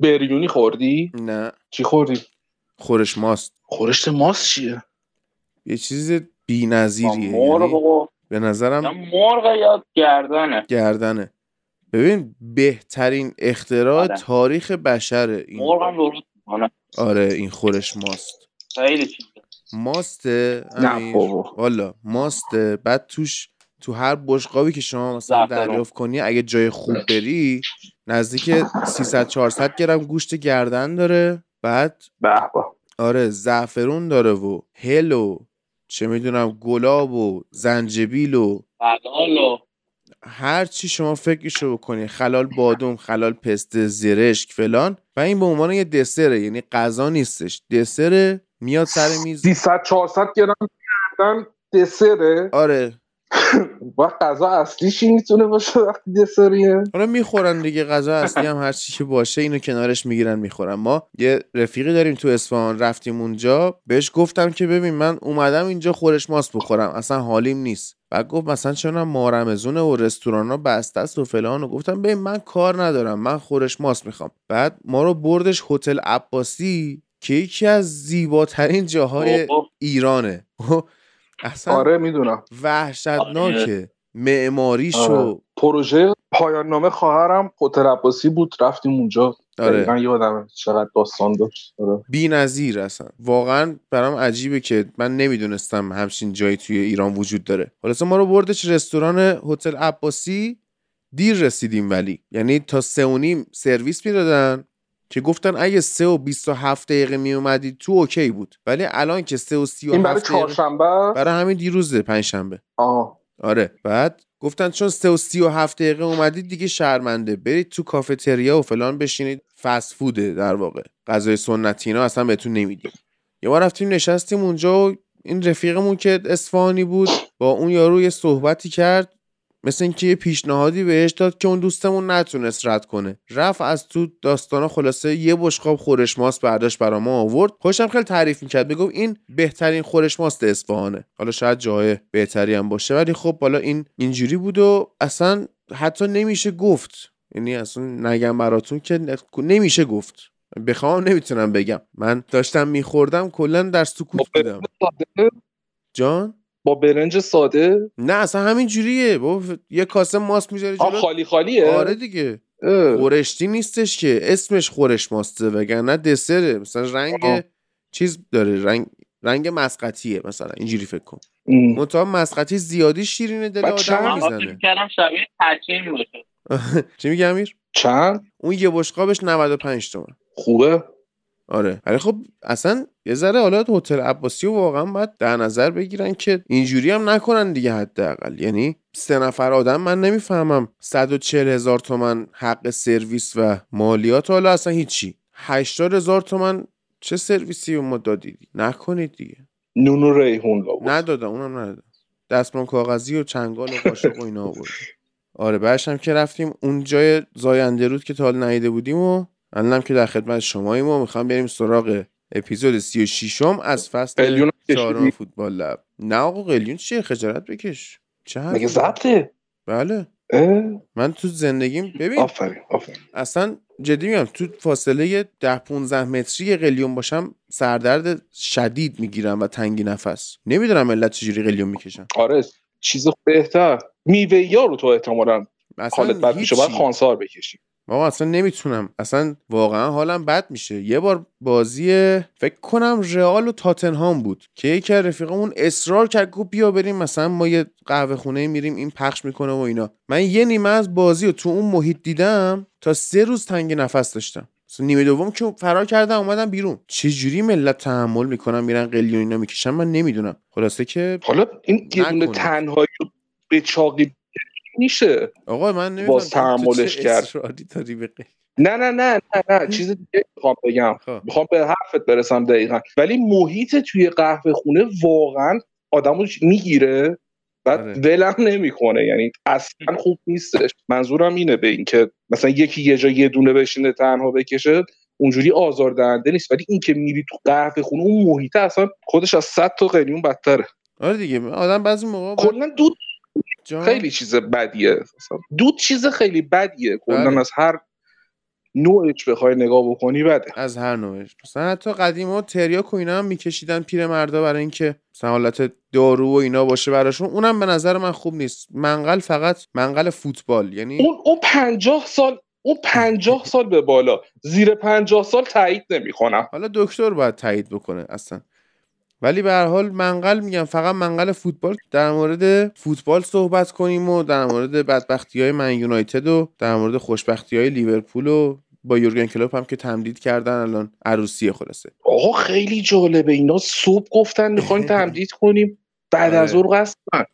بریونی خوردی؟ نه. چی خوردی؟ خورش ماست. خورشت ماست چیه؟ یه چیز بی نظیریه مرغ و به یا نظرم مرغ یا گردنه. گردنه. ببین بهترین اختراع آره. تاریخ بشره این. مرغ هم درست. می‌کنه آره این خورش ماست. خیلی چیزه. ماسته نه امیر بابا. والا ماسته. بعد توش تو هر بشقابی که شما مثلا. دریافت کنی اگه جای خوب بری نزدیک 300 400 گرم گوشت گردن داره. بعد به به آره زعفرون داره و هل و چه می‌دونم گلاب و زنجبیل و و هر چی شما فکرشو بکنی خلال بادوم خلال پسته زرشک فلان. و این به عنوان یه دسره یعنی غذا نیستش. دسره میاد سر میز. 300 400 گرم کردن دسره؟ آره. و غذا اصلیش این می‌تونه باشه وقتی دسریه حالا می‌خورن دیگه غذا اصلی هم هر چی که باشه اینو کنارش می‌گیرن می‌خورن. ما یه رفیقی داریم تو اصفهان رفتیم اونجا. بهش گفتم که ببین من اومدم اینجا خورش ماست بخورم. اصلا حالیم نیست. بعد گفت مثلا چون مارمزونه و رستوران ها بسته است و فلان. و گفتم ببین من کار ندارم من خورش ماست می‌خوام. بعد ما رو بردش هتل عباسی که یکی از زیباترین جاهای. ایرانه. اصلا آره می‌دونم. وحشتناکه. معماریش و آره. پروژه پایان نامه خواهرم هتل عباسی بود رفتیم اونجا. آره. دقیقاً یادمه چقدر داستان داشت. آره. بی نظیر اصلا. واقعا برام عجیبه که من نمی‌دونستم همچین جایی توی ایران وجود داره. خلاصه ما رو بردش رستوران هتل عباسی دیر رسیدیم ولی. یعنی تا سه و نیم سرویس می‌دادن. که گفتن اگه سه و 27 دقیقه می اومدید تو اوکی بود. ولی الان که سه و سی و این برای چهارشنبه؟ برای همین دیروزه پنجشنبه. آه. آره. بعد گفتن چون سه و سی و هفت دقیقه اومدید دیگه شرمنده. برید تو کافتریا و فلان بشینید. فست فوده در واقع. غذای سنتی اینا اصلا بهتون نمیدیم. یه ما رفتیم نشستیم اونجا و این رفیقمون که اصفهانی بود با اون یارو یه صحبتی کرد. مثل اینکه یه پیشنهادی بهش داد که اون دوستمون نتونست رد کنه. رفت از تو داستانا خلاصه یه بشقاب خورش ماست برداشت برا ما آورد. خوشم خیلی تعریف می‌کرد. می‌گفت این بهترین خورش ماست اصفهانه. حالا شاید جای بهتری هم باشه ولی خب حالا این اینجوری بود و اصلا حتی نمیشه گفت. یعنی اصلا نگم براتون که نمیشه گفت. بخوام نمی‌تونم بگم. من داشتم میخوردم کلا در سکوت بودم. جان؟ با برنج ساده؟ نه اصلا همین جوریه. بابا یه کاسه ماست می‌ذاری آه جلو. خالی خالیه؟ آره دیگه. اه. خورشتی نیستش که. اسمش خورش ماسته وگرنه دسره. مثلا رنگ آها. چیز داره. رنگ رنگ مسقطیه مثلا. اینجوری فکر کن. منتها مسقطی زیادی شیرینه دل آدم می‌زنه. شبیه باشه چی میگی امیر؟ چند؟ اون یه بشقابش 95 تومن. خوبه. آره. ولی خب اصلا یه ذره حالا هتل عباسی رو واقعا باید در نظر بگیرن که اینجوری هم نکنن دیگه حداقل. یعنی سه نفر آدم من نمی‌فهمم. 140 هزار تومن حق سرویس و مالیات حالا اصلا هیچی. 80 هزار تومن چه سرویسی ما دادید نکنید دیگه. نون و ریحون. ندادم اونم ندادم دستمان کاغذی و چنگال و قاشق و اینا آورد. آره بعدش هم که رفتیم اون جای زاینده رود که تا حالا ندیده بودیم و الانم که در خدمت شماییم و می‌خوام بریم سراغ اپیزود 36 م از فصل چهارم؟ فوتبال لب. نه آقا قلیون چیه؟ خجالت بکش. چه مگه؟ ضبطه؟ بله. اه؟ من تو زندگیم ببین آفرین آفرین. اصلا جدی میگم تو فاصله 10 15 متری قلیون باشم سردرد شدید می‌گیرم و تنگی نفس. نمی‌دونم ملت چجوری قلیون می‌کشن آره چیز بهتر. میوه ها رو تو احتمالا حالت بد میشه باید. خانسار بکشی. آقا اصلا نمی‌تونم. اصلا واقعا حالم بد میشه. یه بار بازی فکر کنم رئال و تاتنهام بود. که یکی رفیقمون اصرار کرد گفت بیا بریم مثلا ما یه قهوه خونه میریم این پخش می‌کنه و اینا. من یه نیمه از بازی رو تو اون محیط دیدم تا سه روز تنگ نفس داشتم. نیمه دوم که فرار کردم اومدم بیرون. چه جوری ملت تحمل می‌کنن میرن قلیون اینا می‌کشن؟ من نمی‌دونم. خلاصه که حالا این یه دونه. تنهایی به چاقی میشه. آقا من نمی‌دونم باز تحملش کرد. داری نه نه نه نه نه. چیز دیگه می‌خوام بگم. خب. می‌خوام به حرفت برسم دقیقا. ولی محیط توی قهوه خونه واقعا آدمو می‌گیره بعد آره. ولم نمی‌کنه. یعنی اصلا خوب نیستش. منظورم اینه به اینکه مثلا یکی یه جا یه دونه بشینه تنها بکشه اونجوری آزاردهنده نیست. ولی این که میری تو قهوه خونه اون محیط اصلا خودش از صد تا قلیون بدتره. آره دیگه. آدم بعضی موقع کلا دود جان- خیلی چیز بدیه. دود چیز خیلی بدیه. کلا بله. از هر نوعش بخوای نگاه بکنی بده. از هر نوعش. مثلا حتی قدیما تریاک و اینا هم میکشیدن پیرمردا برای اینکه مثلا حالت دارو و اینا باشه براشون. اونم به نظر من خوب نیست. منقل فقط منقل فوتبال. یعنی اون اون پنجاه سال اون پنجاه سال به بالا. زیر پنجاه سال تایید نمی‌کنم حالا دکتر باید تایید بکنه اصلا. ولی به هر حال منقل میگم فقط منقل فوتبال در مورد فوتبال صحبت کنیم و در مورد بدبختی های من یونایتد و در مورد خوشبختی های لیورپول و با یورگن کلوپ هم که تمدید کردن الان عروسی خلاصه. آقا خیلی جالبه. اینا صبح گفتن می‌خوایم تمدید کنیم بعد آره. از ظهر قصد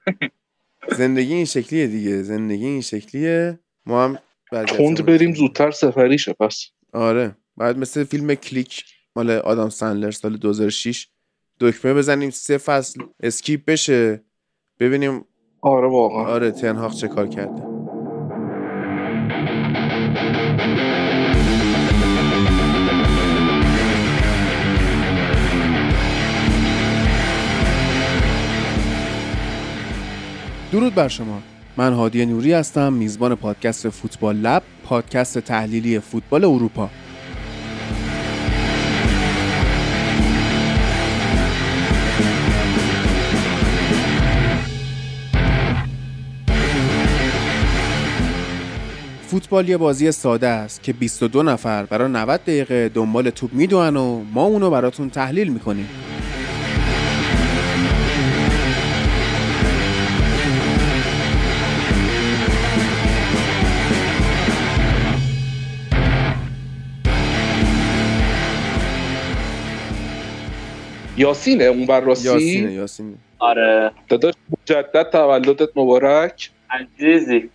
زندگی این شکلیه دیگه. زندگی این شکلیه. ما هم تند بریم. زودتر سفری شه پس. آره. بعد مثل فیلم کلیک مال آدام سندلر سال 2006 دکمه بزنیم سه فصل skip بشه. ببینیم آره واقعا. آره تن هاخ چه کار کرده. درود بر شما. من هادی نوری هستم میزبان پادکست فوتبال لب پادکست تحلیلی فوتبال اروپا. فوتبال یه بازی ساده است که 22 نفر برای 90 دقیقه دنبال توپ می‌دونن و ما اونو براتون تحلیل می‌کنیم. یاسینه اون بر راستی؟ یاسینه یاسینه. آره. داداش مجدد تولدت مبارک. عزیزی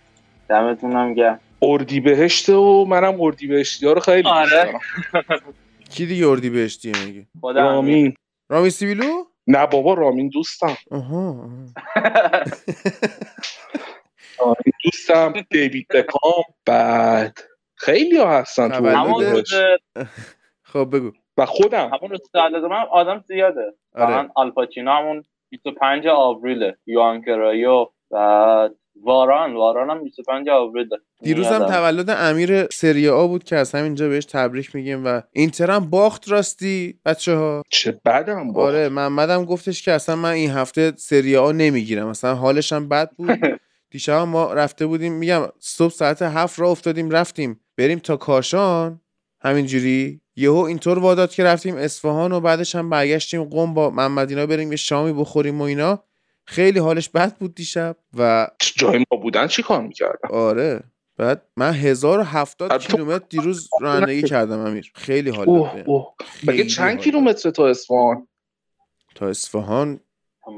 دمتونم گرم. اردی بهشته و منم اردی بهشتی ها رو خیلی دوست آره. دارم. کی دیگه اردی بهشتیه میگه؟ رامین. رامی سیبیلو؟ نه بابا رامین دوستم. آها. رامین دوستم. دیوید بکام. بعد. خیلی ها هستن تو بهشت. خب بگو. و خودم. همون روز تولد من آدم زیاده. آره. من آلپاچینو همون 25 آوریله. یوان کرایو بعد واران واران هم 25 آوریله دیروز هم. تولد امیر سری آ بود که از همینجا بهش تبریک میگیم و اینتر هم باخت راستی بچه ها چه بدم با آره محمدم گفتش که اصلا من این هفته سری آ نمی‌گیرم. اصلا حالش هم بد بود. دیشب ما رفته بودیم میگم صبح ساعت هفت را افتادیم رفتیم. بریم تا کاشان. همینجوری. یهو اینطور واداد که رفتیم اصفهان و بعدش هم برگشتیم قم با محمد اینا بریم یه شامی بخوریم و اینا. خیلی حالش بد بود دیشب و جای ما بودن چی کار می‌کردم آره. بعد من 1070 البته کیلومتر دیروز رانندگی کردم امیر. خیلی حال مگه چند. کیلومتر تا اصفهان؟ تا اصفهان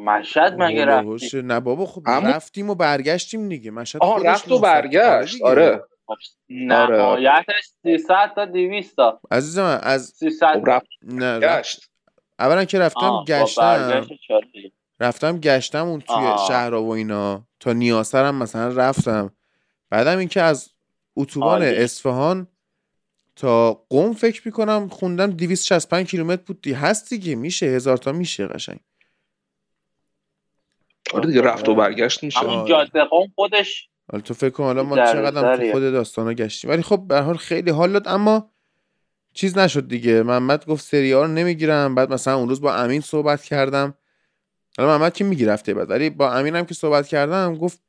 مشهد مگه رفتی؟ نه بابا خب اما- رفتیم و برگشتیم دیگه. مشهد خودش رفت و 900. برگشت. دیگه. آره. خب، نهایتش 300 تا 200 تا عزیز من از 300 خب رفت نه رفت. گشت اولا که رفتم آه، گشتم. رفتم گشتم اون توی آها. شهرها و اینا. تا نیاسرم مثلا رفتم. بعدم اینکه از اتوبان. اصفهان تا قم فکر می‌کنم خوندم 265 کیلومتر بود دی هست دیگه. میشه هزار تا میشه قشنگ. آره دیگه رفت و برگشت میشه. همون آره. جاده قوم خودش حالا تو فکر کن حالا ما در چقدر تو. خود داستانا گشتیم. ولی خب به هر حال خیلی حال داد اما چیز نشد دیگه. محمد گفت سری ها رو نمی‌گیرم. بعد مثلا اون روز با امین صحبت کردم. حالا محمد که می‌گیره هفته بعد؟ ولی با امین هم که صحبت کردم گفت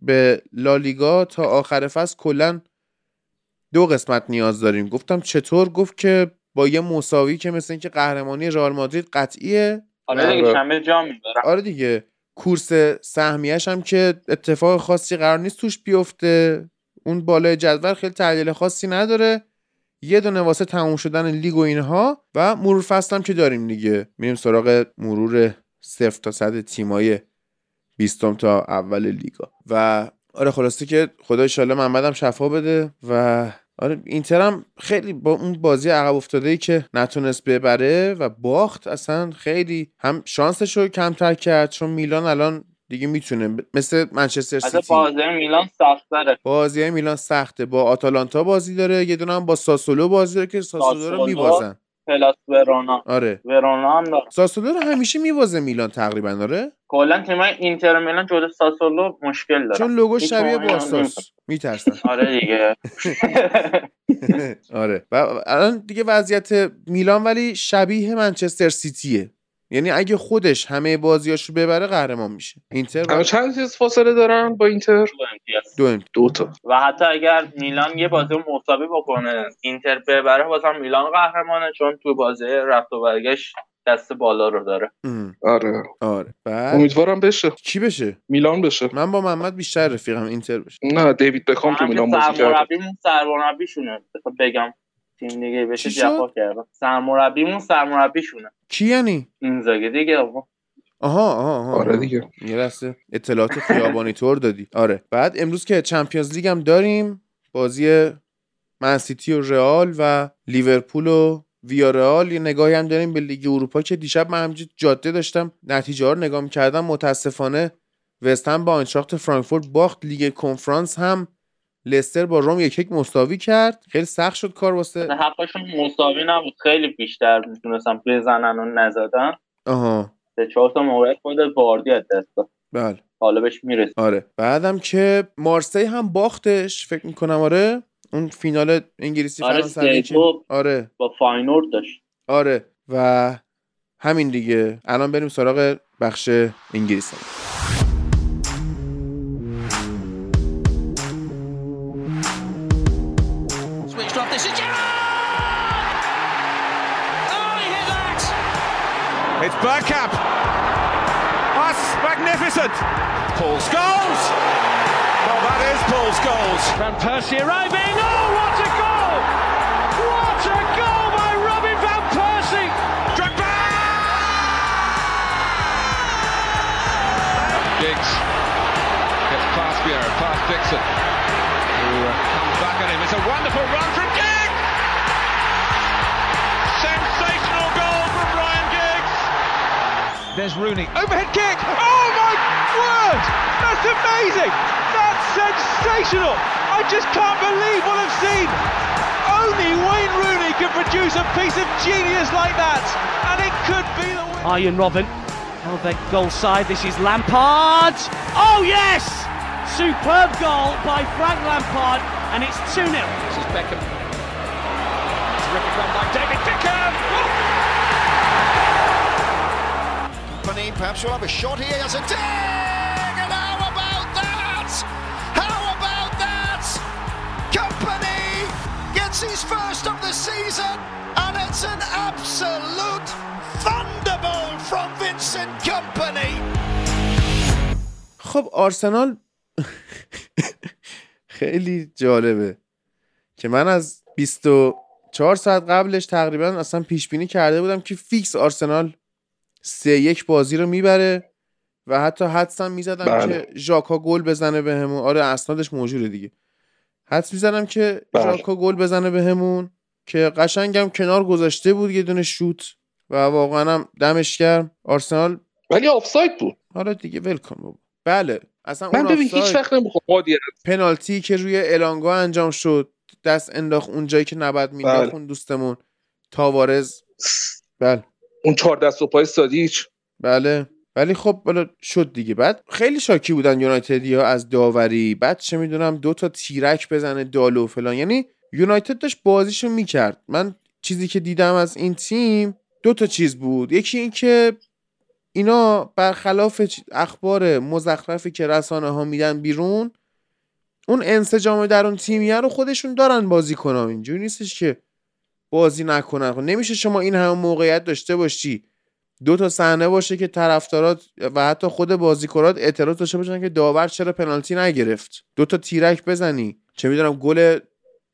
به لالیگا تا آخر فصل کلا دو قسمت نیاز داریم. گفتم چطور؟ گفت که با یه مساوی که مثل اینکه قهرمانی رئال مادرید قطعیه. آره دیگه. شنبه جام می‌برم. آره دیگه. کورس سهمیش هم که اتفاق خاصی قرار نیست توش بیفته. اون بالای جدول خیلی تحلیل خاصی نداره. یه دونه واسه تموم شدن لیگ و اینها و مرور فصل هم که داریم دیگه. میریم سراغ مرور صفر تا صد تیمای بیستم تا اول لیگا. و آره خلاصه که خدا ایشالله محمد هم شفا بده و آره اینتر هم خیلی با اون بازی عقب افتاده ای که نتونست ببره و باخت اصلا خیلی هم شانسش رو کمتر کرد چون میلان الان دیگه می‌تونه مثل منچستر سیتی. بازی میلان سخت‌تره. بازی میلان سخته. با آتالانتا بازی داره یه دونه هم با ساسولو بازی داره که ساسولو رو. میبازن. پلاس ورونا آره. ورونا هم دارن ساسولو رو همیشه می‌بازه میلان تقریبا آره؟ کلا تیمای اینتر میلان جلو ساسولو مشکل دارن. چون لوگو شبیه بارساس میترسن. آره دیگه. آره. و الان دیگه وضعیت میلان ولی شبیه منچستر سیتیه. یعنی اگه خودش همه بازیاشو ببره قهرمان میشه. اینتر چند چیز فاصله دارن با اینتر؟ دو امتیاز. دو تا. و حتی اگر میلان یه بازی مساوی بکنه اینتر ببره بازم میلان قهرمانه چون تو بازی رفت و برگشت دست بالا رو داره. ام. آره. آره. بعد؟ امیدوارم بشه. کی بشه؟ میلان بشه. من با محمد بیشتر رفیقم اینتر بشه. نه دیوید بکام تو میلان بازی کرده. سرمربیمون سرمربیشونه. بخوام بگم. تیم دیگه بشه چی جفا کردم. سرمربیمون سرمربیشونه. کی یعنی اینزاگی دیگه آقا. آها آها, آها. آره دیگه. یه لحظه. اطلاعات خیابانی طور دادی. آره. بعد امروز که Champions League هم داریم بازی من سیتی و رئال و لیورپول و ویارئال یه نگاهی هم داریم به لیگ اروپا که دیشب من همینجور جاده داشتم نتیجه ها رو نگاه می‌کردم. متاسفانه وستهم با آینتراخت فرانکفورت باخت. لیگ کنفرانس هم لستر با رم یک یک مساوی کرد. خیلی سخت شد کار واسه. حقشون مساوی نبود. خیلی بیشتر می‌تونستم بزنن و نزدن. آها. به چهار تا موقعیت خود واردی از دست بله. حالا بهش می‌رسه آره. بعدم که مارسی هم باختش فکر می‌کنم آره. اون فینال انگلیسی آره فرانسوی سه دو. آره. با فاینورد داشت. آره. و همین دیگه. الان بریم سراغ بخش انگلیسی Bergkamp. That's magnificent. Paul Scholes. Well, that is Paul Scholes. Van Persie arriving. Oh, what a goal! What a goal by Robin Van Persie! Drogba! Giggs gets past Vieira, past Dixon, who uh, comes back at him. It's a wonderful run from There's Rooney. Overhead kick. Oh my word! That's amazing. That's sensational. I just can't believe what I've seen. Only Wayne Rooney can produce a piece of genius like that, and it could be the win. Arjen Robben. Oh, their goal side. This is Lampard. Oh, yes! Superb goal by Frank Lampard, and it's 2 0. This is Beckham. Terrific run by David Beckham! Oh! Company perhaps will have a shot here. Has a dig! And how about that? How about that? Company gets his first of the season, and it's an absolute thunderbolt from Vincent Company. خب آرسنال خیلی جالبه که من از 24 ساعت قبلش تقریبا اصلا پیش بینی کرده بودم که فیکس آرسنال سه یک بازی رو می‌بره و حتی حدسم می‌زدم بله. که ژاکا گل بزنه بهمون آره اسنادش موجوده دیگه. حدس می‌زدم که بله. ژاکا گل بزنه بهمون که قشنگم کنار گذاشته بود یه دونه شوت و واقعا هم دمش گرم. آرسنال ولی آفساید بود. حالا دیگه ول کن بابا. بله. اصلا من اون ببین هیچ وقت نمی‌خوام پنالتی که روی الانگا انجام شد دست انداخت اونجایی که نباید مینداخت بله. اون دوستمون. تاوارز. بله. اون چهار دست و پای سادیچ. بله. ولی خب بالا شد دیگه. بعد خیلی شاکی بودن یونایتدی ها از داوری. بعد چه می‌دونم دو تا تیرک بزنه دالو و فلان. یعنی یونایتد داشت بازیشو می‌کرد. من چیزی که دیدم از این تیم دو تا چیز بود. یکی این که اینا برخلاف اخبار مزخرفی که رسانه ها میدن بیرون اون انسجام در اون تیمیه رو خودشون دارن بازی کنن. اینجوری نیستش که بازی نکنن. خب نمیشه شما این همه موقعیت داشته باشی. دو تا صحنه باشه که طرفدارات و حتی خود بازیکنات اعتراض داشته باشن که داور چرا پنالتی نگرفت. دو تا تیرک بزنی. چه می‌دونم گل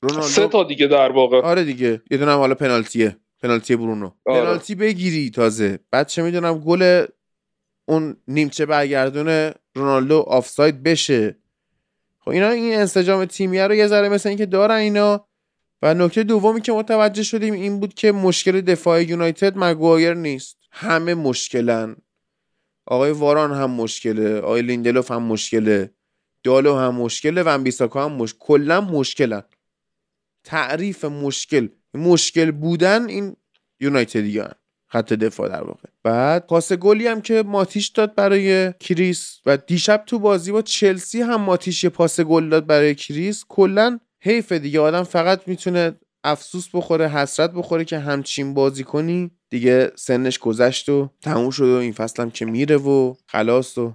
رونالدو. سه تا دیگه در واقع. آره دیگه. یه دونه حالا پنالتیه. پنالتی برونو. آره. پنالتی بگیری تازه. بعد چه می‌دونم گل اون نیمچه برگردون رونالدو آفساید بشه. خب اینا این انسجام تیمیه رو یه ذره مثل اینکه دارن اینا. و نکته دومی که متوجه شدیم این بود که مشکل دفاع یونایتد مگوایر نیست. همه مشکلن. آقای واران هم مشکله آقای لیندلوف هم مشکله دالو هم مشکله و بیساکا هم مشکل کلا مشکلن. تعریف مشکل مشکل بودن این یونایتدیان خط دفاع در واقع. بعد پاس گلی هم که ماتیش داد برای کریس و دیشب تو بازی با چلسی هم ماتیش یه پاس گل داد برای کریس کلا حیف دیگه آدم فقط می‌تونه افسوس بخوره حسرت بخوره که همچین بازی کنی. دیگه سنش گذشت و تموم شد و این فصل هم که میره و خلاص و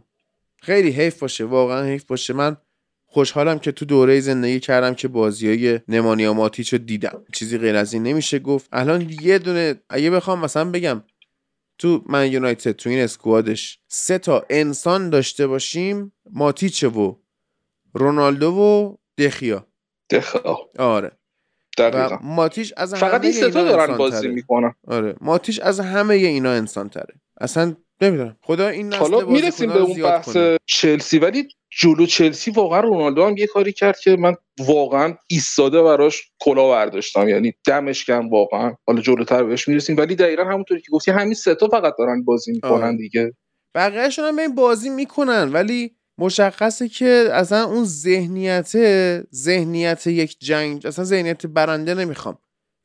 خیلی حیف باشه واقعا حیف باشه. من خوشحالم که تو دوره زندگی کردم که بازی های نمانیا ماتیچ رو دیدم. چیزی غیر از این نمیشه گفت. الان یه دونه اگه بخوام مثلا بگم تو من یونایتد تو این اسکوادش سه تا انسان داشته باشیم ماتیچ و رونالدو و دخیا. دخا آره. و دقیقا. ماتیش از فقط همه این ستا دارن بازی. می‌کنن. آره. ماتیش از همه اینا انسان تره اصلا نمی‌دونم. خدا این نسل حالا می‌رسیم به اون بحث کنه. چلسی. ولی جلو چلسی واقعا رونالدو هم یه کاری کرد که من واقعا ایستاده براش کلا برداشتم. یعنی دمش کم واقعا. حالا جلوتر بهش می‌رسیم. ولی دقیقا همونطوری که گفتی همین سه تا فقط دارن بازی می‌کنن آره. دیگه. بقیهشون هم به این بازی می‌کنن. ولی مشخصه که اصلا اون ذهنیت ذهنیت یک جنگ اصلا ذهنیت برنده نمی‌خوام.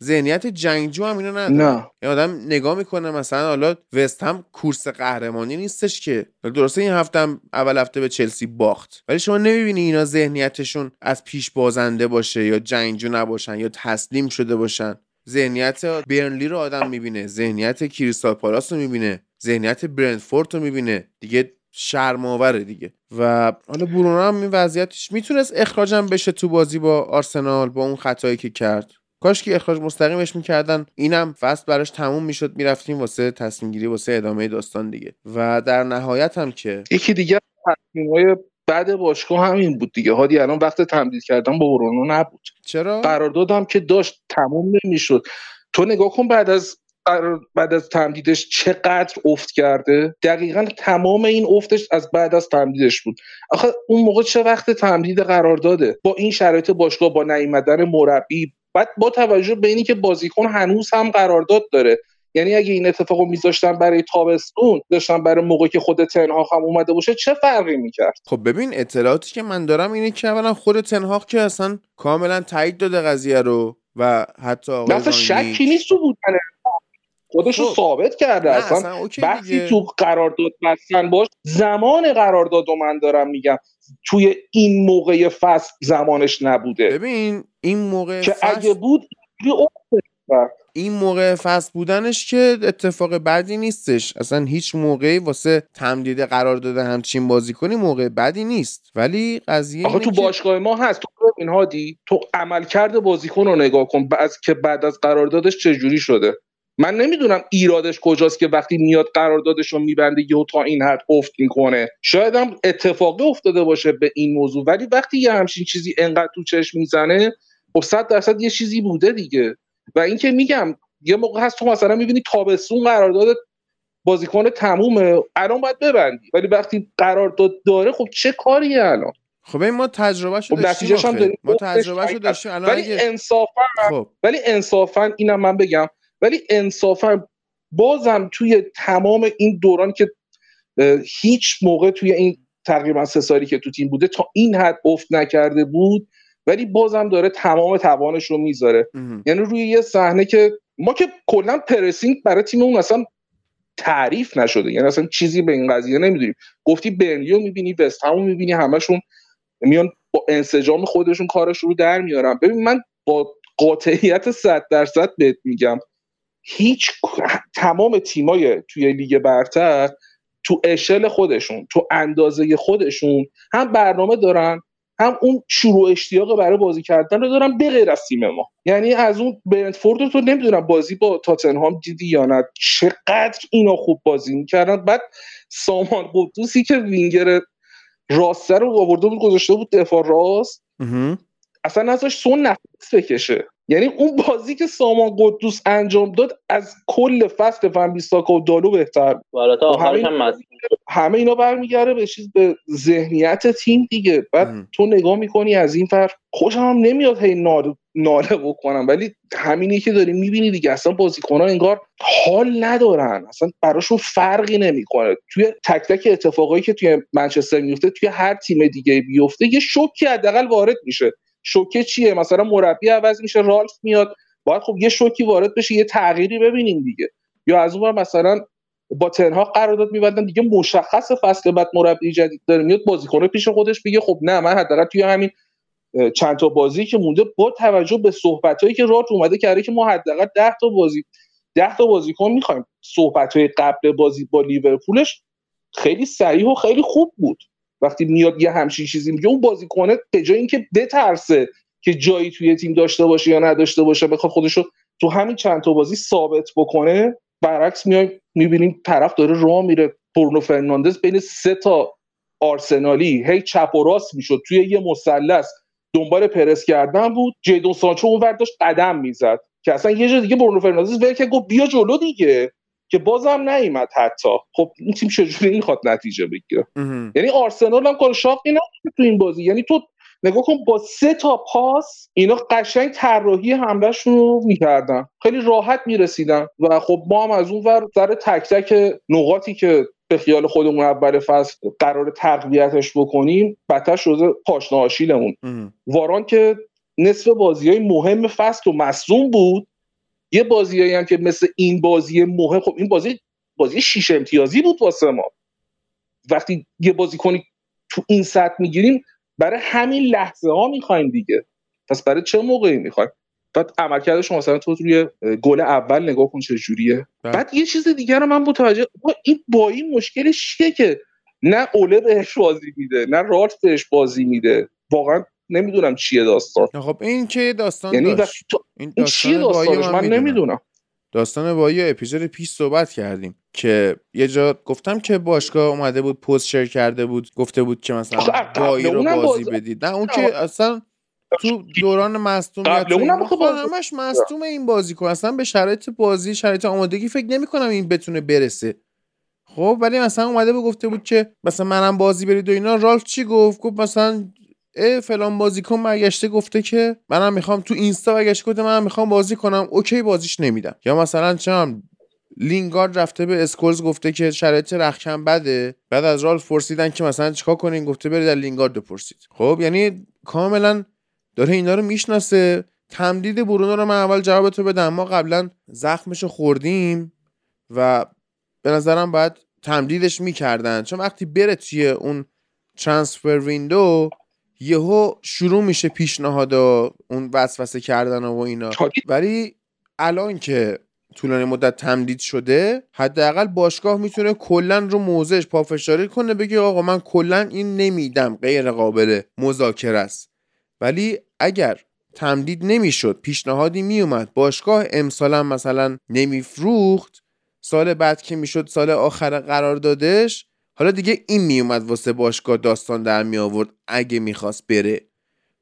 ذهنیت جنگجو هم اینو نداره نه. یه آدم نگاه می‌کنه مثلا حالا وست هم کورس قهرمانی نیستش که. درسته این هفته هم اول هفته به چلسی باخت. ولی شما نمی‌بینی اینا ذهنیتشون از پیش بازنده باشه یا جنگجو نباشن یا تسلیم شده باشن. ذهنیت برنلی رو آدم می‌بینه ذهنیت کریستال پالاس رو می‌بینه ذهنیت برنتفورد رو می‌بینه. دیگه شرماوره دیگه. و حالا برونو هم این وضعیتش می‌تونست اخراجم بشه تو بازی با آرسنال با اون خطایی که کرد. کاش که اخراج مستقیمش می‌کردن اینم فصل براش تموم می‌شد می‌رفتیم واسه تصمیم گیری واسه ادامه داستان دیگه. و در نهایت هم که یکی دیگه تصمیم‌های بعد باشگاه همین بود دیگه. هادی الان وقت تمدید کردن با برونو نبود. چرا؟ قراردادم که داشت تموم نمی‌شد. تو نگاه کن بعد از بعد از تمدیدش چقدر افت کرده؟ دقیقا تمام این افتش از بعد از تمدیدش بود. آخه اون موقع چه وقت تمدید قرارداده با این شرایط باشگاه با نیومدن مربی بعد با توجه به اینی که بازیکن هنوز هم قرارداد داره. یعنی اگه این اتفاقو میذاشتن برای تابستون داشتن برای موقعی که خود تنها هم اومده باشه چه فرقی می‌کرد؟ خب ببین اطلاعاتی که من دارم اینه که اولا خود تنهاق که اصلا کاملا تایید داده قضیه رو و حتی آقای شکی نیست تو بودن خودش رو خب. ثابت کرده اصلا. اصلا دیگه. تو قرارداد بستن باش زمان قرارداد رو من دارم میگم. توی این موقع فصل زمانش نبوده. ببین این موقع که فصل اگه بود. این موقع فصل بودنش که اتفاق بدی نیستش. اصلا هیچ موقعی واسه تمدید قرار داده همچین بازی کنی موقع بدی نیست. ولی قضیه آخه اینه تو باشگاه ما هست. تو ببین هادی تو عملکرد بازیکن رو نگاه کن. بعد که بعد از قراردادش چجوری شده؟ من نمی‌دونم ایرادش کجاست که وقتی میاد قراردادش رو میبنده یهو تا این حد افت می‌کنه. شاید هم اتفاقی افتاده باشه به این موضوع ولی وقتی یه همچین چیزی انقدر تو چشم می‌زنه خب صد درصد یه چیزی بوده دیگه. و اینکه میگم یه موقع هست تو مثلا می‌بینی تابستون قرارداد بازیکن تمومه الان باید ببندی. ولی وقتی قرارداد داره خب چه کاریه الان؟ خب این ما تجربه شو خب داشتیم ما گفتش تجربه شو. داشتیم الان ولی اگه انصافا خب. ولی انصافا اینم من بگم ولی انصافا بازم توی تمام این دوران که هیچ موقع توی این تقریبا سه سالی که تو تیم بوده تا این حد افت نکرده بود ولی بازم داره تمام توانش رو می‌ذاره. یعنی روی یه صحنه که ما که کلا پرسینگ برای تیممون اصلا تعریف نشده. یعنی اصلا چیزی به این قضیه نمی‌دونیم. گفتی برنلیو می‌بینی وست همو می‌بینی همشون میان با انسجام خودشون کارش رو در میارن. ببین من با قاطعیت 100 درصد بهت میگم. هیچ تمام تیمای توی لیگ برتر تو اشل خودشون تو اندازه خودشون هم برنامه دارن هم اون شروع اشتیاق برای بازی کردن رو دارن به غیر از تیم ما. یعنی از اون برنتفورد رو تو نمی‌دونم بازی با تاتنهام دیدی یا نه چقدر اینا خوب بازی می‌کردن. بعد سامان قدوسی که وینگر راسته رو آورده بود گذاشته بود دفاع راست. اصلا نذاش سون نفس بکشه. یعنی اون بازی که سامان قدوس انجام داد از کل فصل فن بیستاکا و دالو بهتر تا خب آخرش همین- هم همه اینا برمیگرده به چیز به ذهنیت تیم دیگه. بعد مم. تو نگاه می‌کنی از این فر خوشم هم نمیاد هی ناله, ناله بکنم. ولی همینی که داری می‌بینی دیگه. اصلا بازیکن‌ها انگار حال ندارن. اصلا براشون فرقی نمی‌کنه. توی تک تک اتفاقایی که توی منچستر میفته توی هر تیم دیگه بیفته یه شوکی حداقل وارد میشه. شوکه چیه؟ مثلا مربی عوض میشه رالف میاد. باید خب یه شوکی وارد بشه یه تغییری ببینیم دیگه. یا از اون مثلا با تنها قرارداد میبندن دیگه مشخص فصل بعد مربی جدید داره میاد بازیکن پیش خودش بگه خب نه من حداقل توی همین چند تا بازی که مونده با توجه به صحبتایی که رات اومده کرده که ما حداقل 10 تا بازی 10 تا بازیکن می‌خوایم صحبتهای قبل بازی با لیورپولش خیلی صریح و خیلی خوب بود. وقتی میاد یه همچین چیزی میگه اون بازیکنه به جای اینکه بترسه که جایی توی تیم داشته باشه یا نداشته باشه بخواد خودش رو تو همین چند تا بازی ثابت بکنه برعکس میایم می‌بینیم طرف داره راه میره. برونو فرناندز بین سه تا آرسنالی هی چپ و راست می‌شد. توی یه مثلث دنبال پرس کردن بود. جیدون سانچو اون قدم می‌زد. که اصلا یه جا دیگه برونو فرناندز ول که گفت بیا جلو دیگه. که بازم نیومد حتی. خب این تیم چجوری می‌خواد نتیجه بگیره؟ یعنی آرسنال هم کار شاقی نکرد تو این بازی. یعنی تو نگاه کن با سه تا پاس اینا قشنگ طراحی حملهشون رو می‌کردن. خیلی راحت می‌رسیدن و خب ما هم از اون ور سر تک تک نقاطی که به خیال خودمون اول فصل قرار تقویتش بکنیم بدتر شده پاشنه آشیلمون. واران که نصف بازی های مهم فصل و مصوم بود یه بازیایی هم که مثل این بازی مهم خب این بازی بازی شیش امتیازی بود واسه ما. وقتی یه بازی کنی تو این سطح می‌گیریم برای همین لحظه ها می‌خوایم دیگه. پس برای چه موقعی می‌خوایم؟ بعد عملکردش مثلا تو روی گل اول نگاه کن چه جوریه. بعد یه چیز دیگه رو من متوجه این با این مشکلش چیه که؟ نه اوله بهش بازی میده نه رالف بهش بازی میده. واقعا نمی‌دونم چیه داستان. خب این که داستان یعنی داشت. تو... این این چیه داستانش؟ من نمی‌دونم. داستان بایی اپیزود پیش صحبت کردیم که یه جا گفتم که باشگاه اومده بود پست شیر کرده بود گفته بود که مثلا بایی رو بازی بدید. نه اون که اصلا تو دوران مصدومیت قبل اونم خب همش مصدوم این بازی کن اصلا به شرایط بازی شرایط آمادگی فکر نمی کنم این بتونه برسه. خب ولی مثلا اومده بود گفته بود که مثلا منم بازی برید و اینا. رالف چی گفت؟ گفت مثلا اه فلان بازیکن برگشته گفته که منم می‌خوام تو اینستا برگشته گفته منم می‌خوام بازی کنم okay بازیش نمیدم. یا مثلا جسی لینگارد رفته به اسکولز گفته که شرایط رختکن بده. بعد از رالف پرسیدن که مثلا چیکار کنین؟ گفته برید از لینگارد بپرسید. خب یعنی کاملا داره اینا رو می‌شناسه. تمدید برونو رو من اول جواب تو بدم. ما قبلا زخمشو خوردیم و به نظرم باید تمدیدش می‌کردن. چون وقتی بره توی اون ترانسفر ویندو یهو شروع میشه پیشنهاد اون وسوسه کردن و اینا. ولی الان که طولانی مدت تمدید شده حداقل باشگاه می‌تونه کلا رو موضعش پافشاری کنه بگه آقا من کلا این نمیدم غیر قابل مذاکره است. ولی اگر تمدید نمی‌شد پیشنهادی میومد باشگاه امسالا مثلا نمیفروخت سال بعد که می‌شد سال آخر قرار دادش حالا دیگه این میومد واسه باشگاه داستان در می آورد اگه می‌خواست بره.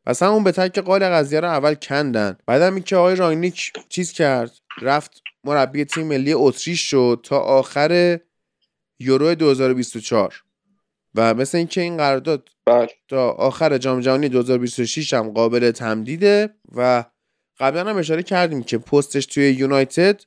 پس اون به تک قال قضیه رو اول کندن. بعدم اینکه آقای راینیک چیز کرد؟ رفت مربی تیم ملی اتریش شد تا آخر یورو 2024 و مثل اینکه این قرارداد بله. تا آخر جام جهانی 2026 هم قابل تمدیده و قبلا هم اشاره کردیم که پستش توی یونایتد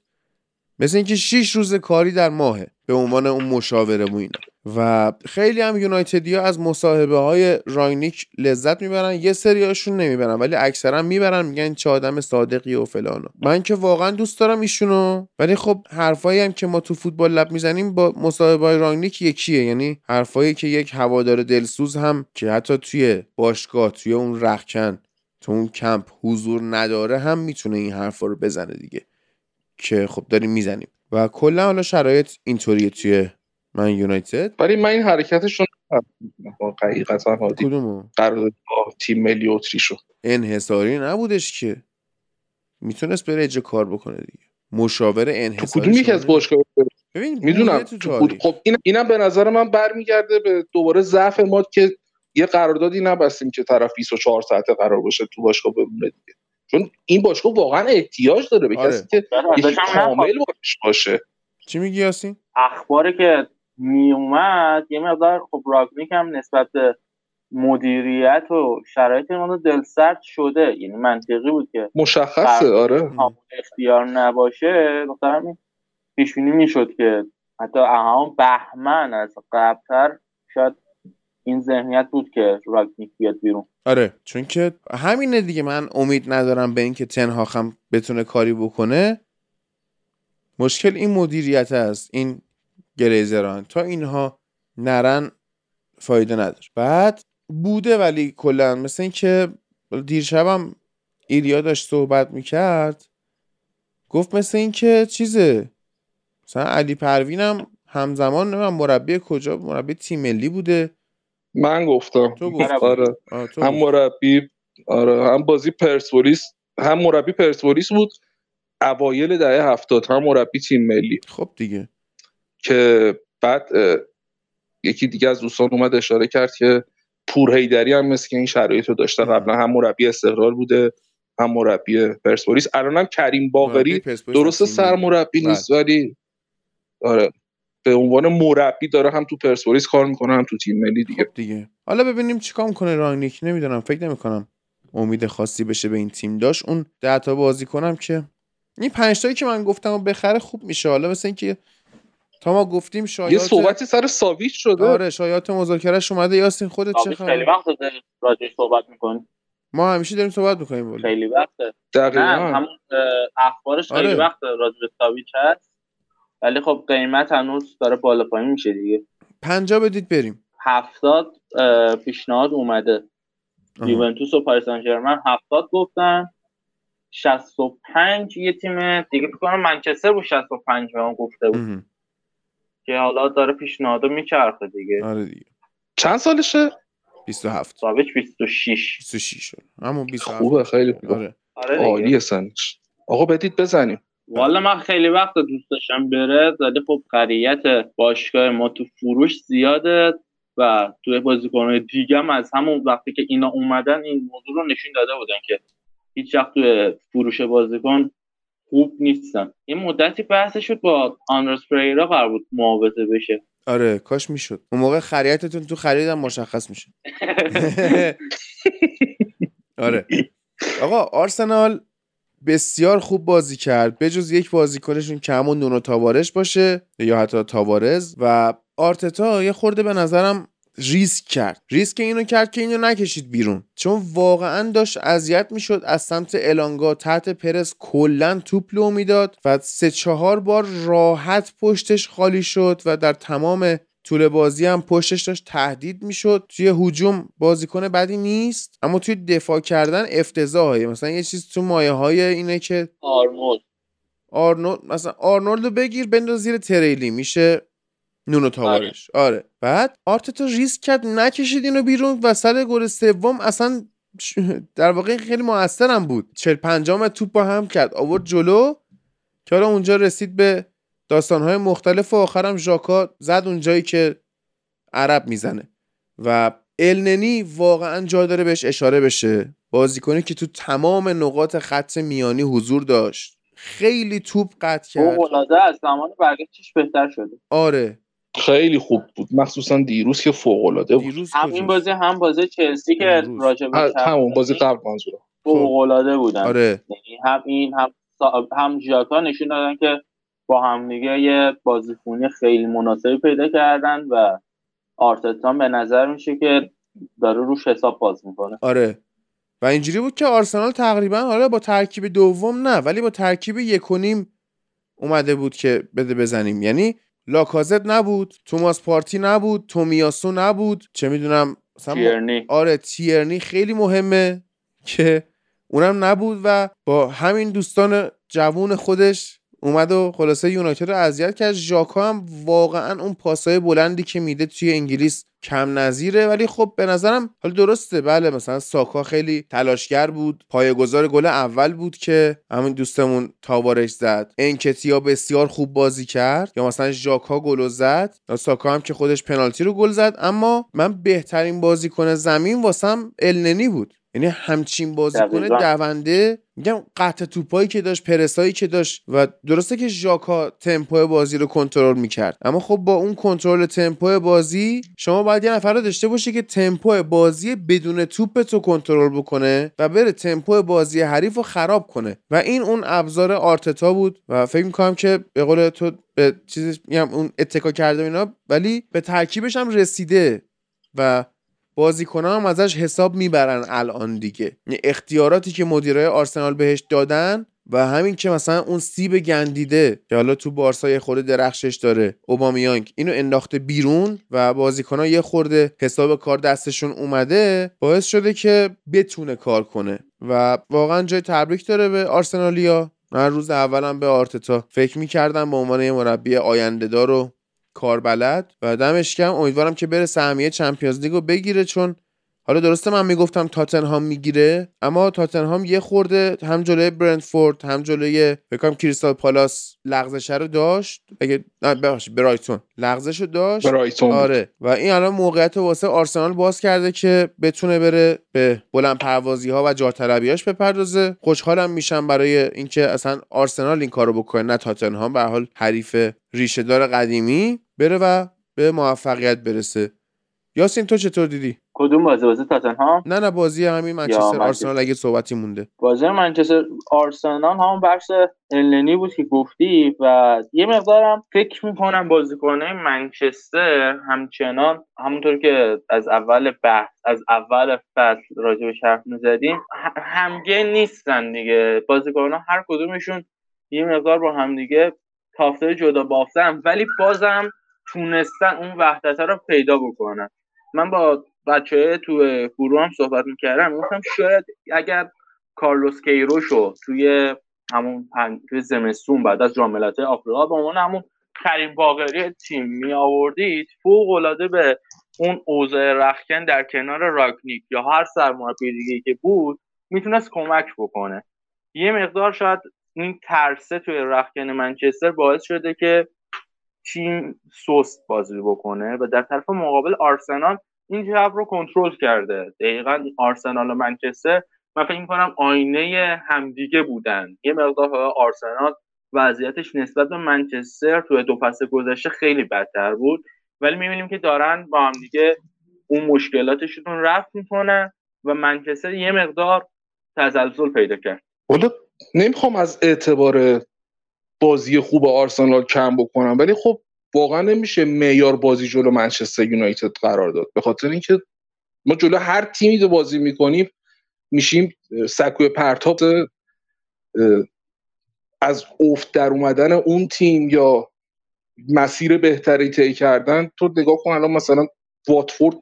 مثل اینکه 6 روز کاری در ماهه به عنوان اون مشاوره و اینا. و خیلی هم یونایتدی ها از مصاحبه های رانگنیک لذت می‌برن یه سریاشون نمی‌برن ولی اکثرا می‌برن میگن چه آدم صادقی و فلانو من که واقعا دوست دارم ایشونو ولی خب حرفایی هم که ما تو فوتبال می‌زنیم با مصاحبه های رانگنیک یکیه. یعنی حرفایی که یک هوادار دلسوز هم که حتی توی باشگاه توی اون رختکن تو اون کمپ حضور نداره هم می‌تونه این حرفا رو بزنه دیگه. که خب داریم می‌زنیم. و کلا حالا شرایط اینطوریه توی من یونایتد. ولی من این حرکتشون حقیقتا هادی کدومو؟ قرار با تیم ملی اتریشو. انحصاری نبودش که. می‌تونست بره اجرا کار بکنه دیگه. مشاور تو انحصاری کدوم یکی از باشگاه ببین می‌دونم. خب این اینم به نظر من برمیگرده به دوباره ضعف ما که یه قراردادی نبستیم که طرف 24 ساعته قرار باشه تو باشگاه بمونه دیگه. چون این باشگاه واقعا احتیاج داره به آره. کسی که یکی هم نخواد. کامل باش باشه چی میگی یاسین اخباری که می اومد یه مقدار خب راگنیک هم نسبت به مدیریت و شرایط ما دلسرد شده یعنی منطقی بود که مشخصه آره اختیار نباشه دختر همین پیش بینی می‌شد که حتی همون بهمن از قبلتر شاید این ذهنیت بود که راگنیک بیاد بیرون. آره چون که همینه دیگه من امید ندارم به اینکه تنهاخ هم بتونه کاری بکنه. مشکل این مدیریت است این گلیزران تا اینها نرن فایده نداره. بعد بوده ولی کلا مثل اینکه دیرشبم ایلیا داشت صحبت می‌کرد گفت مثل اینکه چیزه مثلا علی پروینم همزمان نمیم مربی کجا مربی تیم ملی بوده. من گفتم. تو گفتی. آره. آه، تو هم. مربی آره هم بازی پرسپولیس هم مربی پرسپولیس بود. اوایل دهه هفتاد هم مربی تیم ملی. خب دیگه. که بعد یکی دیگه از دوستان اومد اشاره کرد که پور هیدری هم مثل که این شرایط رو داشته. قبلا هم مربی استقلال بوده هم مربی پرسپولیس. الان هم کریم باقری ملی. سرمربی بله. نیست ولی آره. به عنوان مربی داره هم تو پرسپولیس کار می‌کنه هم تو تیم ملی دیگه. خب دیگه. حالا ببینیم چیکار می‌کنه رانگنیک نمی‌دونم فکر نمی‌کنم امید خاصی بشه به این تیم. داشت اون ده تا بازی کنم که این پنج تایی که من گفتم و بخره خوب میشه. حالا مثل اینکه تا ما گفتیم یه شایعات صحبتی سر ساویچ شده. آره شایعات مذاکرهش اومده. یاسین خودت چه آبی خیلی خبر؟ وقت داره راجعش صحبت می‌کنی ما همیشه داریم صحبت می‌کنیم ولی. خیلی وقته. نه دقیقا همون اخبارش خیلی آره. وقت راجع به ساویچ هست. ولی خب قیمت هنوز داره بالا پایین میشه دیگه. پنجا بدید بریم. هفتاد پیشنهاد اومده. یوونتوس و پاریس سن ژرمن هفتاد گفتن. 65 یه تیم دیگه فکر کنم منچستر بود 65 به من گفته بود. که حالا داره پیشنهادو میچرخه دیگه. آره دیگه. چند سالشه؟ 27 ساویچ 26 26 شد. همون 27 خوبه خیلی خوبه. آره. آره دیگه. عالیه سنش. آقا بدید بزنیم. والا من خیلی وقت دوست داشتم بره ولی خب خریت باشگاه ما تو فروش زیاده و توی بازیکنهای دیگه هم از همون وقتی که اینا اومدن این موضوع رو نشون داده بودن که هیچ وقت توی فروش بازیکن خوب نیستن. این مدتی بحث شد با آندرس پریرا قرار بود معاوضه بشه. آره کاش می‌شد. اون موقع خریتتون تو خریدم مشخص میشه آره. آقا آرسنال بسیار خوب بازی کرد. بجز یک بازیکنشون که همون نونو تاوارش باشه یا حتی تاوارز و آرتتا یه خورده به نظرم ریسک کرد. ریسک اینو کرد که اینو نکشید بیرون. چون واقعا داشت اذیت می‌شد از سمت الانگا تحت پرس کلا توپ لو می‌داد و سه چهار بار راحت پشتش خالی شد و در تمام طول بازی هم پشتش داشت تهدید می‌شد. توی هجوم بازیکن بدی نیست اما توی دفاع کردن افتضاحه. مثلا یه چیز تو مایه های اینه که آرنولد. آرنولد مثلا آرنولد رو بگیر بنداز زیر تریلی میشه نونو تاوارش. آره. بعد آرتتا ریسک کرد نکشید اینو بیرون و سر گل سوم اصلا در واقع خیلی موثرم بود. 40 پنجام توپ با هم کرد. آورد جلو. که حالا اونجا رسید به داستانهای مختلف و آخرم ژاکا زد اونجایی که عرب می‌زنه. و النی واقعا جا داره بهش اشاره بشه. بازیکنی که تو تمام نقاط خط میانی حضور داشت. خیلی توپ قطع کرد. فوق‌العاده از زمان برگشتش بهتر شده. آره. خیلی خوب بود. مخصوصا دیروز که فوق العاده بود. دیروز هم این کجاست؟ بازی هم بازی چلسی که به همون بازی قبل منظورم. فوق‌العاده بودن. آره. یعنی هم این هم سا- هم ژاکا نشون دادن که با هم دیگه یه بازیکنی خیلی مناسبی پیدا کردن و آرتتا به نظر میشه که داره روش حساب باز می‌کنه. آره. و اینجوری بود که آرسنال تقریبا حالا با ترکیب دوم نه ولی با ترکیب یک و نیم اومده بود که بده بزنیم. یعنی لاکازت نبود توماس پارتی نبود تومیاسو نبود. چه می‌دونم تیرنی. آره تیرنی خیلی مهمه که اونم نبود و با همین دوستان جوون خودش اومد و خلاصه یونایتد رو اذیت کرد. ژاکا هم واقعا اون پاسای بلندی که میده توی انگلیس کم نظیره. ولی خب به نظرم حالا درسته. بله مثلا ساکا خیلی تلاشگر بود. پایه‌گذار گل اول بود که همین دوستمون تاوارش زد. انکتیا بسیار خوب بازی کرد. یا مثلا ژاکا گل زد. یا ساکا هم که خودش پنالتی رو گل زد. اما من بهترین بازیکن زمین واسم النی بود. یعنی همچین بازیکن. دونده میگم قطع توپایی که داشت پرسایی که داشت و درسته که ژاکا تمپو بازی رو کنترل می‌کرد اما خب با اون کنترل تمپو بازی شما باید یه نفر رو داشته باشی که تمپو بازی بدون توپ تو کنترل بکنه و بره تمپو بازی حریف رو خراب کنه و این اون ابزار آرتتا بود و فکر می‌کنم که به قول تو به چیزی میگم اون اتکا کرده و اینا ولی به ترکیبش هم رسیده و بازیکنان هم ازش حساب می‌برن الان دیگه. یعنی اختیاراتی که مدیرای آرسنال بهش دادن و همین که مثلا اون سیب گندیده که حالا تو بارسا یه خورده درخشش داره اوبامیانگ اینو انداخته بیرون و بازیکنان یه خورده حساب کار دستشون اومده باعث شده که بتونه کار کنه و واقعا جای تبریک داره به آرسنالیا. من روز اولم به آرتتا. فکر می‌کردم به عنوان یه مربی آینده دار و کاربلد و دمش کم امیدوارم که بره سهمیه چمپیونز لیگو بگیره چون حالا درسته من می‌گفتم تاتنهام می‌گیره اما تاتنهام یه خورده هم جلوی برنتفورد هم جلوی بکنم کریستال پالاس لغزش رو داشت. اگه ببخشید برایتون لغزش رو داشت. برایتون آره و این الان موقعیت واسه آرسنال باز کرده که بتونه بره به بلند پروازی ها و جاطلبیاش بپردازه. خوشحالم میشم برای اینکه اصلا آرسنال این کارو بکنه نه تاتنهام به حال حریف ریشه دار قدیمی بره و به موفقیت برسه. یاسین تو چطور دیدی؟ کدوم بازی؟ بازی تاتنهام؟ نه نه بازی همین منچستر آرسنال اگه صحبتی مونده. بازی منچستر آرسنال همون بخش النی بود که گفتی و یه مقدارم فکر می‌کنم بازیکنه منچستر همچنان همونطور که از اول بحث از اول فصل راجع به حرف می‌زدیم همگه نیستن دیگه. بازیکنان هر کدومشون یه مقدار با همدیگه تافته جدا بافتن ولی بازم تونستن اون وحدت رو پیدا بکنن. من با بچه تو گروه هم صحبت می‌کردم گفتم شاید اگر کارلوس کیروشو توی همون توی زمستون بعد از جام آفریقا به عنوان همون کریم باقری تیم می آوردید فوق العاده به اون اوضاع رخکن در کنار راکنیک یا هر سرمربی دیگه که بود می‌تونست کمک بکنه. یه مقدار شاید این ترسه توی رخکن منچستر باعث شده که تیم سست بازی بکنه و در طرف مقابل آرسنال این جو رو کنترل کرده. دقیقا آرسنال و منچستر. من فکر کنم آینه همدیگه بودن. یه مقدار آرسنال وضعیتش نسبت به منچستر توی دو فصل گذشته خیلی بدتر بود. ولی می‌بینیم که دارن با همدیگه اون مشکلاتشون رفت می‌کنن و منچستر یه مقدار تزلزل پیدا کرد. حالا نمی‌خوام از اعتبار بازی خوب آرسنال کم بکنم ولی خب واقعا نمیشه معیار بازی جلو منچستر یونایتد قرار داد. به خاطر اینکه ما جلو هر تیمی که بازی می‌کنیم میشیم سکوی پرتاب از افت در اومدن اون تیم یا مسیر بهتری طی کردن تو نگاه کن الان مثلا واتفورد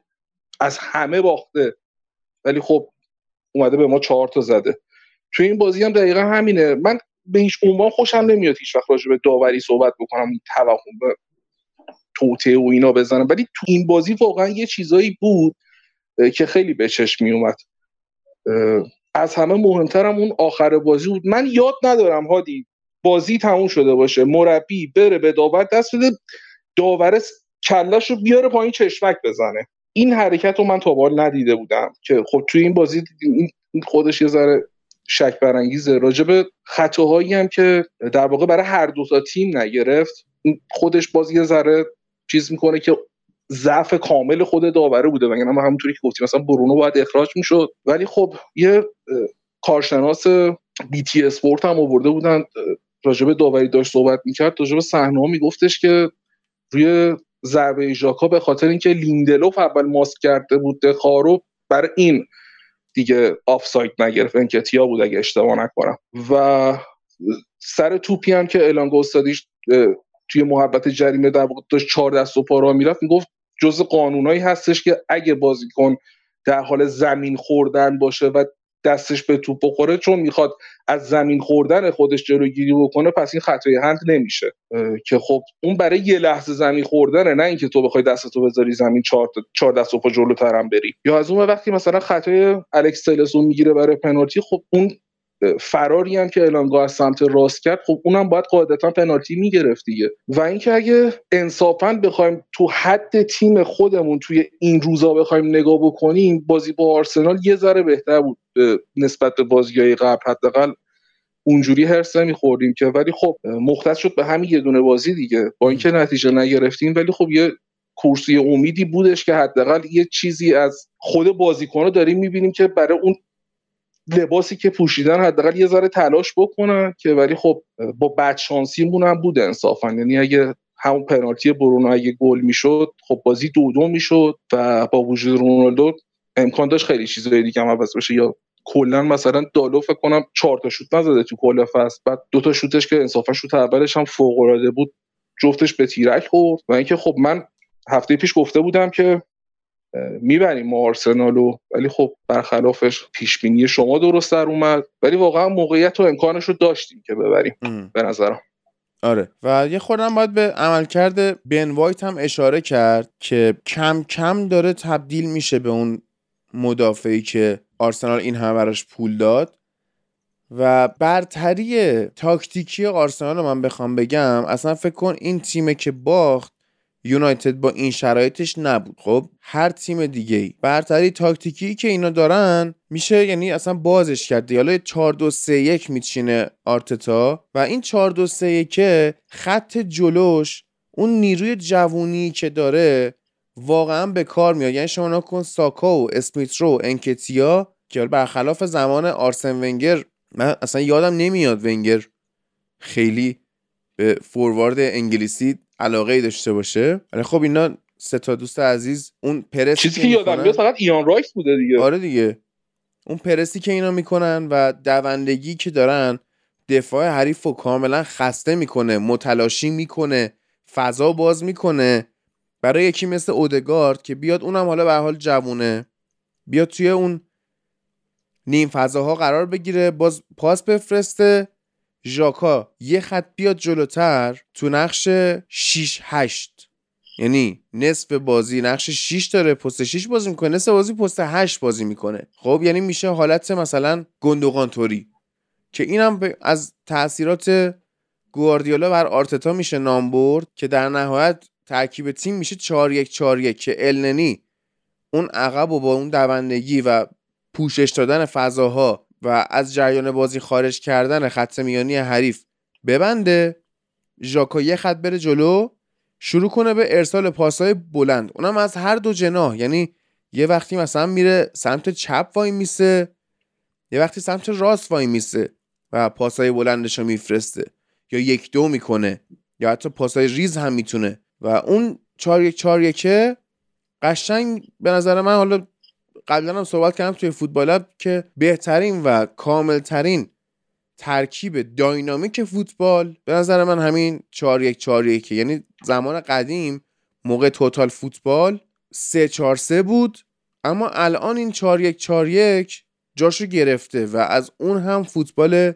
از همه باخته ولی خب اومده به ما چهار تا زده. توی این بازی هم دقیقا همینه. من به هیچ عنوان خوشم نمیاد هیچ وقت راجع به داوری صحبت بکنم توهم توته و اینا بزنم. ولی تو این بازی واقعا یه چیزایی بود که خیلی به چشم می اومد از همه مهمترم اون آخر بازی بود. من یاد ندارم هادی بازی تموم شده باشه مربی بره به داور دست بده داور کلش رو بیاره پایین چشمک بزنه. این حرکت رو من تا بال ندیده بودم که خب توی این بازی این خودش یه ذره شک برانگیزه. راجب خطاهایی هم که در واقع برای هر دو تا تیم نگرفت خودش باز یه ذره چیز می‌کنه که ضعف کامل خود داوره بوده. و ما همونطوری که گفتیم مثلا برونو باید اخراج می‌شد. ولی خب یه کارشناس بی تی اسپورت هم آورده بودن. راجب داوری داشت صحبت می‌کرد. راجب صحنه میگفتش که روی ضربه ژاکا به خاطر اینکه لیندلوف اول ماسک کرده بود دخئا رو برای این دیگه آفساید نگرفت. انکتیا بود اگه اشتباه نکنم. و سر توپی هم که الان گستادیش توی محوطه جریمه در واقع داشت چهار دست و پا راه می‌رفت. می‌گفت جز قانونایی هستش که اگه بازیکن در حال زمین خوردن باشه و دستش به توپ بخوره چون می‌خواد از زمین خوردن خودش جلوگیری بکنه پس این خطای هند نمیشه. که خب اون برای یه لحظه زمین خوردنه نه اینکه تو بخوای دستتو بذاری زمین چهار, دست و پا جلوترم بری. یا از اون وقتی مثلا خطای الکس تلسون می‌گیره برای پنالتی خب اون فراری هم که الانگاه از سمت راست کرد خب اونم باید قاعدتا پنالتی می‌گرفت دیگه. و اینکه اگه انصافا بخوایم تو حد تیم خودمون توی این روزا بخوایم نگاه بکنیم بازی با آرسنال یه ذره بهتر بود نسبت به بازیهای قبل. حداقل اونجوری هرس نمیخوردیم که. ولی خب مختص شد به همین یه دونه بازی دیگه. با اینکه نتیجه نگرفتیم ولی خب یه کورسی امیدی بودش که حداقل یه چیزی از خود بازیکن‌ها داریم می‌بینیم که برای اون لباسی که پوشیدن حداقل یه ذره تلاش بکنن که ولی خب با بدشانسیمون هم بود انصافا. یعنی اگه همون پنالتی برونو اگه گل می‌شد خب بازی دو دو می‌شد و با وجود رونالدو امکان داشت خیلی چیزای دیگه هم عوض بشه. یا کلا مثلا دالو فکر کنم چهار تا شوت نزده تو کل فصل. بعد دو تا شوتش که انصافا شوت اولش هم فوق العاده بود جفتش به تیرک خورد. و اینکه خب من هفته پیش گفته بودم که می‌بریم ما آرسنالو ولی خب برخلافش پیش بینی شما درست در اومد. ولی واقعا موقعیت و امکانش رو داشتیم که ببریم. به نظرم. آره. و یه خودم باید به عملکرد بن وایت هم اشاره کرد که کم کم داره تبدیل میشه به اون مدافعی که آرسنال این همه براش پول داد. و برتری تاکتیکی آرسنال رو من بخوام بگم اصلا فکر کن این تیمه که باخت یونایتد با این شرایطش نبود. خب هر تیم دیگه ای برتری تاکتیکی که اینا دارن میشه یعنی اصلا بازش کرده حالا 4 2 3 1 میچینه آرتتا و این 4 2 3 1 خط جلوش اون نیروی جوونی که داره واقعا به کار میاد. یعنی شما نکن ساکا و اسمیترو انکتیا که برخلاف زمان آرسن ونگر من اصلا یادم نمیاد ونگر خیلی به فوروارد انگلیسی علاقه داشته باشه. ولی خب اینا سه تا دوست عزیز اون پرسی چیزی که یادم میاد فقط ایان رایس بوده دیگه. آره دیگه. اون پرسی که اینا می‌کنن و دوندگی که دارن دفاع حریف رو کاملا خسته می‌کنه متلاشی می‌کنه فضا باز می‌کنه. برای یکی مثل اودگارد که بیاد اونم حالا به حال جوونه بیاد توی اون نیم فضاها قرار بگیره باز پاس بفرسته. ژاکا یه خط بیاد جلوتر تو نقش 6 8 یعنی نصف بازی نقش 6 داره پست 6 بازی می‌کنه نصف بازی پست 8 بازی می‌کنه. خب یعنی میشه حالت مثلا گندوقان توری. که اینم از تاثیرات گواردیولا بر آرتتا میشه نام برد که در نهایت ترکیب تیم میشه 4 1 4 1 که النی اون عقب و با اون دوندگی و پوشش دادن فضاها و از جریان بازی خارج کردن خط میانی حریف ببنده. ژاکا یه خط بره جلو شروع کنه به ارسال پاسهای بلند. اونم از هر دو جناح. یعنی یه وقتی مثلا میره سمت چپ وای میسه یه وقتی سمت راست وای میسه و پاسهای بلندش رو میفرسته. یا یک دو می‌کنه یا حتی پاسهای ریز هم می‌تونه. و اون چار یک چار یکه قشنگ به نظر من حالا قبلا هم صحبت کردم توی فوتبال که بهترین و کاملترین ترکیب داینامیک فوتبال به نظر من همین 4 1 4 1 یعنی زمان قدیم موقع توتال فوتبال 3 4 3 بود اما الان این 4 1 4 1 جاشو گرفته و از اون هم فوتبال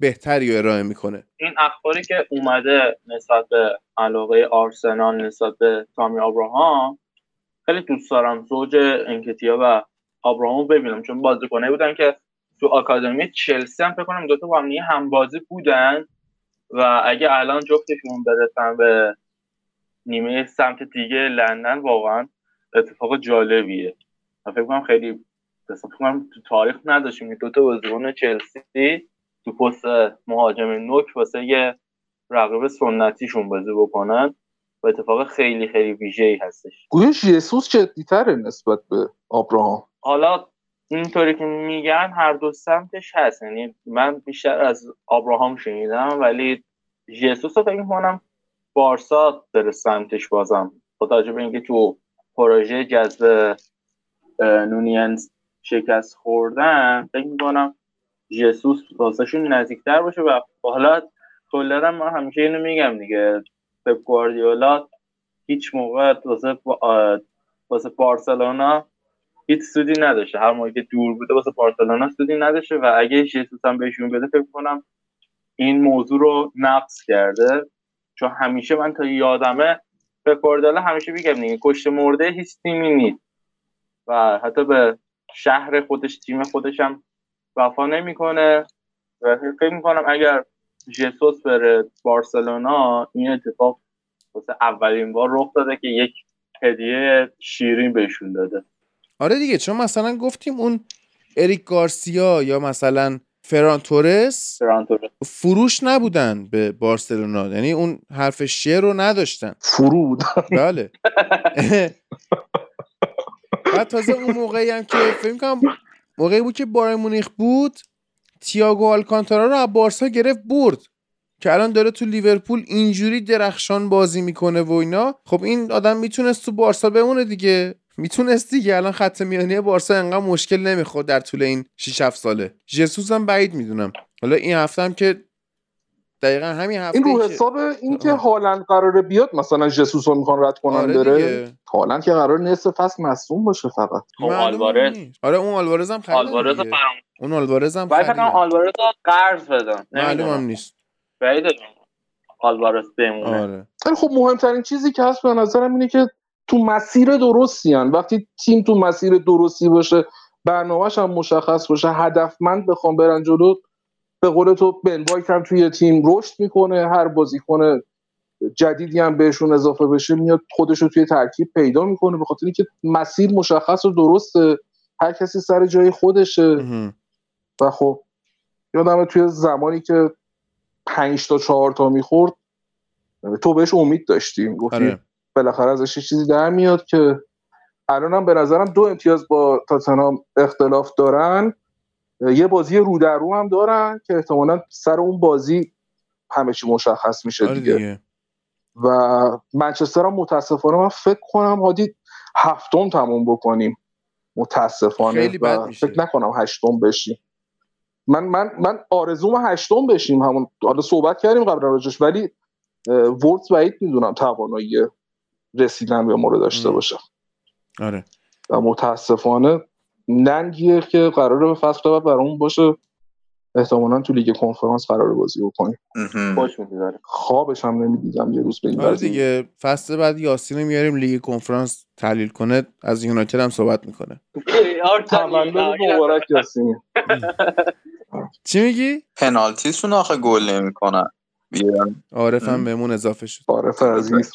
بهتری رو ارائه می‌کنه. این اخباری که اومده نسبت به علاقه آرسنال نسبت به تامی آبراهام خیلی دوست دارم زوج انکتیا و آبراهامو ببینم چون بازیکنه بودن که تو آکادمی چلسی هم فکر کنم دوتا با هم بازی بودن و اگه الان جفتشون برسن به نیمه سمت دیگه لندن واقعا اتفاق جالبیه. من فکر کنم خیلی فکر کنم تو تاریخ نداشتیم دوتا بازیکن چلسی تو پست مهاجم نوک واسه یه رقیب سنتیشون بازی بکنن. و اتفاق خیلی خیلی ویژه ای هستش. گویا ژسوس جدیتره نسبت به آبراهام. حالا اینطوری که میگن هر دو سمتش هست. یعنی من بیشتر از آبراهام شنیدم ولی ژسوس رو فکر می‌کنم بارسا داره سمتش بازم. با توجه به اینکه تو پروژه جذب نونینز شکست خوردن فکر می‌کنم ژسوس واسهشون نزدیکتر باشه و حالا کلا من همیشه اینو میگم دیگه. پپ گواردیولا هیچ موقع واسه واسه بارسلونا هیچ سودی نداشته. هر موقعی که دور بوده واسه بارسلونا سودی نداشته و اگه ژسوس هم بهشون بده فکر کنم این موضوع رو نقص کرده. چون همیشه من تا یادمه پپ گواردیولا همیشه میگم دیگه کشت مرده هیچ تیمی نیست و حتی به شهر خودش تیم خودش هم وفا نمی‌کنه. و فکر می‌کنم اگر ژسوس بره بارسلونا این اتفاق واسه اولین بار رخ داده که یک هدیه شیرین بهشون داده. آره دیگه چون مثلا گفتیم اون اریک گارسیا یا مثلا فران تورس فروش نبودن به بارسلونا یعنی اون حرف شعر رو نداشتن. فرود بله. بعد تازه اون موقعی هم که فکر کنم موقعی بود که بایر مونیخ بود تییاگو آلکانتارا رو از بارسا گرفت برد. که الان داره تو لیورپول اینجوری درخشان بازی می‌کنه و اینا. خب این آدم می‌تونست تو بارسا بمونه دیگه. می‌تونست دیگه. الان خط میانی بارسا انقدر مشکل نمی‌خورد در طول این 6 7 ساله. ژسوس هم بعید می‌دونم. حالا این هفته هم که دقیقا همین هفته این رو حساب این که آه. هالند قراره بیاد مثلا جسوس رو می‌خوان رد کنن آره بره دیگه. هالند که قرار نصف فصل مصوم باشه فقط خب معلومه آلوارز نیست. آره اون آلوارز هم خریدن آلوارز. فرام اون آلوارز هم خریدن. آلوارز رو قرض بدن معلوم هم نمی‌دونم نیست بعیده آلوارز بمونه آره خب مهمترین چیزی که هست به نظرم اینه که تو مسیر درستی هن. وقتی تیم تو مسیر درستی باشه برنامهش هم مشخص باشه هدفمند بخوام برن جلو به قول تو بن وایت هم توی تیم رشد می‌کنه هر بازیکن جدیدی هم بهشون اضافه بشه میاد خودش رو توی ترکیب پیدا می‌کنه به خاطر اینکه مسیر مشخص و درسته هر کسی سر جای خودشه. و خب یادمه توی زمانی که پنج تا چهار تا می‌خورد تو بهش امید داشتیم گفتی آره. بالاخره ازش چیزی در میاد که الانم به نظرم دو امتیاز با تاتنهام اختلاف دارن. یه بازی رو در رو هم دارن که احتمالا سر اون بازی همه چی مشخص میشه آره دیگه. دیگه و منچستر هم متاسفانه من فکر کنم هادی هفتم تموم بکنیم متاسفانه خیلی بد و میشه. فکر نکنم هشتم بشیم من من من آرزوم هشتم بشیم همون حالا صحبت کردیم قبل راجش ولی ورد بعید می‌دونم توانایی رسیدن به ما رو داشته. باشه آره و متاسفانه ننگیه که قراره به فصل بعد برامون باشه. احتمالا تو لیگ کنفرانس قرار بازی بکنیم خوابش هم نمی‌دیدم یه روز به این آره. دیگه فصل بعد یاسین رو میاریم لیگ کنفرانس تحلیل کنه از یونایتد هم صحبت می‌کنه. مبارک یاسین چی میگی؟ پنالتیشون آخه گل نمی‌کنن. عارف هم. بهمون اضافه شد. عارف عزیز.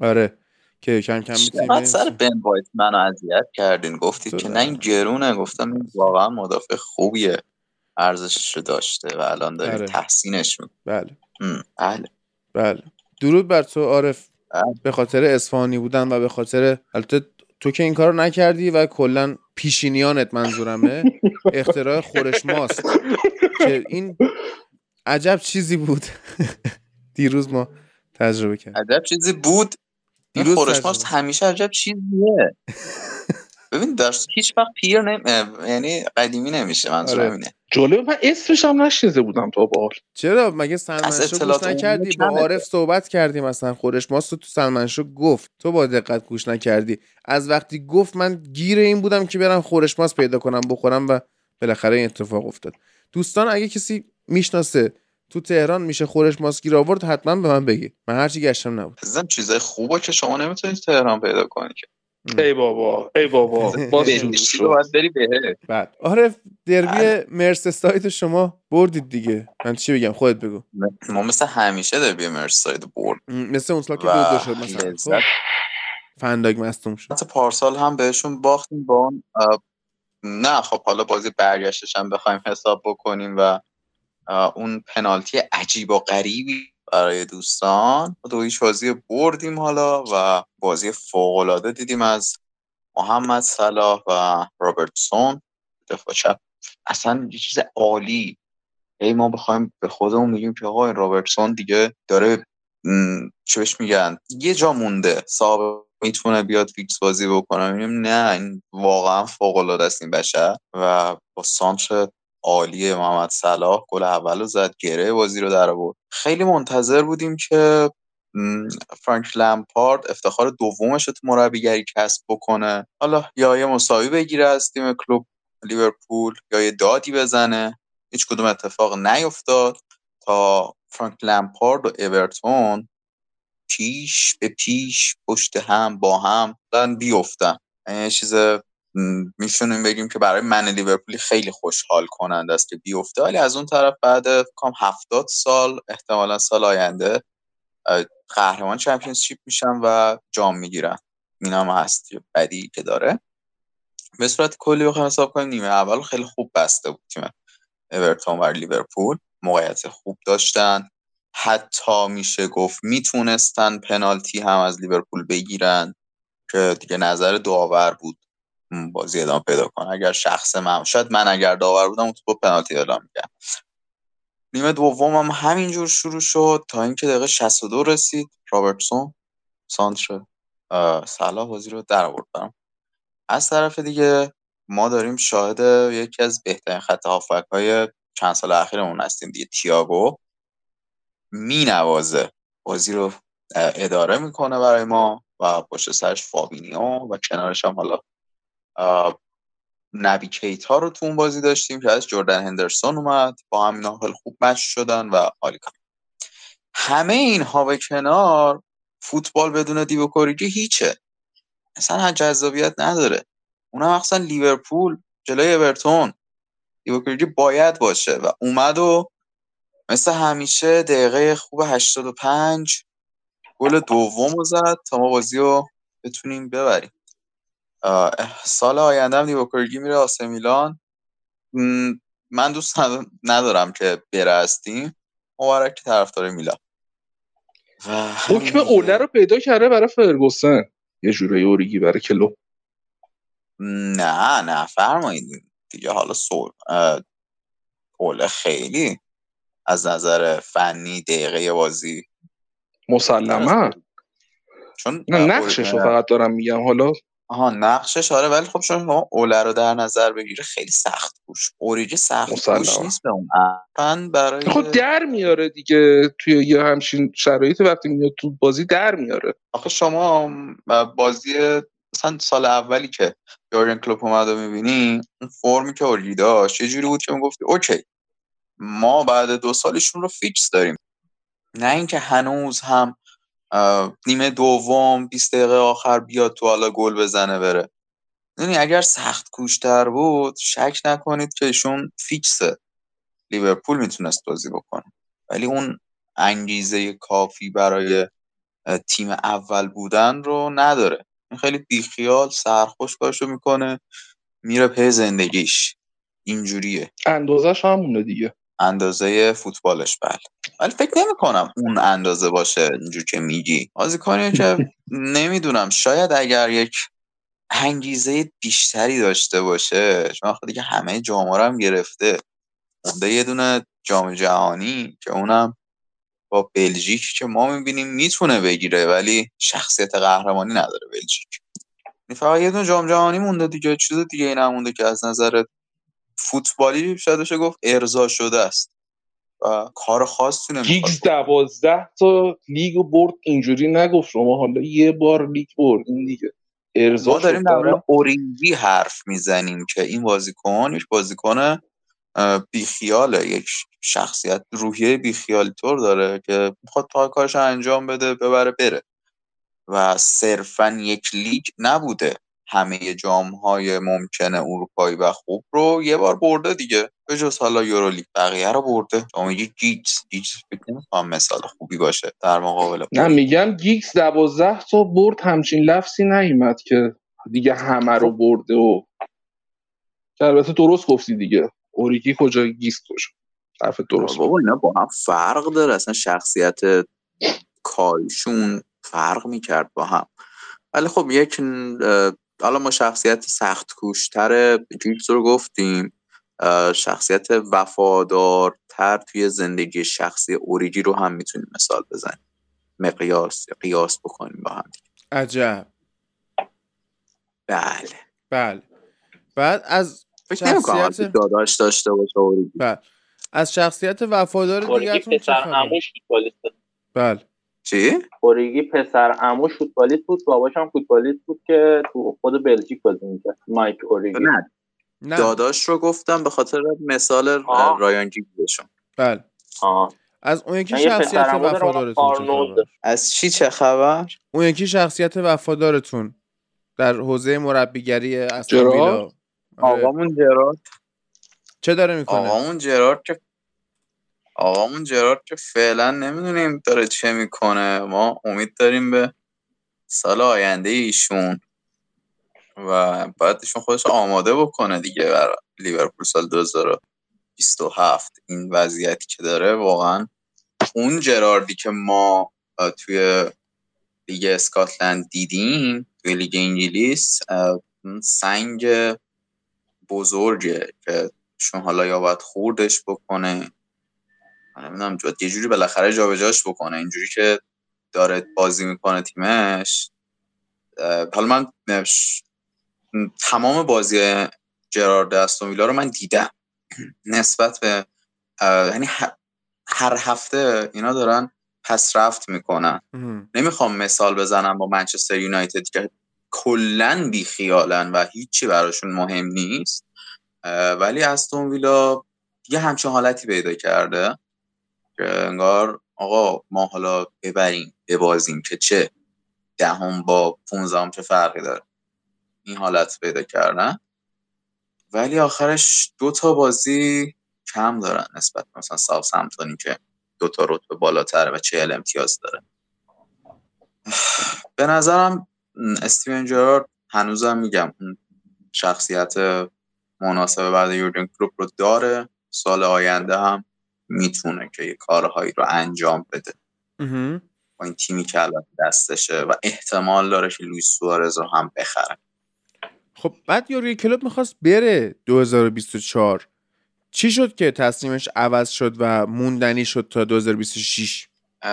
آره. که کم کم می‌تونیم سر بن وایت منو اذیت کردین؟ گفتید که نه این گرونه. گفتم این واقعا مدافع خوبیه. ارزشش رو داشته و الان دارید آره. تحسینش می‌کنید بله. بله. بله. درود بر تو عارف. بله. به خاطر اصفهانی بودن و به خاطر البته تو که این کارو نکردی و کلا پیشینیانت منظورمه. اختراع خورش ماست. که این عجب چیزی بود. دیروز ما تجربه کردیم. عجب چیزی بود. این دیروز خورش تجربه. ماست همیشه عجب چیزیه ببین داشت هیچ وقت پیر نم... اه، یعنی قدیمی نمیشه منظورم آره. اینه. جالب من اسمش هم نشنیده بودم تا به حال. چرا؟ مگه از سلمنشو گوش نکردی؟ با. عارف صحبت کردیم مثلا. خورش ماست رو تو سلمنشو گفت. تو با دقت گوش نکردی. از وقتی گفت من گیر این بودم که برم خورش ماست پیدا کنم بخورم و بالاخره این اتفاق افتاد. دوستان اگه کسی می‌شناسه تو تهران میشه خورش ماست گیر آورد حتما به من بگی من هرچی گشتم نبود. عزیزم چیزای خوبه که شما نمی‌تونید تهران پیدا کنید که. ای بابا ای بابا. باز باید بری بهه بعد. عارف دربی مرس سایت شما بردید دیگه. من چی بگم؟ خودت بگو. ما مثل همیشه دربی مرساید برد. مثل اون سال که دو دو شد مثلا. خب. فنداگ مصدوم شد. حتی پارسال هم بهشون باختیم با اون نه خب حالا بازی برگشتش هم بخوایم حساب بکنیم و اون پنالتی عجیب و غریبی برای دوستان. دو هیچ بازی بردیم حالا و بازی فوق‌العاده دیدیم از محمد صلاح و رابرتسون. دفاع چپ. اصلا یه چیز عالی. هی ما بخوایم به خودمون میگیم که آقا رابرتسون دیگه داره بهش میگن؟ یه جا مونده. صاحب می‌تونه بیاد فیکس بازی بکنه. نه این واقعا فوق العاده است این بشر. و با سانتر عالی محمد صلاح گل اول رو زد گره بازی رو در آورد. خیلی منتظر بودیم که فرانک لمپارد افتخار دومش رو تو مربیگری کسب بکنه. حالا یا یه مساوی بگیره از تیم کلوب لیورپول یا یه دادی بزنه. هیچ کدوم اتفاق نیفتاد تا فرانک لمپارد و اورتون پیش به پیش پشت هم با هم دارن بیفتن. یعنی یه چیز میشونیم بگیم که برای من لیورپولی خیلی خوشحال کننده است که بیفته. ولی از اون طرف بعد کام هفتاد سال احتمالا سال آینده قهرمان چمپیونشیپ میشن و جام می‌گیرن. این هم هست بدی که داره. به صورت کلی بخوایم حساب کنیم نیمه اول خیلی خوب بسته بود تیم اورتون و لیورپول. موقعیت خوب داشتن. حتی میشه گفت می‌تونستن پنالتی هم از لیورپول بگیرن که دیگه نظر داور بود. بازی ادامه پیدا کنه. اگر شخص من شاید من اگر داور بودم تو پنالتی اعلام می‌کرد. نیمه دوم هم همینجور شروع شد تا اینکه دقیقه 62 رسید. رابرتسون سانتر سلا بازی رو در آورد از طرف دیگه ما داریم شاهد یکی از بهترین خط هافک های چند سال اخیرمون هستیم دیگه تییاگو می نوازه بازی رو اداره می‌کنه برای ما و پشت سرش فابینیو و کنارش هم حالا نبی کیتا رو تو اون بازی داشتیم که از جردن هندرسون اومد. با هم اینا خوب مش شدن و عالی همه اینها به کنار فوتبال بدون دیو کوریجی هیچه. اصلا جذابیت نداره. اونم اصلا لیورپول جلوی اورتون. دیو کوریجی باید باشه و اومد و مثل همیشه دقیقه خوب 85 گل دوم رو زد تا ما بازی رو بتونیم ببریم. سال آینده هم دیوکرگی میره آسه میلان. من دوست ندارم که برستیم مبارک طرفدار میلان. حکم اوله رو پیدا کرده برای فرگوسن. یه جوره اوریگی برای کلو نه نه فرمایید. دیگه حالا سول اوله خیلی از نظر فنی دقیقه بازی مسلما چون نقشش رو فقط دارم میگم. حالا آها نقشش آره ولی خب شما اوله رو در نظر بگیره خیلی سخت گوش اوریجی سخت گوش نیست به اون فن برای خب در میاره دیگه توی یه همچین شرایط وقتی میاد تو بازی در میاره. آخه شما بازی مثلا سال اولی که یورگن کلوپ اومد و می‌بینی اون فرمی که اوریجی داشت یه جوری بود که گفتی okay ما بعد دو سالشون رو fix داریم. نه اینکه هنوز هم نیمه دوم 20 دقیقه آخر بیاد تو حالا گل بزنه بره. یعنی اگر سخت کوشتر بود شک نکنید که ایشون فیکسه لیورپول می‌تونست بازی بکنه. ولی اون انگیزه کافی برای تیم اول بودن رو نداره. این خیلی بیخیال سرخوش کارشو می‌کنه میره په زندگیش. اینجوریه. اندازش همونه دیگه. اندازه فوتبالش بله. ولی فکر نمی کنم اون اندازه باشه اینجور که میگی. بازیکنی که نمی‌دونم شاید اگر یک انگیزه بیشتری داشته باشه چون دیگه همه جامعه هم گرفته. مونده یه دونه جام جهانی که اونم با بلژیک که ما می‌بینیم می‌تونه بگیره ولی شخصیت قهرمانی نداره بلژیک. فقط یه دونه جام جهانی مونده دیگه چیز دیگه این نمونده که از نظر فوتبالی شاید گفت ارضا شده است. و کار خاصی نمی‌خواد گیگز دوازده تا لیگ برد اینجوری نگفت. شما حالا یه بار لیگ برد این دیگه ارضا ما داریم در اوریجی حرف می‌زنیم که این بازیکن یک بازیکن بیخیاله. یک شخصیت روحیه بیخیالی طور داره که می‌خواد تا کارش انجام بده ببره بره. و صرفا یک لیگ نبوده. همه جام های ممکنه اروپایی و خوب رو یه بار برده دیگه. به جز حالا یورو لیگ بقیه رو برده. میگی گیگز. گیگز فکر مثال خوبی باشه در مقابل نه میگم گیگز دوازده تا برد همچین لفظی نیومد که دیگه همه رو خب. برده و البته درست گفتی دیگه. اوریگی کجا گیگز کجا؟ حرف درست. بابا اینا با هم فرق داره. اصلا شخصیت کاریشون فرق می‌کرد با هم. ولی خب یک حالا ما شخصیت سخت کوشتر گیبز رو گفتیم شخصیت وفادارتر توی زندگی شخصی اوریجی رو هم می‌تونیم مثال بزنیم. مقیاس یا قیاس بکنیم با هم. عجب. بله. بله. بعد از شخصیت داداش داشته باشه اوریجی. بله. از شخصیت وفادار دیگه بله. چی؟ اوریگی پسر عمو فوتبالیست بود باباش هم فوتبالیست بود که تو خود بلژیک بازی می‌کرد مایک اوریگی نه. نه. داداش رو گفتم به خاطر مثال. رایان گیگزشون بله آه. از اون یکی شخصیت وفادارتون از چی چه خبر؟ اون یکی شخصیت وفادارتون در حوزه مربیگری اصلا آره. آقامون جرارد چه داره می‌کنه؟ آقامون جرارد که آقامون جرارد که فعلا نمی‌دونیم داره چه می‌کنه. ما امید داریم به سال آینده ایشون و باید ایشون خودش آماده بکنه دیگه برای لیورپول سال 2027 این وضعیتی که داره واقعا اون جراردی که ما توی لیگ اسکاتلند دیدیم توی لیگ انگلیس سنگ بزرگه که شون حالا یا باید خوردش بکنه نمی‌دونم یه جوری بالاخره جابجاش بکنه. اینجوری که داره بازی می‌کنه تیمش حالا من تمام بازی جرارد استون ویلا رو من دیدم. نسبت به یعنی هر هفته اینا دارن پس رفت می‌کنن نمی‌خوام مثال بزنم با منچستر یونایتد که کلا بیخیالن و هیچی براشون مهم نیست ولی استون ویلا یه همچین حالتی پیدا کرده. انگار آقا ما حالا ببریم ببازیم که چه؟ دهم با 15 چه فرقی داره؟ این حالت پیدا کردن. ولی آخرش دو تا بازی کم دارن نسبت مثلا ساوث همتونی که دو تا رتبه بالاتر و چهل امتیاز داره. به نظرم استیون جرارد هنوزم میگم شخصیت مناسب بعد یورگن کلوپ رو داره. سال آینده هم می‌تونه که یه کارهایی رو انجام بده. با این تیمی که الان دستشه و احتمال داره که لویس سوارز رو هم بخره. خب بعد یورگن کلوپ می‌خواست بره 2024 چی شد که تصمیمش عوض شد و موندنی شد تا 2026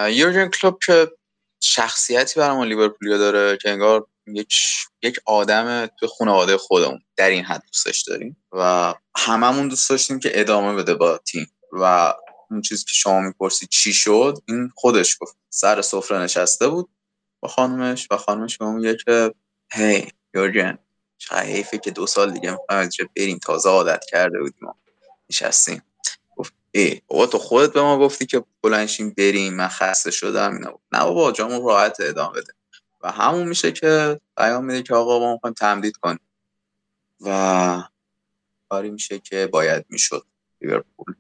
یورگن کلوپ که شخصیتی برای لیورپولیا داره که انگار یک یک آدم تو خانواده خودمون در این حد دوستش داریم و هممون دوست داشتیم که ادامه بده با تیم و اون چیزی که شما می‌پرسید چی شد این خودش گفت. سر سفره نشسته بود با خانمش و خانمش به میگه که هی یورگن چقدر حیفه که دو سال دیگه می‌خوایم بریم تازه عادت کرده بودیم نشستیم. گفت ای بابا تو خودت به ما گفتی که بلنشیم بریم من خسته شدم. نه بابا جامون راحت ادامه بده. و همون میشه که پیام میده که آقا ما می‌خوایم تمدید کنیم. و کاری میشه که باید می‌شد. لیورپول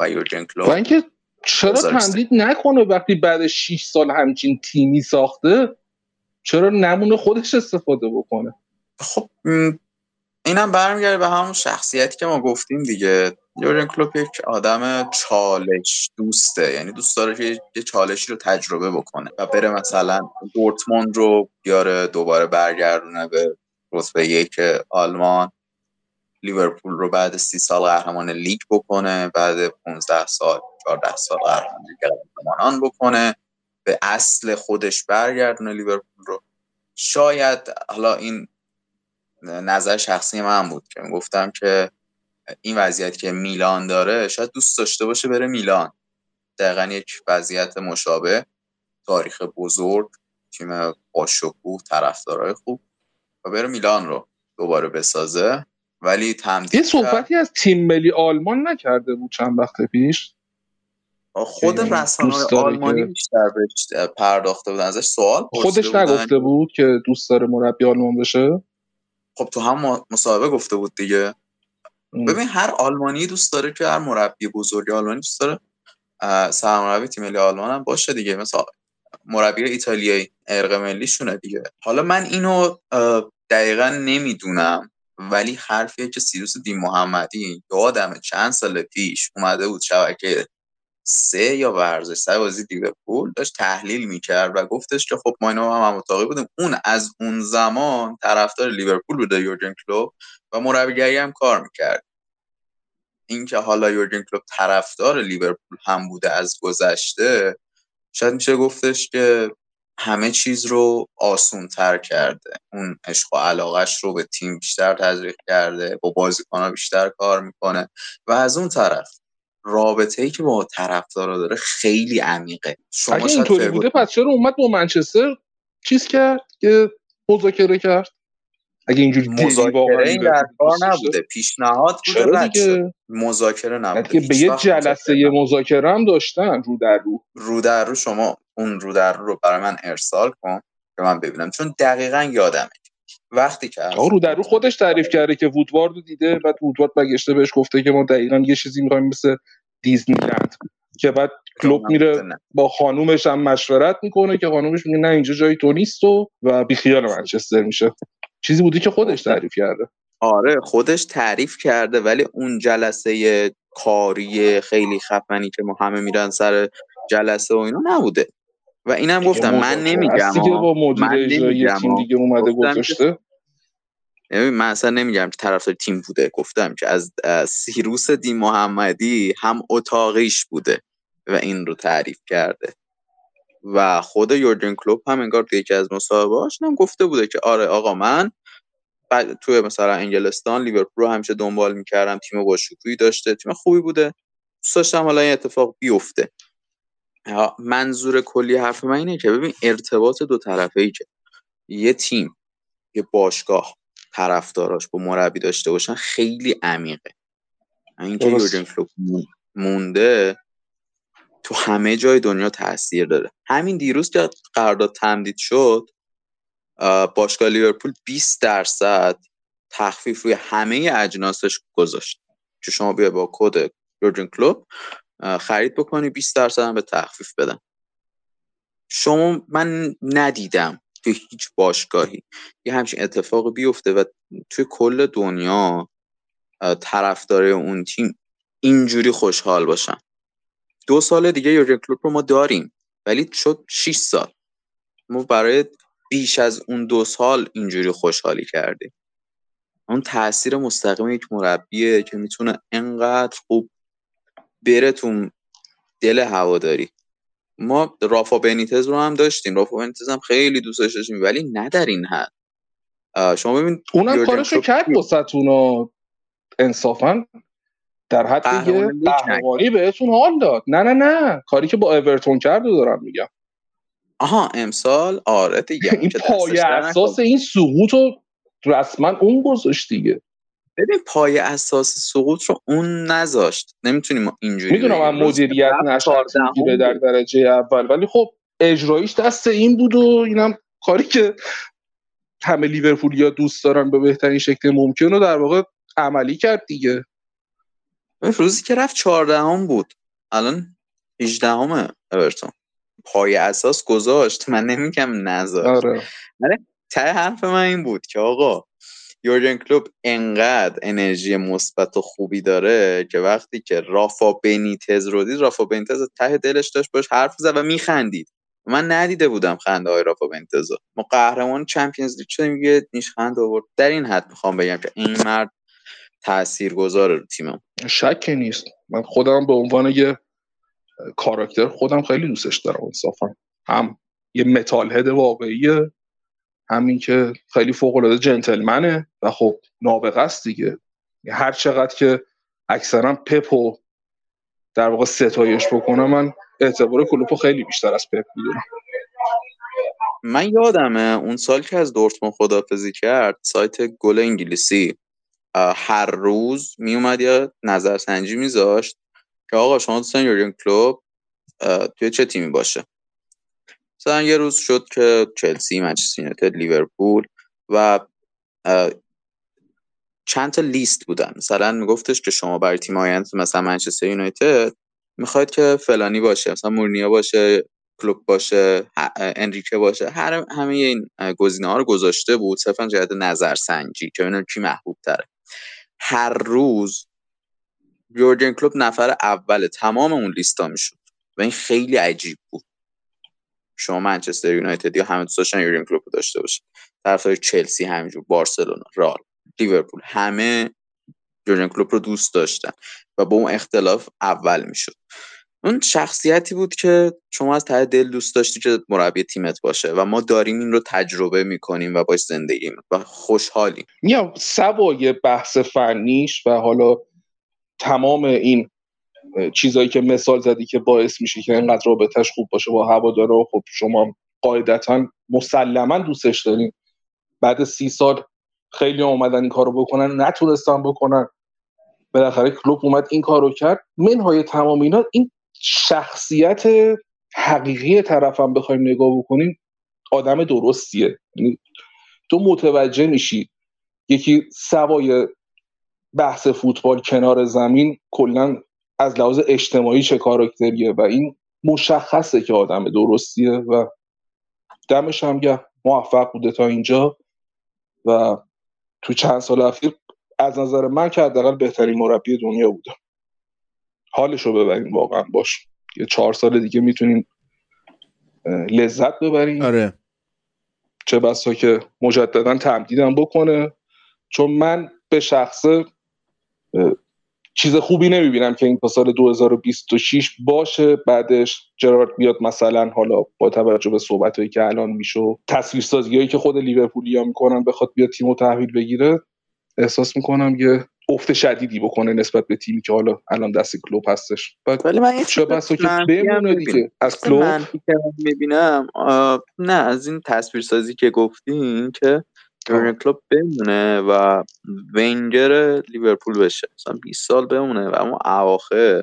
و یورگن کلوپ و اینکه چرا تمدید نکنه وقتی بعد 6 سال همچین تیمی ساخته چرا نمونه خودش استفاده بکنه؟ خب اینم برمیگرده به همون شخصیتی که ما گفتیم دیگه. یورگن کلوپ یک آدم چالش دوسته. یعنی دوست داره که یه چالشی رو تجربه بکنه و بره مثلا دورتموند رو بیاره دوباره برگردونه به رتبه یک آلمان. لیورپول رو بعد سی سال قهرمان لیگ بکنه بعد 15 سال 14 سال قهرمان لیگ بکنه به اصل خودش برگردونه لیورپول رو. شاید حالا این نظر شخصی من بود که گفتم که این وضعیت که میلان داره شاید دوست داشته باشه بره میلان. دقیقا یک وضعیت مشابه تاریخ بزرگ تیم باشکوه طرفدارای خوب و بره میلان رو دوباره بسازه. ولی تمدید یه صحبتی از تیم ملی آلمان نکرده بود چند وقت پیش. خود رسانه آلمانی بیشتر بهش پرداخته بود ازش سوال خودش نگفته بود که دوست داره مربی آلمان بشه. خب تو هم مصاحبه گفته بود دیگه. ببین هر آلمانی دوست داره که هر مربی بزرگ آلمانی دوست داره سرمربی تیم ملی آلمان هم باشه دیگه. مثلا مربی ایتالیایی ارق ملیشونه دیگه. حالا من اینو دقیقا نمی‌دونم. ولی حرفیه که سیروس دی محمدی یادم چند سال پیش اومده بود شبکه سه یا ورزش سه بازی لیورپول داشت تحلیل می‌کرد و گفتش که خب ما اینا هم, هم متاقی بودیم. اون از اون زمان طرفدار لیورپول بوده یورگن کلوب و مربیگری هم کار می‌کرد. اینکه حالا یورگن کلوب طرفدار لیورپول هم بوده از گذشته شاید میشه گفتش که همه چیز رو آسون تر کرده. اون عشق و علاقش رو به تیم بیشتر تزریق کرده با بازیکنها بیشتر کار می‌کنه. و از اون طرف رابطه ای که با طرفدارا داره خیلی عمیقه. شما اگه اینطوری بوده پس چرا اومد با منچستر چیز کرد؟ که مذاکره کرد؟ اگه اینجوری مذاکره این در کار نبوده پیشنهاد بوده مذاکره نبوده. به یه جلسه یه مذاکره هم داشتن رو در رو. رو در رو شما اون رو در رو برای من ارسال کن که من ببینم. چون دقیقا یادمه. وقتی که رو در رو خودش تعریف کرده که وودوارد رو دیده بعد وودوارد بگشته بهش گفته که ما دقیقا یه چیزی می‌خوایم مثل دیزنی لند. که بعد کلوب میره با خانومش هم مشورت می‌کنه که خانومش میگه نه اینجا جای تو نیست و و بیخیال منچستر میشه. چیزی بودی که خودش تعریف کرده. آره خودش تعریف کرده ولی اون جلسه کاری خیلی خفنی که ما همه میرن سر جلسه و اینا نبوده. و اینم گفتم من نمیگم با من نمیگم تیم دیگه اومده گذاشته؟ من اصلا نمیگم که طرفدار تیم بوده. گفتم که از سیروس دی محمدی هم اتاقیش بوده و این رو تعریف کرده. و خود یورگن کلوپ هم انگار توی یکی از مصاحبه‌هاش هم گفته بوده که آره آقا من بعد توی مثلا انگلستان لیورپول رو همیشه دنبال می‌کردم تیم با شکوهی داشته تیم خوبی بوده. دوست داشتم حالا این اتفاق بیفته. منظور کلی حرف من اینه که ببین ارتباط دو طرفه ای که یه تیم یه باشگاه طرفداراش با مربی داشته باشن خیلی عمیقه. اینکه یورگن کلوپ مونده تو همه جای دنیا تاثیر داره. همین دیروز که قرارداد تمدید شد باشگاه لیورپول 20 درصد تخفیف روی همه اجناسش گذاشت. که شما بیا با کد یورگن کلوب خرید بکنی 20 درصد هم به تخفیف بدن. شما من ندیدم توی هیچ باشگاهی یه همچین اتفاق بیفته و توی کل دنیا طرفدار اون تیم اینجوری خوشحال باشن. دو سال دیگه یورگن کلوپ رو ما داریم ولی شد 6 سال. ما برای بیش از اون دو سال اینجوری خوشحالی کردیم. اون تاثیر مستقیم یک مربیه که می‌تونه انقدر خوب بره تو دل هواداری. ما رافا بنیتز رو هم داشتیم. رافا بنیتز هم خیلی دوستش داشتیم ولی نه در این حد. شما ببین اونم کارشو کرد واسهتون انصافا. در حد یه قهرمانی بهتون حال داد. نه نه نه. کاری که با اورتون کرد رو دارم میگم. آها امسال؟ آره دیگه این پای اساس این سقوط رو رسما اون گذاشت دیگه. ببین پای اساس سقوط رو اون نذاشت. نمی‌تونیم اینجوری می‌دونم من مدیریت نشد در درجه اول. ولی خب اجرایش دست این بود و اینم کاری که همه لیورپولیا دوست دارن به بهترین شکل ممکن و در واقع عملی کرد دیگه. روزی که رفت چهاردهم بود. الان 18 همه اورتون. پای اساس گذاشت. من نمیگم نذاشت. آره. ته حرف من این بود که آقا یورگن کلوب انقدر انرژی مثبت و خوبی داره که وقتی که رافا بنیتز رو دید رافا بنیتز ته دلش داشت باش حرف زد و میخندید. من ندیده بودم خنده های رافا بنیتز ما قهرمان چمپیونز لیگ شدیم یه نیشخند آورد. در این حد می‌خوام بگم که این مرد تأثیر گذاره رو تیمم شکی نیست. من خودم به عنوان یه کاراکتر خودم خیلی دوستش دارم انصافا. هم یه متال هد واقعیه همین که خیلی فوق العاده جنتلمنه و خب نابغه است دیگه. هر چقدر که اکثرا پپ در واقع ستایش بکنم من اعتبار کلوپو خیلی بیشتر از پپ می‌دونم. من یادمه اون سال که از دورتموند خدافزی کرد سایت گل انگلیسی هر روز میومد یا نظرسنجی میذاشت که آقا شما دوستان یورگن کلوب توی چه تیمی باشه؟ مثلا یه روز شد که چلسی منچستر یونایتد لیورپول و چند تا لیست بودن. مثلا میگفتش که شما برای تیم آینده مثلا منچستر یونایتد می‌خواید که فلانی باشه مثلا مورنیا باشه کلوب باشه انریکه باشه. هر همه این گزینه ها رو گذاشته بود صرفا جهت نظر سنجی که ببینن کی محبوب تره هر روز یورگن کلوب نفر اول تمام اون لیستا می‌شد. و این خیلی عجیب بود. شما منچستر یونایتد یا همه دوست داشتن یورگن کلوپ داشته باشه طرفدار چلسی همینجور بارسلونا رال لیورپول همه یورگن کلوپ رو دوست داشتن. و با اون اختلاف اول می‌شد. اون شخصیتی بود که شما از ته دل دوست داشتی که مربی تیمت باشه و ما داریم این رو تجربه می‌کنیم و باش زندگی و خوشحالیم. میام سوای بحث فنیش و حالا تمام این چیزایی که مثال زدی که باعث میشه که اینقدر رابطش خوب باشه با هوادارا خب شما قاعدتا مسلما دوستش دارین. بعد سی سال خیلی اومدن این کارو بکنن نتونستن بکنن. بالاخره کلوب اومد این کارو کرد. منهای تمام اینا این شخصیت حقیقی طرفم بخوایم نگاه بکنیم آدم درستیه. یعنی تو متوجه میشی یکی سوای بحث فوتبال کنار زمین کلا از لحاظ اجتماعی چه کاراکتریه و این مشخصه که آدم درستیه و دمش هم گه موفق بوده تا اینجا و تو چند سال اخیر از نظر من که حداقل بهترین مربی دنیا بوده. حالش رو ببریم واقعا باش. یه چهار سال دیگه می‌تونیم لذت ببریم. آره. چه بسا که مجددا تمدیدم بکنه. چون من به شخصه چیز خوبی نمی‌بینم که این تا سال 2026 باشه بعدش جرارد بیاد مثلا حالا با توجه به صحبت هایی که الان میشه تصویر هایی که خود لیورپولیا می‌کنن بخواد بیاد تیم تحویل بگیره احساس می‌کنم یه افت شدیدی بکنه نسبت به تیمی که حالا الان دست کلوب هستش. ولی من چه بسا که بمونه دیگه. از کلوب؟ می‌بینم نه از این تصویر سازی که گفتین که یورگن کلوب بمونه و ونگر لیورپول بشه. مثلا 20 سال بمونه و اما اواخر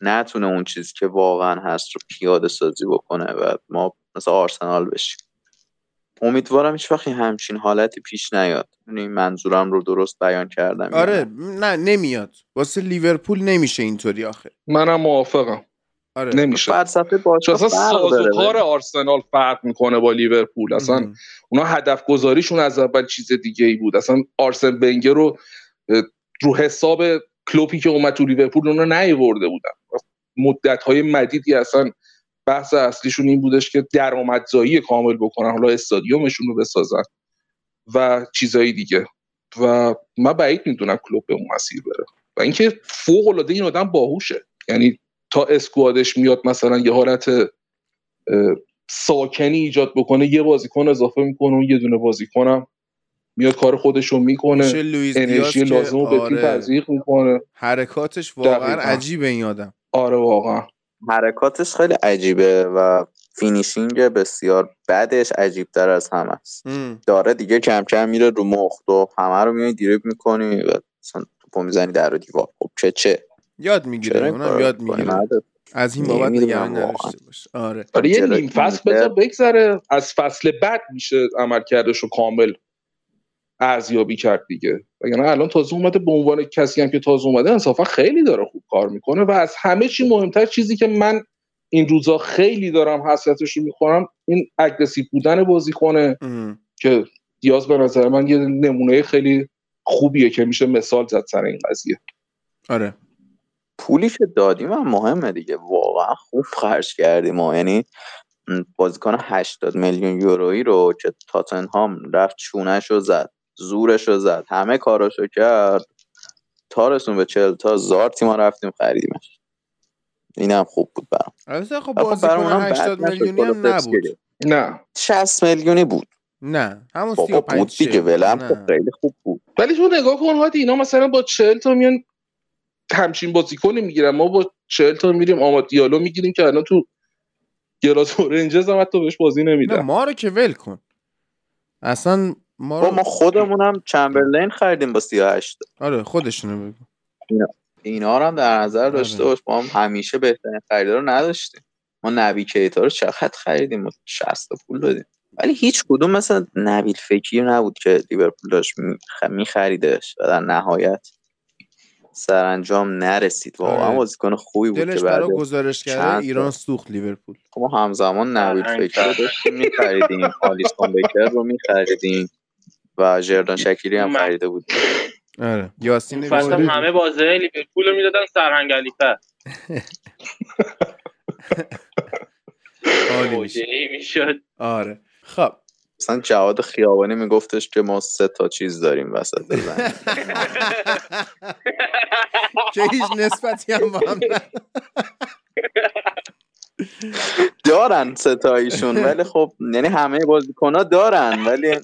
نتونه اون چیزی که واقعا هست رو پیاده سازی بکنه و ما مثلا آرسنال بشیم. امیدوارم هیچ وقتی همچین حالتی پیش نیاد. یعنی منظورم رو درست بیان کردم آره نه نمیاد. واسه لیورپول نمیشه اینطوری آخه. منم موافقم. آره. نمیشه. فلسفه باشه اصلا سازوکار آرسنال فرق می‌کنه با لیورپول. اصلا اونا هدف گذاریشون از اول چیز دیگه ای بود. اصلا آرسن بنگر رو رو حساب کلوپی که اومد تو لیورپول اونا نیورده بودن. مدت های مدیدی اصلا بحث اصلیشون این بودش که درآمدزایی کامل بکنن حالا استادیومشون رو بسازن و چیزایی دیگه. و من بعید می‌دونم کلوب به اون مسیر بره. و اینکه فوق العاده این آدم باهوشه. یعنی تا squad ش میاد مثلا یه حالت ساکنی ایجاد بکنه یه بازیکن اضافه می‌کنه و یه دونه بازیکنم میاد کار خودش رو می‌کنه انرژی لازم رو به تیم آره. تزریق می‌کنه. حرکاتش واقعا عجیبه این آدم. آره واقعا. حرکاتش خیلی عجیبه و finishing بسیار بدش عجیب تر از همه است. داره دیگه کم کم میره رو مخت و همه رو میای دریبل می‌کنی و مثلا توپو می‌زنی در و دیوار. خب چه چه؟ یاد می‌گیره اونم یاد می‌گیره. از این بابت نگران نداشته باش آره. آره یه نیم فصل بذار بگذره از فصل بعد میشه عمل کردش رو کامل ارزیابی کرد دیگه. وگرنه الان تازه اومده به عنوان کسی هم که تازه اومده انصافا خیلی داره خوب کار می‌کنه و از همه چی مهمتر چیزی که من این روزا خیلی دارم حسرتش رو می‌خورم این اگرسیو بودن بازیکنه که دیاز به نظر من یه نمونه خیلی خوبیه که میشه مثال زد سر این قضیه. آره. پولی که دادیم هم مهمه دیگه. واقعا خوب خرج کردیم ما یعنی بازیکن 80 میلیون یورویی رو که تاتنهام رفت چونش رو زد. زورش رو زد. همه کاراشو کرد. تا رسون به چل تا زار تیما رفتیم خریدیمش. این هم خوب بود برام. البته خب بازیکن 80 میلیونی هم نبود. نه. 60 میلیونی بود. نه. همون 35 بود دیگه. ولم خیلی خوب بود. ولی تو نگاه کن هادی اینا مثلا با 40 تا میان همچین بازیکنی می‌گیرن. ما با 40 تا میریم آماد دیالو می‌گیریم که الان تو گلاس رنجرز هم حتی بهش بازی نمیدن. ما رو که ول کن. اصلا ما رو... ما خودمونم چمبرلین خریدیم با 38 آره خودشونو بگو. اینا اینا رو هم در نظر داشته آره. باش ما هم همیشه بهترین خریدار رو نداشتیم. ما نبی کیتا رو چقدر خریدیم؟ 60 پول دادیم. ولی هیچ کدوم مثلا نبیل فکری نبود که لیورپول داشت میخریدش و در نهایت سرانجام نرسید. واقعا آره. بازیکن خوبی بود دلش که برای گزارش کرده ایران سوخت لیورپول. خب ما همزمان نوید فکر رو داشتیم می‌خریدیم. آلیسون بکر رو می‌خریدیم. و جردان شکیری هم خریده بود. آره. یاسین فصل همه بازه لیورپول رو می‌دادن سرهنگ علیفه عالی می‌شد. آره. خب. مثلا جواد خیابانی میگفتش که ما سه تا چیز داریم وسط بزنیم که هیچ نسبتی هم با هم دارن ستایشون ولی خب یعنی همه بازیکن ها دارن ولی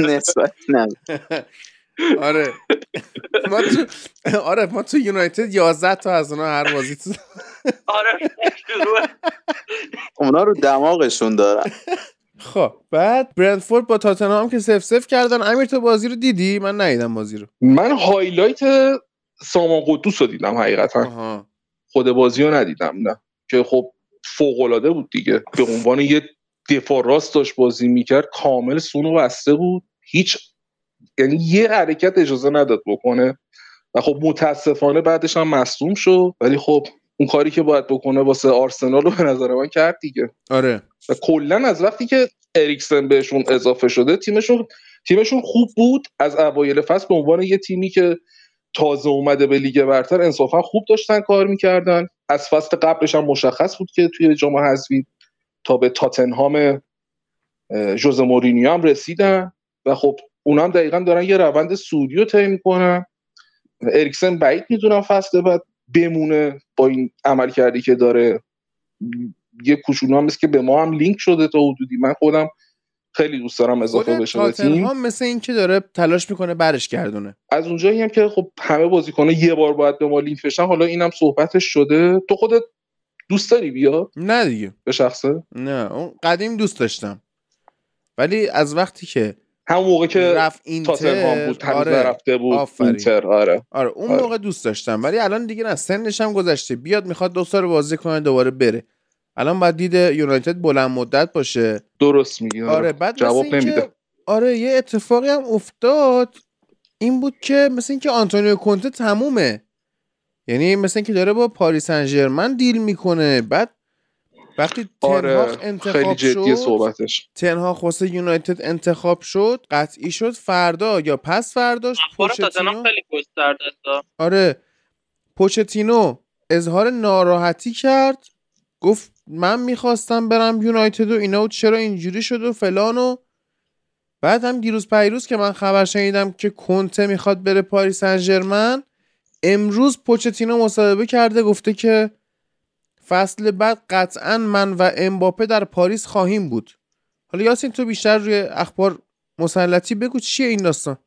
نسبت نه آره. ما تو آره ما تو یونایتد 11 تا از اونها هر بازی تو آره اونا رو دماغشون دارن. خب بعد برندفورد با تاتنهام که صفر صفر کردن. امیر تو بازی رو دیدی؟ من ندیدم بازی رو. من highlight سامان قدوس رو دیدم حقیقتا. خود بازی رو ندیدم نه. که خب فوق العاده بود دیگه. به عنوان یه دفاع راست داشت بازی می‌کرد کامل سونو بسته بود. هیچ یعنی یه حرکت اجازه نداد بکنه. و خب متاسفانه بعدش هم مصدوم شد. ولی خب اون کاری که باید بکنه واسه آرسنال رو به نظر من کرد دیگه. آره. و کلا از وقتی که اریکسن بهشون اضافه شده تیمشون تیمشون خوب بود. از اوایل فصل به عنوان یه تیمی که تازه اومده به لیگ برتر انصافا خوب داشتن کار می‌کردن. از فصل قبلش هم مشخص بود که توی جام حذفی تا به تاتنهام ژوزه مورینیو هم رسیدن و خب اونا هم دقیقا دارن یه روند سودی رو طی می‌کنن. اریکسن بعید می‌دونم فصل بعد بمونه با این عمل کردی که داره. یه کوچولو هم که به ما هم لینک شده تا حدودی. من خودم خیلی دوست دارم اضافه بشه به تیم. مثل این که داره تلاش می‌کنه برش گردونه. از اونجایی هم که خب همه بازیکن‌ها یه بار باید به ما لینک بشن حالا اینم صحبتش شده. تو خودت دوست داری بیا نه دیگه. به شخصه؟ نه اون قدیم دوست داشتم. ولی از وقتی که همون موقع که رفت اینتر بود آره نرفته بود آفرین. اینتر آره. آره اون آره. موقع دوست داشتم. ولی الان دیگه نه سنش هم گذشته. بیاد می‌خواد دو سال بازی کنه دوباره بره. الان باید دید یونایتد بلند مدت باشه. درست میگی آره. بعد جواب نمیده. آره یه اتفاقی هم افتاد. این بود که مثل اینکه آنتونیو کونته تمومه. یعنی مثل اینکه داره با پاریس سن ژرمن deal می‌کنه. بعد وقتی آره تنهاق خیلی انتخاب جدیه شد صحبتش. تنها واسه یونایتد انتخاب شد قطعی شد. فردا یا پس فرداش پوچتینو خیلی آره پوچتینو اظهار ناراحتی کرد. گفت من می‌خواستم برم یونایتد و اینا و چرا اینجوری شد و فلان و بعد هم دیروز پیروز که من خبر شنیدم که کنته می‌خواد بره پاریس سن ژرمن امروز پوچتینو مصاحبه کرده گفته که فصل بعد قطعا من و امباپه در پاریس خواهیم بود. حالا یاسین تو بیشتر روی اخبار مسلطی بگو چیه این داستان؟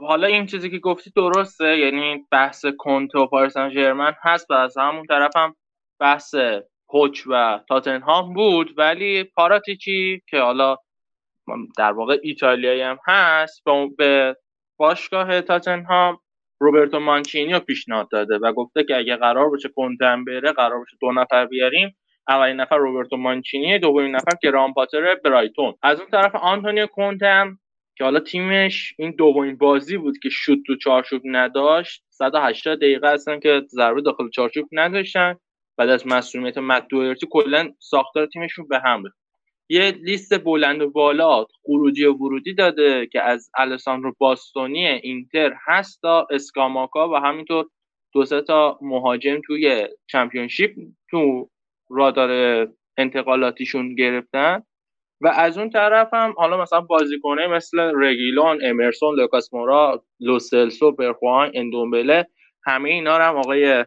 حالا این چیزی که گفتی درسته یعنی بحث کنته و پاریس سن ژرمن هست و از همون طرف هم بحث پوچ و تاتنهام بود ولی پاراتیچی که حالا در واقع ایتالیایی هم هست به- باشگاه تاتنهام روبرتو مانچینی رو پیشنهاد داده و گفته که اگه قرار باشه کنته هم بره قرار باشه دو نفر بیاریم. اولین نفر روبرتو مانچینی دومین نفر گرام پاتر برایتون. از اون طرف آنتونیو کنته هم که حالا تیمش این دومین بازی بود که شوت تو چارچوب نداشت 180 دقیقه هستن که ضربه داخل چارچوب نداشتن. بعد از مسئولیت مک دوئرتی کلا ساختار تیمشون به هم. یه لیست بلند و بالا خروجی و ورودی داده که از الساندرو باستونی اینتر هست تا اسکاماکا و همینطور دو تا مهاجم توی چمپیونشیپ تو رادار انتقالاتیشون گرفتن و از اون طرف هم حالا مثلا بازیکنه مثل رگیلون، امرسون، لوکاس مورا، لوسلسو، برخواین، اندومبله همه اینا رو هم آقای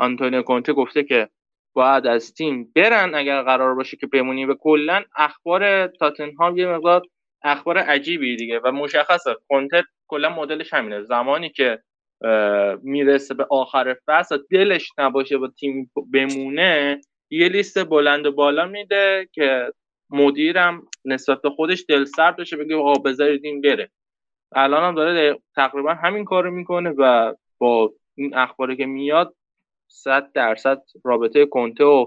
آنتونیو کونته گفته که باید از تیم برن اگر قرار باشه که بمونی و کلا اخبار تاتنهام یه مقدار اخبار عجیبی دیگه و مشخصه. کنته کلا مدلش همینه. زمانی که می‌رسه به آخر فصل دلش نباشه با تیم بمونه یه لیست بلند و بالا میده که مدیرم نسبت به خودش دل سرد بشه بگه آقا بذارید این بره. الان هم داره تقریبا همین کارو می‌کنه و با این اخباری که میاد صد درصد رابطه کنته و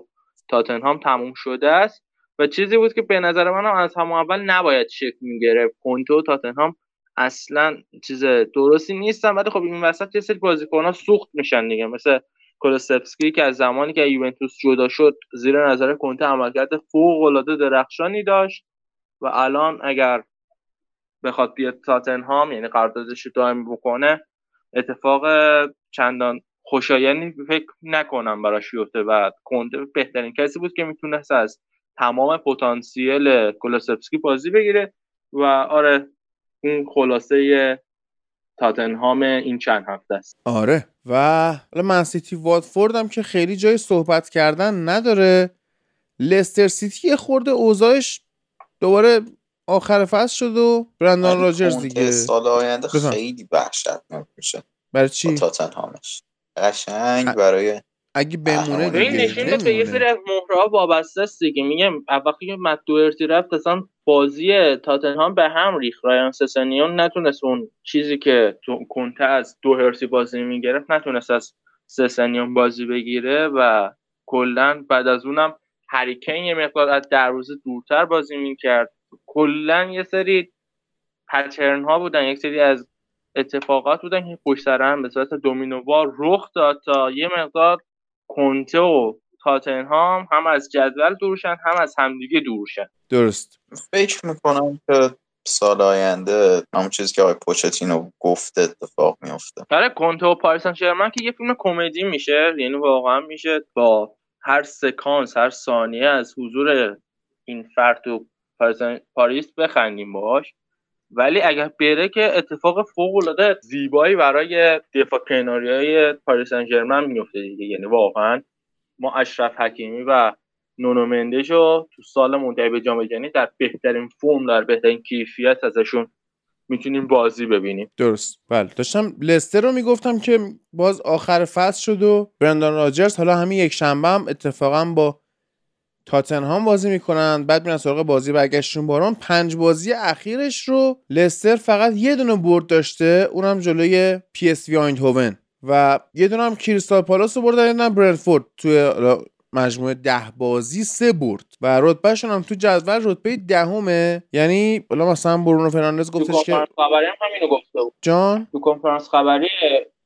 تاتنهام تموم شده است. و چیزی بود که به نظر من هم از همون اول نباید شکل می‌گرفت. کنته و تاتنهام اصلا چیز درستی نیستن ولی خب این وسط یه سری بازیکن‌ها سوخت میشن دیگه. مثل کولوسفسکی که از زمانی که یوونتوس جدا شد زیر نظر کنته عملکرد فوق‌العاده درخشانی داشت. و الان اگر بخواد بیاد تاتنهام یعنی قراردادش رو دائمی بکنه اتفاق چندان خوشایندی فکر نکنم براش بیفته. و کنته بهترین کسی بود که می‌تونست از تمام پتانسیل کولوسفسکی بازی بگیره و آره این خلاصه تاتنهام این چند هفته است. آره. و حالا من سیتی واتفورد هم که خیلی جای صحبت کردن نداره. لستر سیتی یه خورده اوضاعش دوباره آخر فصل شد و برندان راجرز دیگه. سال آینده. خیلی وحشتناک میشه برای چی؟ تاتنهامش. قشنگ برای اگه بمونه به این دیگه نشون به یه سری از مهرها وابسته است دیگه. میگم وقتی که مت دوئرتی رفت اصلا بازی تاتنهام به هم ریخت. رایان سسنیون نتونست اون چیزی که تو کنته از دو هرسی بازی می‌گرفت نتونست از سسنیون بازی بگیره و کلا بعد از اونم هریکین یه مقدار از دروازه دورتر بازی می‌کرد. کلا یه سری پترن ها بودن یک سری از اتفاقات بودن که پشت سر هم به صورت دومینووار رخ داد تا یه مقدار کنته و تاتنهام هم از جدول دورشن هم از همدیگه دورشن درست. فکر می‌کنم که سال آینده همون چیزی که آقای پوچتینو گفته اتفاق میفته آره کنته و پاریس سن ژرمن که یه فیلم کمدی میشه یعنی واقعا میشه با هر سکانس هر ثانیه از حضور این فرد تو پاریس- پاریس بخندیم باش ولی اگر بره که اتفاق فوق العاده زیبایی برای دفاع کناری های پاریس سن میفته دیگه. یعنی واقعا ما اشرف حکیمی و نونو مندش رو تو سال منتهی به جام جهانی در بهترین فرم در بهترین کیفیت ازشون می‌تونیم بازی ببینیم. درست. بله. داشتم لستر رو می‌گفتم که باز آخر فصل شد و برندان راجرز حالا همین یک شنبه هم اتفاقا با تاتنهام بازی می‌کنن بعد میرن سراغ بازی برگشتشون با رن پنج بازی اخیرش رو لستر فقط یه دونه برد داشته اونم جلوی پی اس وی آیندهوون و یه دونه هم کریستال پالاس رو بردن یه برنفورد توی مجموعه ده بازی سه برد. و رتبهشون هم تو جدول رتبه دهمه. یعنی حالا مثلا برونو فرناندز گفتش که خبری هم همینو گفته بود. جان؟ تو کنفرانس خبری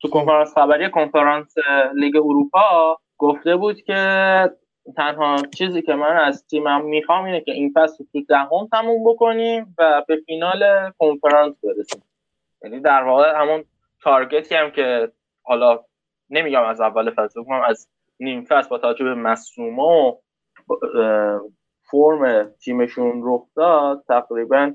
تو کنفرانس خبری کنفرانس لیگ اروپا گفته بود که تنها چیزی که من از تیمم می‌خوام اینه که این فصل تو دهم تموم بکنیم و به فینال کنفرانس برسیم. یعنی در واقع همون target ی هم که حالا نمیگم از اول فصل بکنم از نیم فصل با توجه به مصدوما و فرم تیمشون رخ داد تقریبا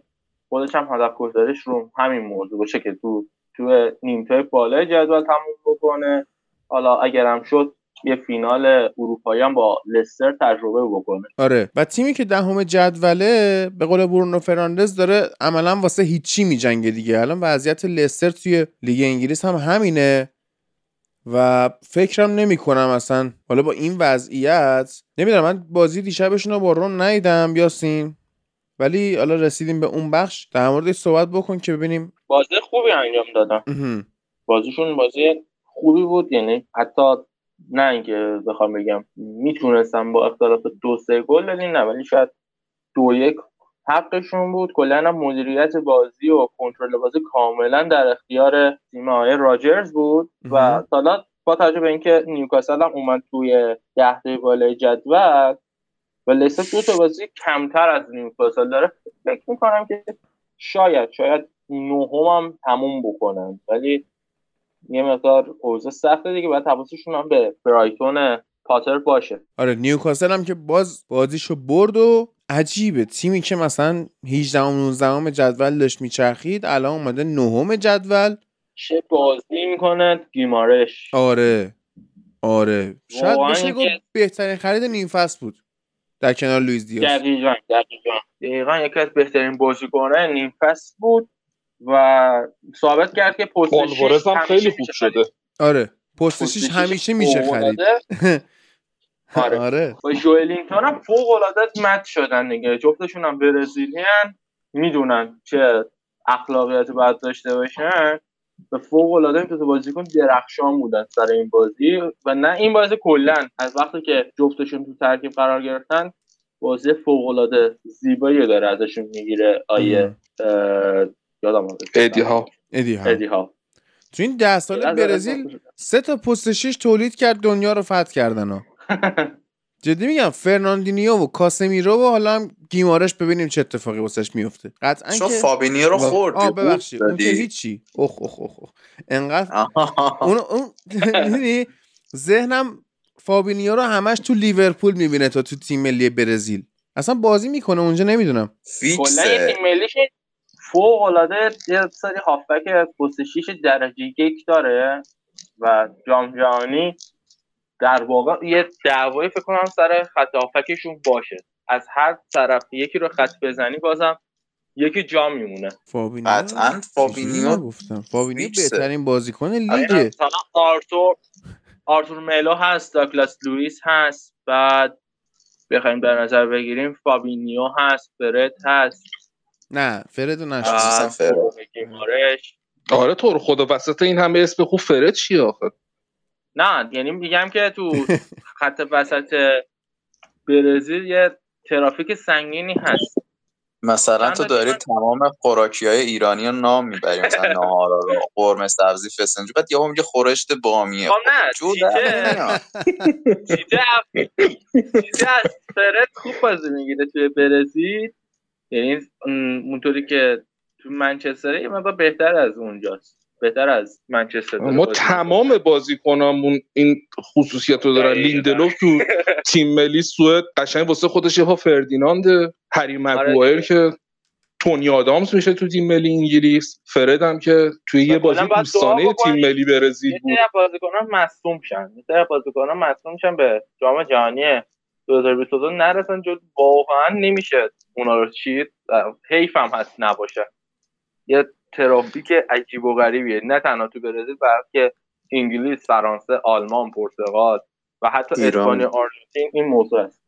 خودش هم هدف گذاریش رو همین موضوع باشه که تو تو تیمای بالای جدول تموم بکنه. حالا اگرم شد یه فینال اروپایی هم با لستر تجربه بکنه. آره. و تیمی که دهم جدوله به قول برونو فرناندز داره عملا واسه هیچی میجنگه دیگه. الان وضعیت لستر توی لیگ انگلیس هم همینه و فکرم نمی کنم اصلا. حالا با این وضعیت نمی‌دونم من بازی دیشبشون رو با رون ندیدم یاسین. ولی حالا رسیدیم به اون بخش. در موردش صحبت بکن که ببینیم. بازی خوبی انجام دادن. بازیشون بازی خوبی بود یعنی حتی نه اینکه بخوام بگم می‌تونستم با اختلاف دو سه گل بدین نه ولی شاید دو یک حقشون بود کلا هم مدیریت بازی و کنترل بازی کاملا در اختیار تیم آقای راجرز بود و. حالا با توجه به اینکه نیوکاسل هم اومد توی ده بالای جدول و لستر دو تا بازی کمتر از نیوکاسل داره فکر می‌کنم که شاید شاید نهم هم تموم بکنن ولی یه مقدار اوضاع سخته دیگه باید حواسشون هم به برایتون پاتر باشه. آره نیوکاسل هم که باز بازیشو برد و عجیبه. تیمی که مثلا 18 و 19 جدول داشت میچرخید الان اومده نهم جدول. چه بازی می‌کنه؟ گیمارش. آره. آره. شاید بشه گفت بهترین خرید نیم فصل بود. در کنار لوئیس دیاز. دقیقا دقیقا. دقیقا یکی از بهترین بازیکنان نیم فصل بود. و ثابت کرد که پست هم خیلی همیشه خوب شده. آره. پست همیشه میشه خرید. فوق‌العاده. آره. آره. و جوئلینگتون هم فوق العاده مت شدن دیگه. جفتشون هم برزیلیان می‌دونن چه اخلاقیاتی باید داشته باشن. و فوق العاده این تو بازیکن درخشان بودن سر این بازی. و نه این بازی کلا. از وقتی که جفتشون تو ترکیب قرار گرفتن بازی فوق العاده زیبایی داره ازشون می‌گیره. آیه یادم اومد. ادی ها ادی ها ادی ها تو این ده سال برزیل سه تا پست شیش تولید کرد دنیا رو فتح کردن ها. جدی میگم فرناندینیو و کاسمیرو و حالا هم گیمارش ببینیم چه اتفاقی واسش میفته. قطعا چون که فابینیو رو خورد. آه ببخشید. اون که. هیچی. اخ اخ اخ اخ انقدر. اون اون می‌دونی ذهنم فابینیو رو همش تو لیورپول می‌بینه تا تو تیم ملی برزیل. اصلا بازی می‌کنه اونجا نمی‌دونم. کلا یه فیکسه تیم ملیش فوق العاده یه سری هافبک پست شیش درجه یک داره و جام جهانی در واقع یه دعوایی فکر کنم سر خط هافبکشون باشه. از هر طرف یکی رو خط بزنی بازم یکی جام میمونه. فابینیو؟ قطعاً فابینیو نگفتم. فابینیو. بهترین بازیکن لیگه مثلا آرتور آرتور ملو هست داکلاس لوئیس هست بعد بخوایم در نظر بگیریم فابینیو هست فرد هست. نه فردو نشد فرد. آره تو رو خدا وسط این همه اسم خوب فرد چیه آخه؟ نه یعنی میگم که تو خط وسط برزیل یه ترافیک سنگینی هست. مثلا تو داری تمام خوراکی های ایرانی رو نام می‌بری مثلا نهارا رو قرمه سبزی فسنجو بعد یهو میگه خورشت بامیه. خب نه. تیته تیته از فرد خوب بازی می‌گیره توی برزیل. یعنی اون- اونطوری که تو منچستر یه مقدار بهتر از اونجاست بهتر از منچستر ما بازی تمام بازیکنامون این خصوصیت رو دارن. لیندلوف تو تیم ملی سوئد قشنگ واسه خودش یه پا فردیناند هری مگوایر آره دیگه. که تونی آدامز میشه تو تیم ملی انگلیس فرد هم که توی یه بازی دوستانه تیم. ملی برزیل بود بازیکنان مصدوم شن یه بازیکنان مصدوم شن به جام جهانی 2022 نرسن جز واقعا نمیشه اونا رو چید حیف هم هست نباشه. یه ترافیک عجیب و غریبیه. نه تنها تو برزیل بلکه انگلیس فرانسه آلمان پرتغال و حتی. اسپانیا آرژانتین این موضوع است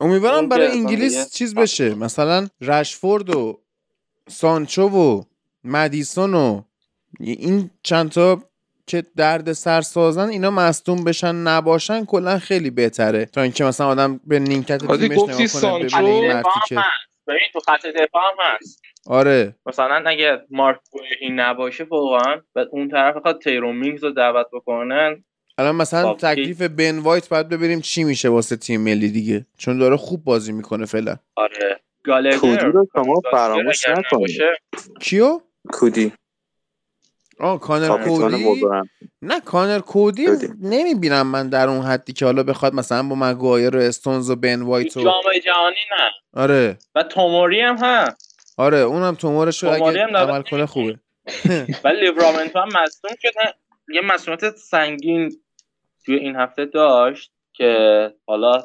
امیدوارم برای انگلیس دیگه- چیز بشه. مثلا رشفورد و سانچو و مدیسون و این چندتا که درد سر سازن اینا مصدوم بشن نباشن کلا خیلی بهتره. تا اینکه مثلا آدم به نیمکت حاجی تیمش نگاه کنه؟ ببینه این که ببین تو خط دفاع هم هست. آره. مثلا اگه مارک گوهی نباشه واقعا و اون طرف بخواد تیرون مینگز رو دعوت بکنن الان مثلا خب، تکلیف بن وایت باید ببینیم چی میشه واسه تیم ملی دیگه. چون داره خوب بازی می‌کنه فعلا. آره. گالگر کودی رو شما فراموش نکنید. کیو؟ کودی آه کانر کودی. نه کانر کودی. نمی‌بینم من در اون حدی که حالا بخواد مثلا با مگایر و استونز و بن وایت و جام جهانی نه. آره. و توموری هم هست. آره اونم توموری رو اگه عمل کنه خوبه. ولی لیورامنتو هم مصدوم شد یه مسئولیت سنگین توی این هفته داشت که حالا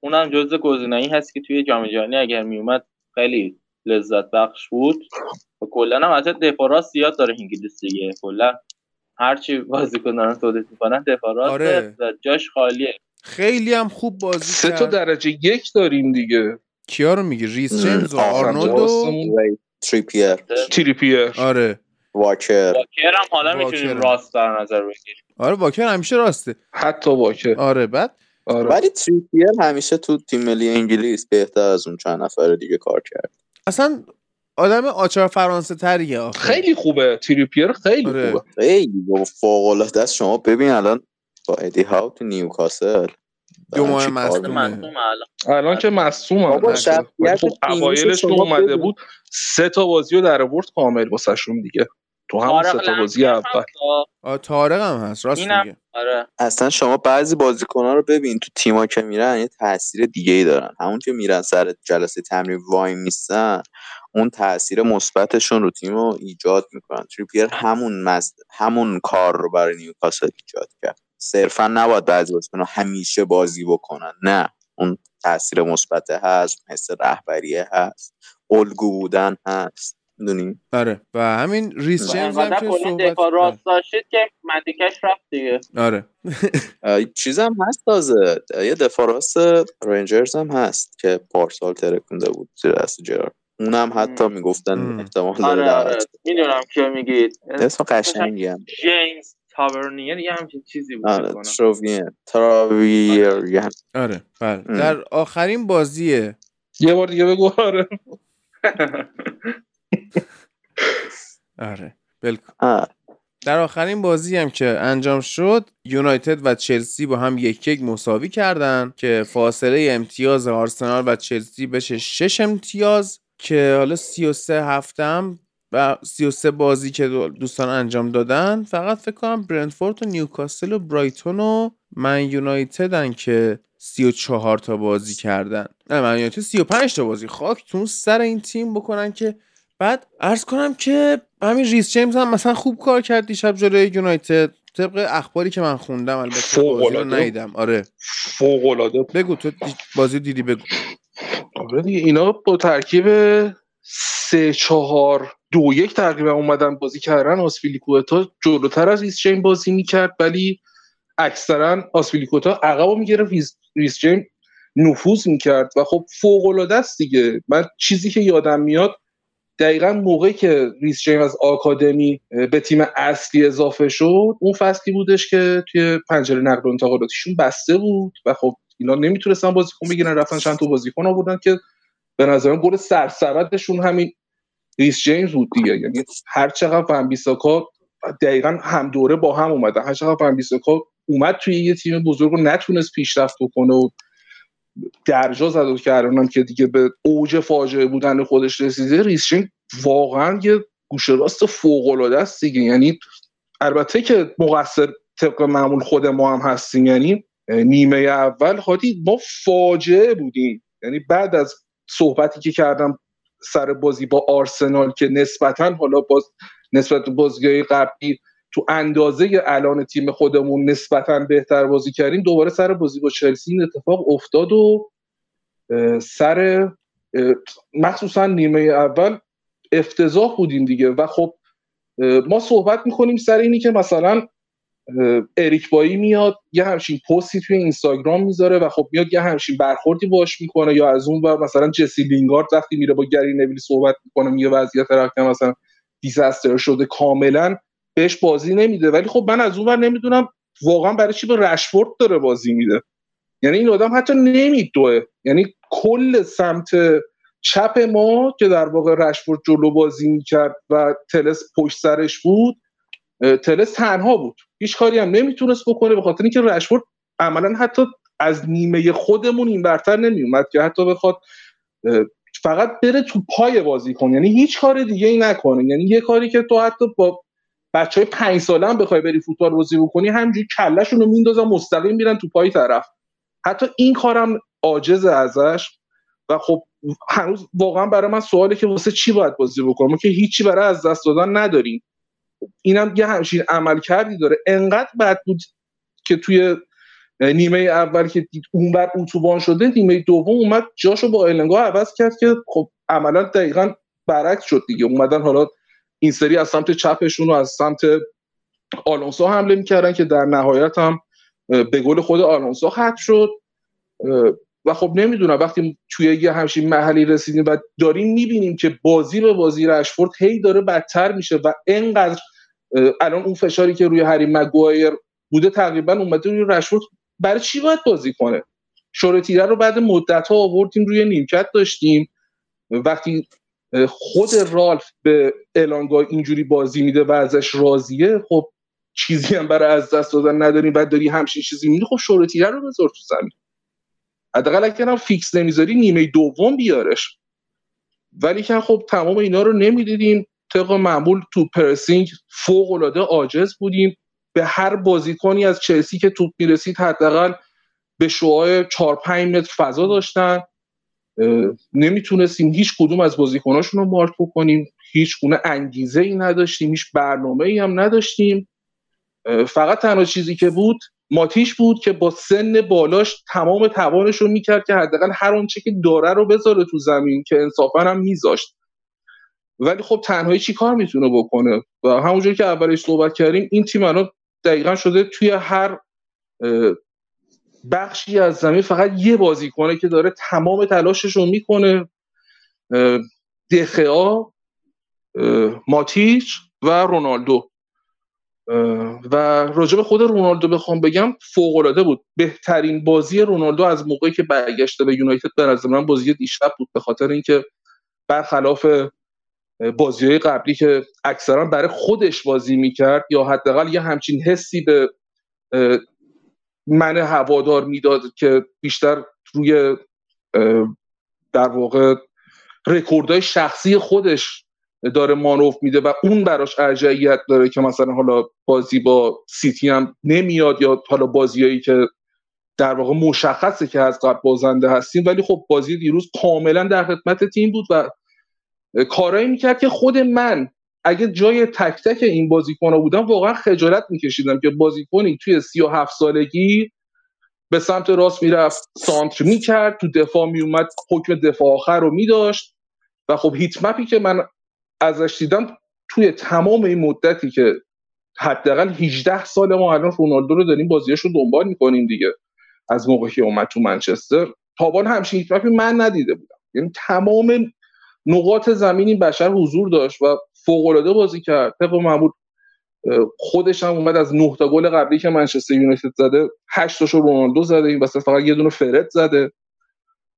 اونم جزء گزینه‌ای هست که توی جام جهانی اگر میومد خیلی لذت بخش بود. و کلا هم حتی دفاع راست زیاد داره انگلیس دیگه. کلا هرچی بازیکن دارن تولید می‌کنن دفاع راست آره. و جاش خالیه. خیلی هم خوب بازی سه تا کرد. درجه یک داریم دیگه. کیا رو میگی؟ ریس جیمز و آرنولد و تریپیر تریپیر آره. واکر. واکر هم حالا می‌تونیم. راست در نظر بگیریم. آره واکر همیشه راسته. حتی واکر. آره بعد؟ آره. ولی تریپیر همیشه تو تیم ملی انگلیس بهتر از اون چند نفر دیگه کار کرد. اصلا آدم آچار فرانسه تریه خیلی خوبه. تریپیر خیلی آره. خوبه. خیلی فوق العاده است. شما ببین الان با ادی هاو تو نیوکاسل. دو ماه مصدومه. الان. که مصوم هم بابا شخصیت خب اوایلش که اومده. بود سه تا بازی رو در آورد کامل واسهشون دیگه. تو همون سه طارق تا بازی هم اول. تارق هم هست راست میگه. آره. اصلا شما بعضی بازیکنها رو ببین تو تیما که میرن یه تاثیر دیگه ای دارن. همون که میرن سر جلسه تمرین وای میستن اون تاثیر مثبتشون رو تیم رو ایجاد می‌کنن. تریپیر همون مز... همون کار رو برای نیوکاسل ایجاد کرد. صرفا نباید بعضی بازیکنها همیشه بازی بکنن. نه اون تاثیر مثبت هست حس رهبریه هست الگو بودن هست. می‌دونی؟ آره. و همین ریس جیمز هم که صحبت راست داشتید که مدیکش رفت دیگه. آره. چیزم هست تازه. یه دفاع راست رنجرز هم هست که پارسال ترکونده بود زیر دست جرارد. اونم حتی. می‌گفتن. احتمال داره آره آره. می‌دونم که میگید. اسم قشنگی هم. جیمز تاورنیر یه همچین چیزی بود آره تراویر آره بله. در آخرین بازی یه بار دیگه بگو. آره. آره بلکن. در آخرین بازی هم که انجام شد یونایتد و چلسی با هم یک یک مساوی کردن که فاصله امتیاز آرسنال و چلسی بشه 6 امتیاز که حالا 33 هفته هم و 33 بازی که دو- دوستان انجام دادن فقط فکر کنم برنتفورد و نیوکاسل و برایتون و من یونایتدن که 34 تا بازی کردن. نه من یونایتد 35 تا بازی. خاک سر این تیم بکنن که بعد عرض کنم که همین ریس جیمز هم مثلا خوب کار کرد دیشب جلوی یونایتد. طبق اخباری که من خوندم البته بازی رو فوق‌العاده. ندیدم. آره. فوق العاده بگو تو بازی دیدی بگو. آره دیگه اینا با ترکیب سه چهار دو یک تقریبا اومدن بازی کردن. آسفیلیکوتا جلوتر از ریس جیم بازی می‌کرد ولی اکثرا آزپیلیکوئتا عقب می‌گرفت. ریس, ریس جیمز نفوذ می‌کرد و خب فوق العاده است دیگه. من چیزی که یادم میاد دقیقا موقعی که ریس جیمز از آکادمی به تیم اصلی اضافه شد اون فصلی بودش که توی پنجره نقل و انتقالاتیشون بسته بود و خب اینا نمی‌تونستن بازیکن بگیرن رفتن چند تا بازیکن آوردن که به نظرم گل سرسبدشون همین ریس جیمز بود دیگه. یعنی هر چقدر فن بیساکا دقیقا هم دوره با هم اومدن هر چقدر فن بیساکا اومد توی یه تیم بزرگ و نتونست پیشرفت بکنه و درجا زد و که که دیگه به اوج فاجعه بودن خودش رسیده ریس جیمز واقعا یه گوشه راست فوق العاده است دیگه. یعنی البته که مقصر طبق معمول خود ما هم هستیم یعنی نیمه اول هادی ما فاجعه بودیم. یعنی بعد از صحبتی که کردم سر بازی با آرسنال که نسبتا حالا باز نسبت بازیهای قبلی تو اندازه الان تیم خودمون نسبتا بهتر بازی کردیم دوباره سر بازی با چلسی این اتفاق افتاد و سر مخصوصا نیمه اول افتضاح بودیم دیگه. و خب ما صحبت می‌کنیم سر اینی که مثلا اریک بایی میاد یه همچین پستی توی اینستاگرام می‌ذاره و خب میاد یه همچین برخوردی باش می‌کنه یا از اون و مثلا جسی لینگارد وقتی میره با گری نویلی صحبت می‌کنه میگه وضعیت رکن مثلا دیزاستر شده کاملا. بهش بازی نمیده. ولی خب من از اون ور نمی‌دونم واقعا برای چی به رشفورد داره بازی میده. یعنی این آدم حتی نمیدوه. یعنی کل سمت چپ ما که در واقع رشفورد جلو بازی می‌کرد و تلس پشت سرش بود تلس تنها بود. هیچ کاری هم نمی‌تونست بکنه به خاطر اینکه رشفورد عملا حتی از نیمه خودمون این برتر نمیومد که حتی بخواد فقط بره تو پای بازی کن یعنی هیچ کار دیگه ای نکنه. یعنی یه کاری که تو حتی با بچه های پنج ساله هم بخوای بری فوتبال بازی بکنی همینجوری کلشون رو میندازن مستقیم میرن تو پای طرف. حتی این کارم عاجز ازش. و خب هنوز واقعا برای من سواله که واسه چی باید بازی بکنم؟ که هیچی برای از دست دادن نداریم. اینم یه همچین عمل کردی داره. انقدر بد بود که توی نیمه اول که دید اونور اتوبان شده نیمه دوم اومد جاشو با النگا عوض کرد که خب عملا دقیقا برعکس شد دیگه. اومدن حالا این سری از سمت چپشون و از سمت آلونسو حمله می‌کردن که در نهایت هم به گل خود آلونسو ختم شد. و خب نمی‌دونم وقتی توی یه همچین محلی رسیدیم و داریم می‌بینیم که بازی به بازی رشفورد هی داره بدتر میشه و انقدر الان اون فشاری که روی هری مگوایر بوده تقریبا اومده روی رشفورد برای چی باید بازی کنه؟ شورتیره رو بعد مدت ها آوردیم روی نیمکت داشتیم. وقتی خود رالف به الانگا اینجوری بازی میده و ازش راضیه خب چیزی هم برای از دست دادن نداریم بعد داری همچین چیزی میدی خب شورتیره رو بذار تو زمین. حداقل اگر فیکس نمی‌ذاری نیمه دوم بیارش. ولی که خب تمام اینا رو نمی‌دیدیم طبق معمول تو pressing فوق العاده عاجز بودیم. به هر بازیکنی از چلسی که توپ می‌رسید حداقل به شعاع 4 5 متر فضا داشتن. نمی‌تونستیم هیچ کدوم از بازیکناشون رو مارک بکنیم. هیچ گونه انگیزه ای نداشتیم هیچ برنامه ای هم نداشتیم. فقط تنها چیزی که بود ماتیش بود که با سن بالاش تمام توانش رو می‌کرد که حداقل هر آنچه که داره رو بذاره تو زمین که انصافا هم میذاشت. ولی خب تنهایی چی کار می‌تونه بکنه؟ و همونجوری که اولش صحبت کردیم این تیم الان دقیقا شده توی هر بخشی از زمین فقط یه بازی کنه که داره تمام تلاشش رو می‌کنه دخیا ماتیچ و رونالدو. و راجب خود رونالدو بخوام بگم فوق العاده بود. بهترین بازی رونالدو از موقعی که برگشته به یونایتد به نظر من بازی دیشب بود به خاطر اینکه برخلاف بازی های قبلی که اکثرا برای خودش بازی می‌کرد یا حداقل یه همچین حسی به من هوادار می‌داد که بیشتر روی در واقع رکوردهای شخصی خودش داره مانور میده و اون براش ارجعیت داره که مثلا حالا بازی با سیتی هم نمیاد یا حالا بازیایی که در واقع مشخصه که از قبل بازنده هستیم. ولی خب بازی دیروز کاملا در خدمت تیم بود و کارایی می‌کرد که خود من اگه جای تک تک این بازیکن‌ها بودم واقعا خجالت میکشیدم که بازیکنی توی 37 سالگی به سمت راست می‌رفت سانتر می‌کرد تو دفاع میومد حکم دفاع آخر رو میداشت. و خب هیت مپی که من ازش دیدم توی تمام این مدتی که حداقل 18 سال ما الان رونالدو رو داریم بازیش رو دنبال می‌کنیم دیگه. از موقعی که اومد تو منچستر. تابان همچین هیت من ندیده بودم. یعنی تمام نقاط زمین این بشر حضور داشت و فوق العاده بازی کرد. طبق معمول خودش هم اومد از نه تا گل قبلی که منچستر یونایتد زده 8 تاشو رونالدو زده. این وسط فقط یه دونه فرد زده.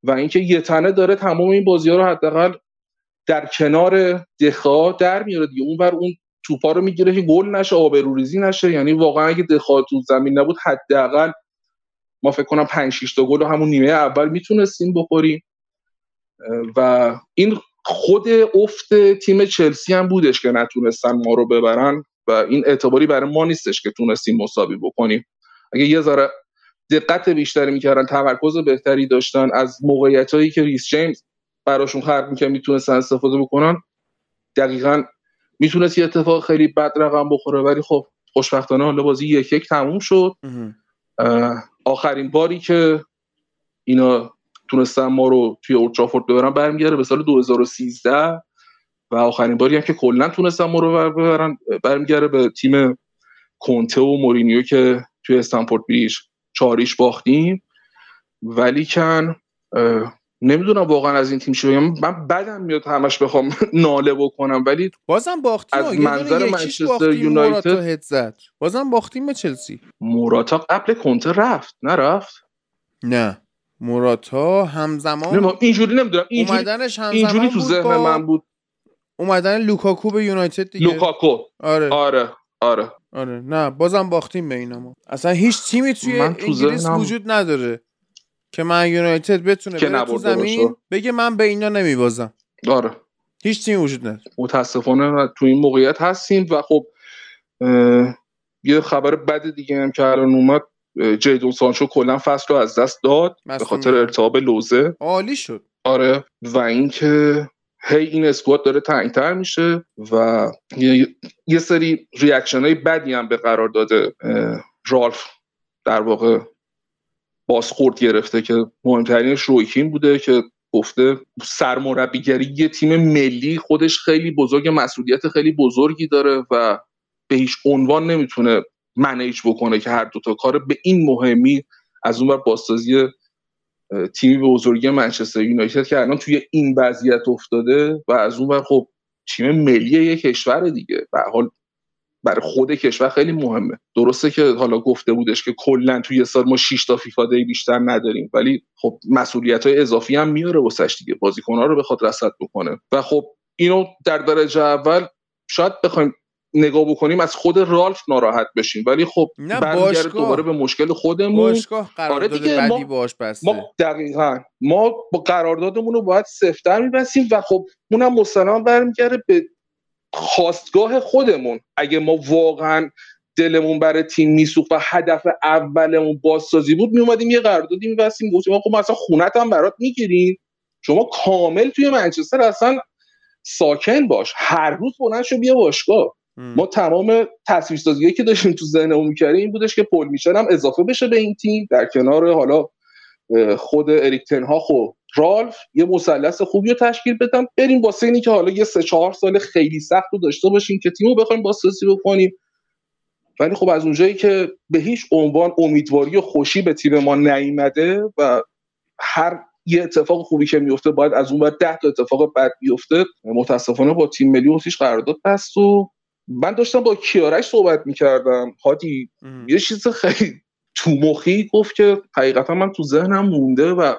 و اینکه یه تنه داره تمام این بازی ها رو حداقل در کنار دخا در میاره دیگه. اون بر اون توپا رو می‌گیره که گل نشه آبروریزی نشه. یعنی واقعا اگه دخا تو زمین نبود حداقل ما فکر کنم 5 6 تا گل همون نیمه اول می‌تونستیم بخوریم. و این خود افت تیم چلسی هم بودش که نتونستن ما رو ببرن و این اعتباری برای ما نیستش که تونستیم مساوی بکنیم. اگه یه ذره دقت بیشتری می‌کردن تمرکز بهتری داشتن از موقعیت هایی که ریس جیمز براشون خلق می‌کنن می‌تونستن استفاده بکنن دقیقا می‌تونست یه اتفاق خیلی بد رقم بخوره. ولی خب خوشبختانه حالا بازی یک یک تموم شد. آخرین باری که اینا تونستن ما رو توی اولترافورد ببرن برمیگرده به سال 2013 و آخرین باری هم که کلا تونستن ما رو ببرن برمیگرده به تیم کنته و مورینیو که توی استنفورد بریج چاریش باختیم. ولی کن نمی‌دونم واقعا از این تیم چی بگم. من بدم میاد همش بخوام ناله بکنم ولی بازم باختیم. از منظر منچستر یونایتد؟ زد. بازم باختیم به چلسی. موراتا قبل کنته رفت نرفت؟ نه. موراتا همزمان نه اینجوری نمی‌دونم. اینجوری اومدنش همزمان اینجوری تو ذهن با من بود. اومدن لوکاکو به یونایتد دیگه. لوکاکو. آره. آره آره. آره. نه بازم باختیم به اینا ما. اصلا هیچ تیمی توی من تو انگلیس وجود نداره که من یونایتد بتونه که بره تو زمین باشه. بگه من به اینا نمیبازم. آره. هیچ تیمی وجود نداره. متاسفانه تو این موقعیت هستیم و خب اه، یه خبر بد دیگه هم که الان اومد. جیدون سانچو کلا فصل رو از دست داد به خاطر. التهاب لوزه عالی شد آره و اینکه هی این squad داره تنگتر میشه و یه, یه سری reaction های بدی هم به قرار داده رالف در واقع بازخورد گرفته که مهمترینش روی کین بوده که گفته سرمربیگری یه تیم ملی خودش خیلی بزرگ مسئولیت خیلی بزرگی داره و به هیچ عنوان نمی‌تونه منیج بکنه که هر دوتا کار به این مهمی از اون بر بازسازی تیمی به بزرگی منچستر یونایتد که الان توی این وضعیت افتاده و از اون بر خب تیم ملی یک کشور دیگه. هر حال برای خود کشور خیلی مهمه. درسته که حالا گفته بودش که کلا توی یه سال ما 6 تا فیفا دی بیشتر نداریم ولی خب مسئولیت های اضافی هم میاره واسش دیگه. بازیکن ها رو بخواد رصد بکنه. و خب اینو در درجه اول شاید بخوایم نگاه بکنیم از خود رالف ناراحت بشیم. ولی خب برمیگرده باشگاه. دوباره به مشکل خودمون. باشگاه قرارداد آره دیگه، بدی ما- باش بسته. ما دقیقا. ما با قراردادمون رو باید سفتر میبسیم و خب اونم مستقیما برمیگرده به خواستگاه خودمون. اگه ما واقعا دلمون برای تیم میسوخت و هدف اولمون بازسازی بود میومدیم یه قراردادی میبستیم گفتیم آقا ما اصلا خونت هم برات می‌گیریم. شما کامل توی منچستر اصلا ساکن باش. هر روز بلند شو بیا باشگاه. ما تمام تصویرسازیایی که داشتیم تو ذهنمون می‌کردیم این بودش که پل میشن هم اضافه بشه به این تیم در کنار حالا خود اریک تنهاخ و رالف یه مثلث خوبی رو تشکیل بدن بریم واسه اینی که حالا یه سه چهار سال خیلی سخت رو داشته باشیم که تیم رو بخوایم بازسازی بکنیم. ولی خب از اونجایی که به هیچ عنوان امیدواری و خوشی به تیم ما نیامده و هر یه اتفاق خوبی که میفته باید از اون بعد ده تا اتفاق بد بیفته متاسفانه با تیم ملی اوتیش قرارداد بست و من داشتم با کیارش صحبت می‌کردم. هادی م. یه چیز خیلی تو مخی گفت که حقیقتا من تو ذهنم مونده و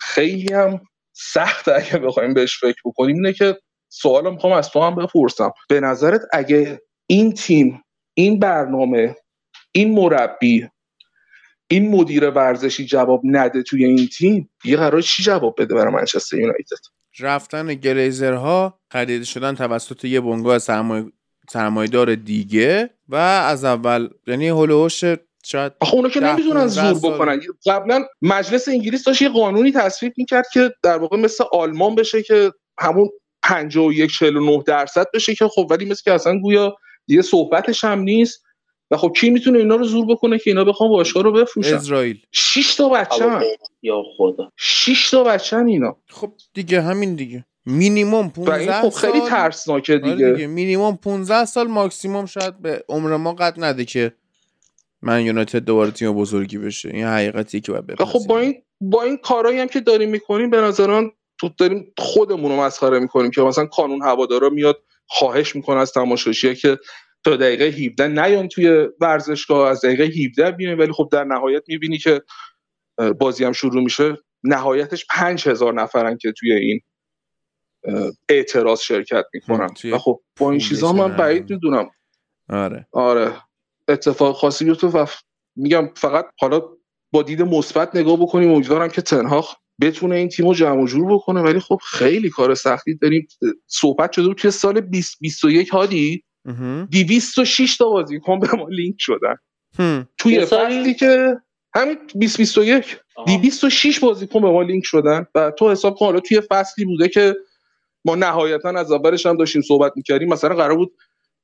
خیلی هم سخت اگه بخوایم بهش فکر بکنیم اینه که سوالم می‌خوام از تو هم بپرسم. به نظرت اگه این تیم این برنامه این مربی این مدیر ورزشی جواب نده توی این تیم یه قرار چی جواب بده برای منچستر یونایتد؟ رفتن گلیزرها خرید شدن توسط یه بنگاه سرمایه سرمایه‌دار دیگه و از اول یعنی هولوش شاید آخه اونا که 15 زور. بکنن قبلا مجلس انگلیس داشت یه قانونی تصویب می‌کرد که در واقع مثل آلمان بشه که همون 51 49 درصد بشه که خب ولی مثل که اصلا گویا دیگه صحبتش هم نیست و خب کی می‌تونه اینا رو زور بکنه که اینا بخوان باشگاه رو بفروشن؟ اسرائیل. 6 تا بچه‌ن. یا خدا. 6 تا بچه‌ن اینا. خب دیگه همین دیگه. مینیمم و این 15 خب خیلی سال ترسناکه آره دیگه. دیگه. مینیمم 15 سال ماکسیموم شاید به عمر ما قد نده که من یونایتد دوباره تیم بزرگی بشه. این حقیقتیه که باید و خب. با این با این کارهایی هم که داریم می‌کنیم به نظران تو داریم خودمون رو مسخره می‌کنیم که مثلا کانون هوادارا میاد خواهش می‌کنه از تماشاشیه که تا دقیقه 17 نیان توی ورزشگاه از دقیقه 17 بیان ولی خب در نهایت می‌بینی که بازی هم شروع میشه. نهایتش 5000 نفرن که توی این اعتراض شرکت می‌کنن. و خب با این چیزا من. بعید می‌دونم. آره. آره. اتفاق خاصی بیفته و ف- میگم فقط حالا با دید مثبت نگاه بکنیم امیدوارم که تنهاخ بتونه این تیم رو جمع و جور بکنه. ولی خب خیلی کار سختی داریم. صحبت شده بود توی سال 2021 هادی. 206 تا بازیکن به ما لینک شدن. هم. توی فصلی که همین 2021 آها. 206 بازیکن به ما لینک شدن. و تو حساب کن حالا توی فصلی بوده که ما نهایتا از اولش هم داشتیم صحبت می‌کردیم. مثلا قرار بود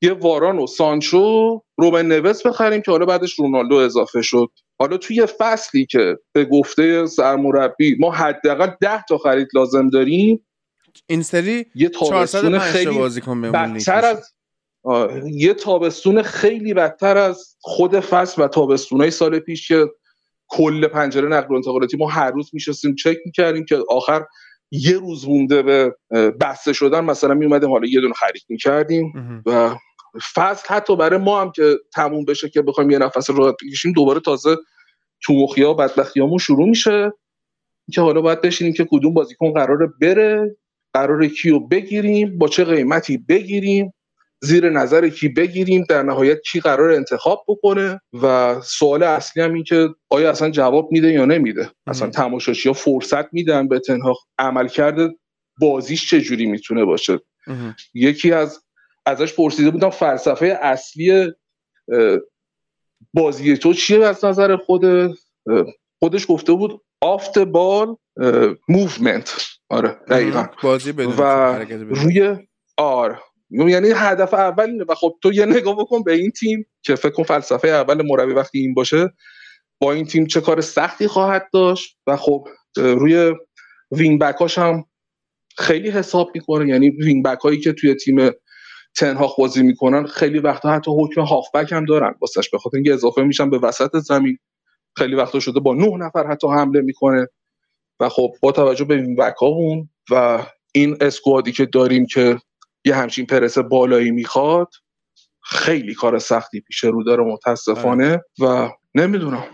یه واران و سانچو روبن نوس بخریم که حالا بعدش رونالدو اضافه شد. حالا توی فصلی که به گفته سرمربی ما حداقل 10 تا خرید لازم داریم. این سری یه تابستون 405 تا خیلی بازیکن بدتر. از یه تابستون خیلی بدتر از خود فصل و تابستونای سال پیش که کل پنجره نقل و انتقالاتی. ما هر روز میشستیم چک می‌کردیم که آخر یه روز مونده به بسته شدن. مثلا میومدیم حالا یه دونه خرید می‌کردیم. و فصل حتی برای ما هم که تموم بشه که بخوایم یه نفس راحت بکشیم دوباره تازه تومخیا و بدبختیامون شروع میشه که حالا باید بشینیم که کدوم بازیکن قراره بره قراره کیو بگیریم با چه قیمتی بگیریم. زیر نظر کی بگیریم در نهایت کی قرار انتخاب بکنه و سوال اصلی هم این که آیا اصلا جواب میده یا نمیده؟ اصلا تماشاشی ها فرصت میدن به تنها عمل کرده بازیش چجوری می‌تونه باشه. یکی از ازش پرسیده بودم فلسفه اصلی بازی تو چیه از نظر خود؟ خودش گفته بود off the ball movement آره دقیقا. بازی بدون و. روی آر یعنی هدف اول اینه و خب تو یه نگاه بکن به این تیم که فکر کن فلسفه اول مربی وقتی این باشه با این تیم چه کار سختی خواهد داشت و خب روی wing back اش هم خیلی حساب می‌کنه. یعنی wing back هایی که توی تیم تنهاخ بازی می‌کنن خیلی وقتا حتی حکم هافبک هم دارن. واسش به خاطر اینکه اضافه میشن به وسط زمین. خیلی وقتا شده با نه نفر حتی حمله می‌کنه. و خب با توجه به وینگ بک هامون و این اسکوادی که داریم که یه همچین پرس بالایی می‌خواد خیلی کار سختی پیش رو داره متاسفانه. و نمی‌دونم.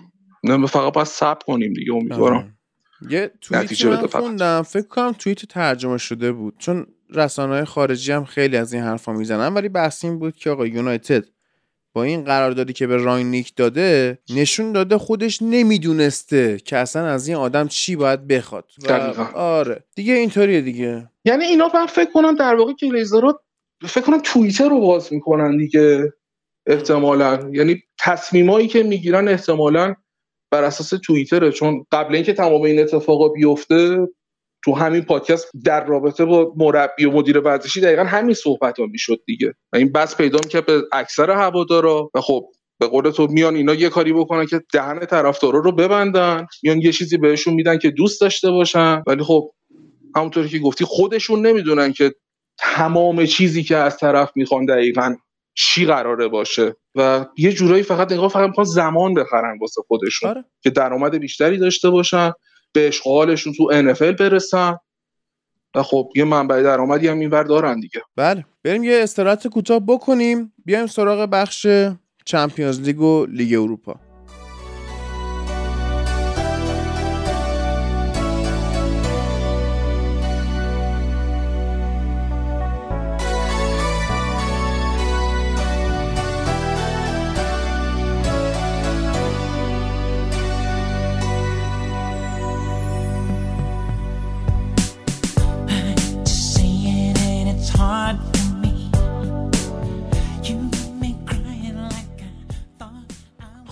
نه فقط باید صبر کنیم دیگه امیدوارم آره. یه من فقط. خوندم. فکر کنم توییت ترجمه شده بود. چون رسانه های خارجی هم خیلی از این حرفا می‌زنن ولی بحث این بود که آقا یونایتد با این قراردادی که به راینیک داده نشون داده خودش نمی‌دونسته که اصلا از این آدم چی باید بخواد. و. آره. دیگه اینطوریه دیگه. یعنی اینا من فکر کنم در واقع گلیزرها فکر کنم توییتر رو باز می‌کنن دیگه احتمالا. یعنی تصمیمایی که می‌گیرن احتمالا بر اساس توییتره. چون قبل اینکه تمام این اتفاقا بیفته تو همین پادکست در رابطه با مربی و مدیر ورزشی دقیقا همین صحبت ها می‌شد دیگه. و این بس پیدا که به اکثر هوادارا و خب به قول تو میان اینا یه کاری بکنن که دهن طرفدارا رو ببندن میان یه چیزی بهشون میدن که دوست داشته باشن. ولی خب همونطوری که گفتی خودشون نمی‌دونن که تمام چیزی که از طرف می‌خوان دقیقا چی قراره باشه. و یه جورایی فقط نگاه فقط می‌خوان زمان بخرن واسه خودشون آره. که درآمد بیشتری داشته باشن به اشغالشون تو NFL برسن. و خب یه منبع درآمدی هم اینور دارن دیگه. بله. بریم یه استراحت کوتاه بکنیم. بیایم سراغ بخش چمپیونز لیگ و لیگ اروپا.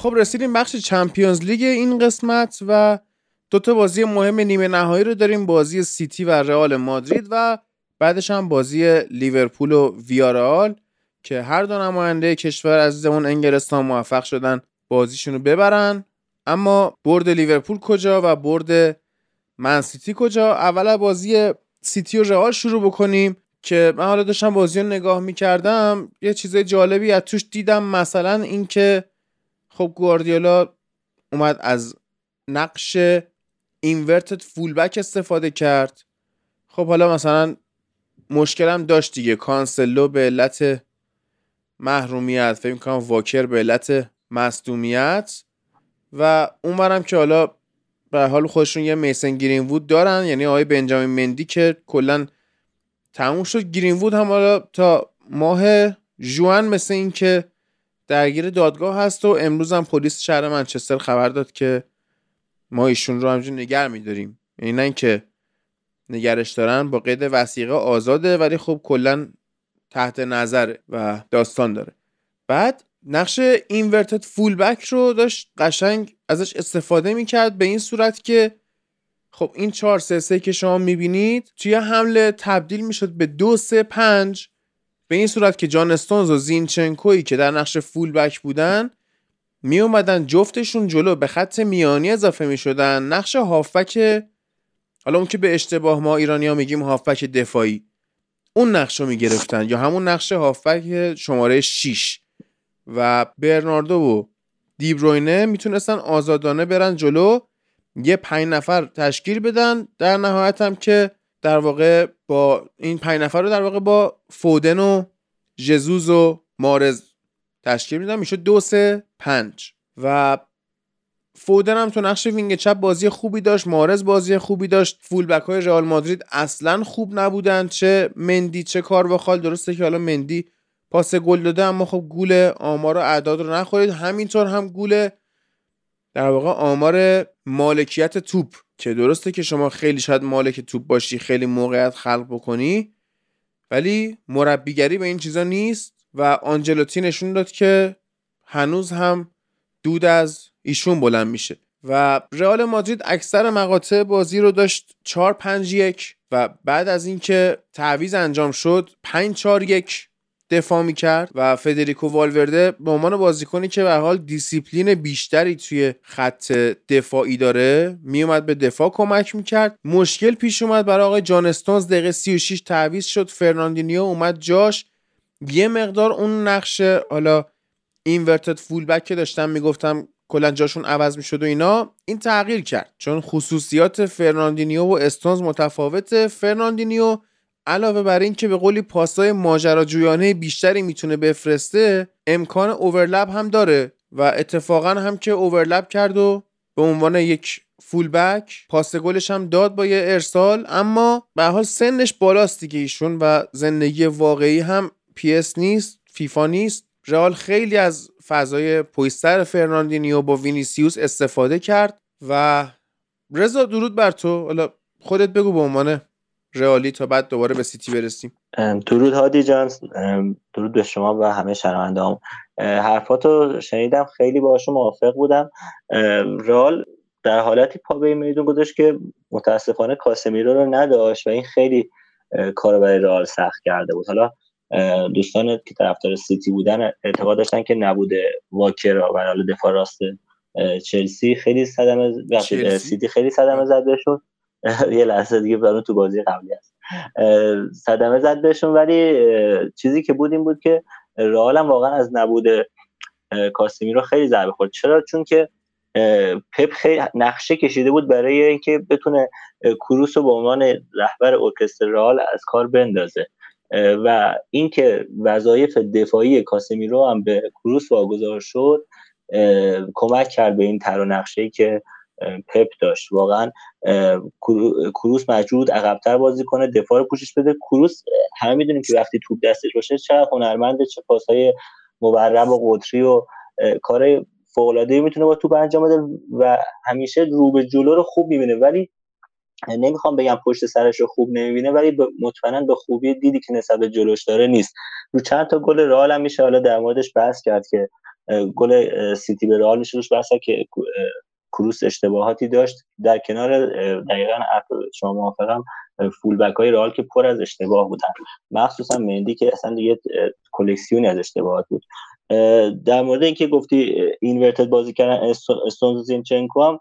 خب رسیدیم بخش Champions League این قسمت و دو تا بازی مهم نیمه نهایی رو داریم بازی سیتی و رئال مادرید و بعدش هم بازی لیورپول و ویارئال که هر دو نماینده کشور عزیزمون انگلستان موفق شدن بازیشون رو ببرن. اما برد لیورپول کجا و برد من سیتی کجا؟ اول از بازی سیتی و رئال شروع بکنیم که من حالا داشتم بازی رو نگاه می‌کردم یه چیز جالبی از توش دیدم مثلا اینکه خب گواردیولا اومد از نقش اینورتد فولبک استفاده کرد. خب حالا مثلا مشکلم داشت دیگه. کانسلو به علت محرومیت فکر کنم واکر به علت مصدومیت و اونورم که حالا به حال خودشون یه میسن گرین وود دارن یعنی آقای بنجامین مندی که کلا تموم شد. گرین وود هم حالا تا ماه جوان مثل این که درگیر دادگاه هست و امروز هم پلیس شهر منچستر خبر داد که ما ایشون رو همجور نگر میداریم. یعنی نه اینکه نگرش دارن با قید وسیقه آزاده ولی خب کلا تحت نظره و داستان داره. بعد نقش اینورتد فول بک رو داشت قشنگ ازش استفاده می‌کرد به این صورت که خب این 4 3 3 که شما می‌بینید توی حمله تبدیل می‌شد به 2 3 5 به این صورت که جان استونز و زینچنکویی که در نقش فول بک بودن می اومدن جفتشون جلو به خط میانی اضافه می شدن نقش هافبک حالا اون که به اشتباه ما ایرانی ها میگیم هافبک دفاعی اون نقش رو می گرفتن یا همون نقش هافبک شماره 6 و برناردو و دیبروینه می‌تونستن آزادانه برن جلو یه پنج نفر تشکیل بدن. در نهایت هم که در واقع با این پنج نفر رو در واقع با فودن و ژسوس و مارز تشکیل میدن میشه دو سه پنج. و فودن هم تو نقش wing چپ بازی خوبی داشت مارز بازی خوبی داشت. full back های رئال مادرید اصلا خوب نبودن. چه مندی چه کارواخال. درسته که حالا مندی پاس گل داده اما خب گول آمار و اعداد رو نخورید. همینطور هم گول در واقع آمار مالکیت توپ. که درسته که شما خیلی شاید مالک توپ باشی خیلی موقعیت خلق بکنی ولی مربیگری به این چیزا نیست و آنجلوتی نشون داد که هنوز هم دود از ایشون بلند میشه. و رئال مادرید اکثر مقاطع بازی رو داشت 4 5 1 و بعد از اینکه تعویض انجام شد 5 4 1 دفاع می‌کرد و فدریکو والورده به عنوان بازیکنی که به حال دیسیپلین بیشتری توی خط دفاعی داره میومد به دفاع کمک می‌کرد. مشکل پیش اومد برای آقای جان استونز. دقیقه 36 تعویض شد. فرناندینیو اومد جاش. یه مقدار اون نقش حالا inverted full back که داشتم می‌گفتم کلا جاشون عوض می‌شد و اینا این تغییر کرد. چون خصوصیات فرناندینیو و استونز متفاوته. فرناندینیو علاوه بر این که به قولی پاسای ماجراجویانه بیشتری می‌تونه بفرسته امکان overlap هم داره و اتفاقا هم که overlap کرد و به عنوان یک full back پاس گلش هم داد با یه ارسال اما به حال سنش بالاست دیگه ایشون و زندگی واقعی هم PES نیست فیفا نیست. رئال خیلی از فضای پشت سر فرناندینیو با وینیسیوس استفاده کرد و رضا درود بر تو. حالا خودت بگو به عنوان رئالی تا بعد دوباره به سیتی برسیم. درود هادی جان. درود به شما و همه شنوندهام حرفاتو شنیدم خیلی باهاشون موافق بودم. رئال در حالتی پا به میدون گذاشت که متاسفانه کاسمیرو رو نداشت و این خیلی کار برای رئال سخت کرده بود. حالا دوستان که طرفدار سیتی بودن اعتقاد داشتن که نبوده واکر و حالا دفاع راست چلسی خیلی صدمه سیتی خیلی صدمه زده شد یه لحظه دیگه برای تو بازی قبلی هست. صدمه زد بهشون ولی چیزی که بود این بود که رئال واقعا از نبود کاسمیرو خیلی ضربه خورد. چرا؟ چون که پپ خیلی نقشه کشیده بود برای اینکه بتونه کروس رو به عنوان رهبر ارکستر رئال از کار بندازه. و اینکه وظایف دفاعی کاسمیرو هم به کروس واگذار شد کمک کرد به این تر و نقشه که پپ داشت. واقعا کروس مجبور عقبتر بازی کنه دفاع رو پوشش بده. کروس همه می‌دونیم که وقتی توپ دستش باشه چه هنرمنده چه پاسهای مبرم و قطری و کار فوق العاده می‌تونه با توپ انجام بده و همیشه رو به جلو رو خوب می‌بینه. ولی نمی‌خوام بگم پشت سرش رو خوب نمی‌بینه ولی مطمئنا به خوبی دیدی که نسبت به جلوش داره نیست. رو چند تا گل رئال هم میشه حالا در موردش بحث کرد که گل سیتی به رئال میشه روش بحث که کروس اشتباهاتی داشت. در کنار دقیقا شما موافقم فول بک های رئال که پر از اشتباه بودن. مخصوصا مندی که اصلا دیگه کلکسیونی از اشتباهات بود. در مورد اینکه گفتی اینورتد بازی کردن استونز زینچنکو هم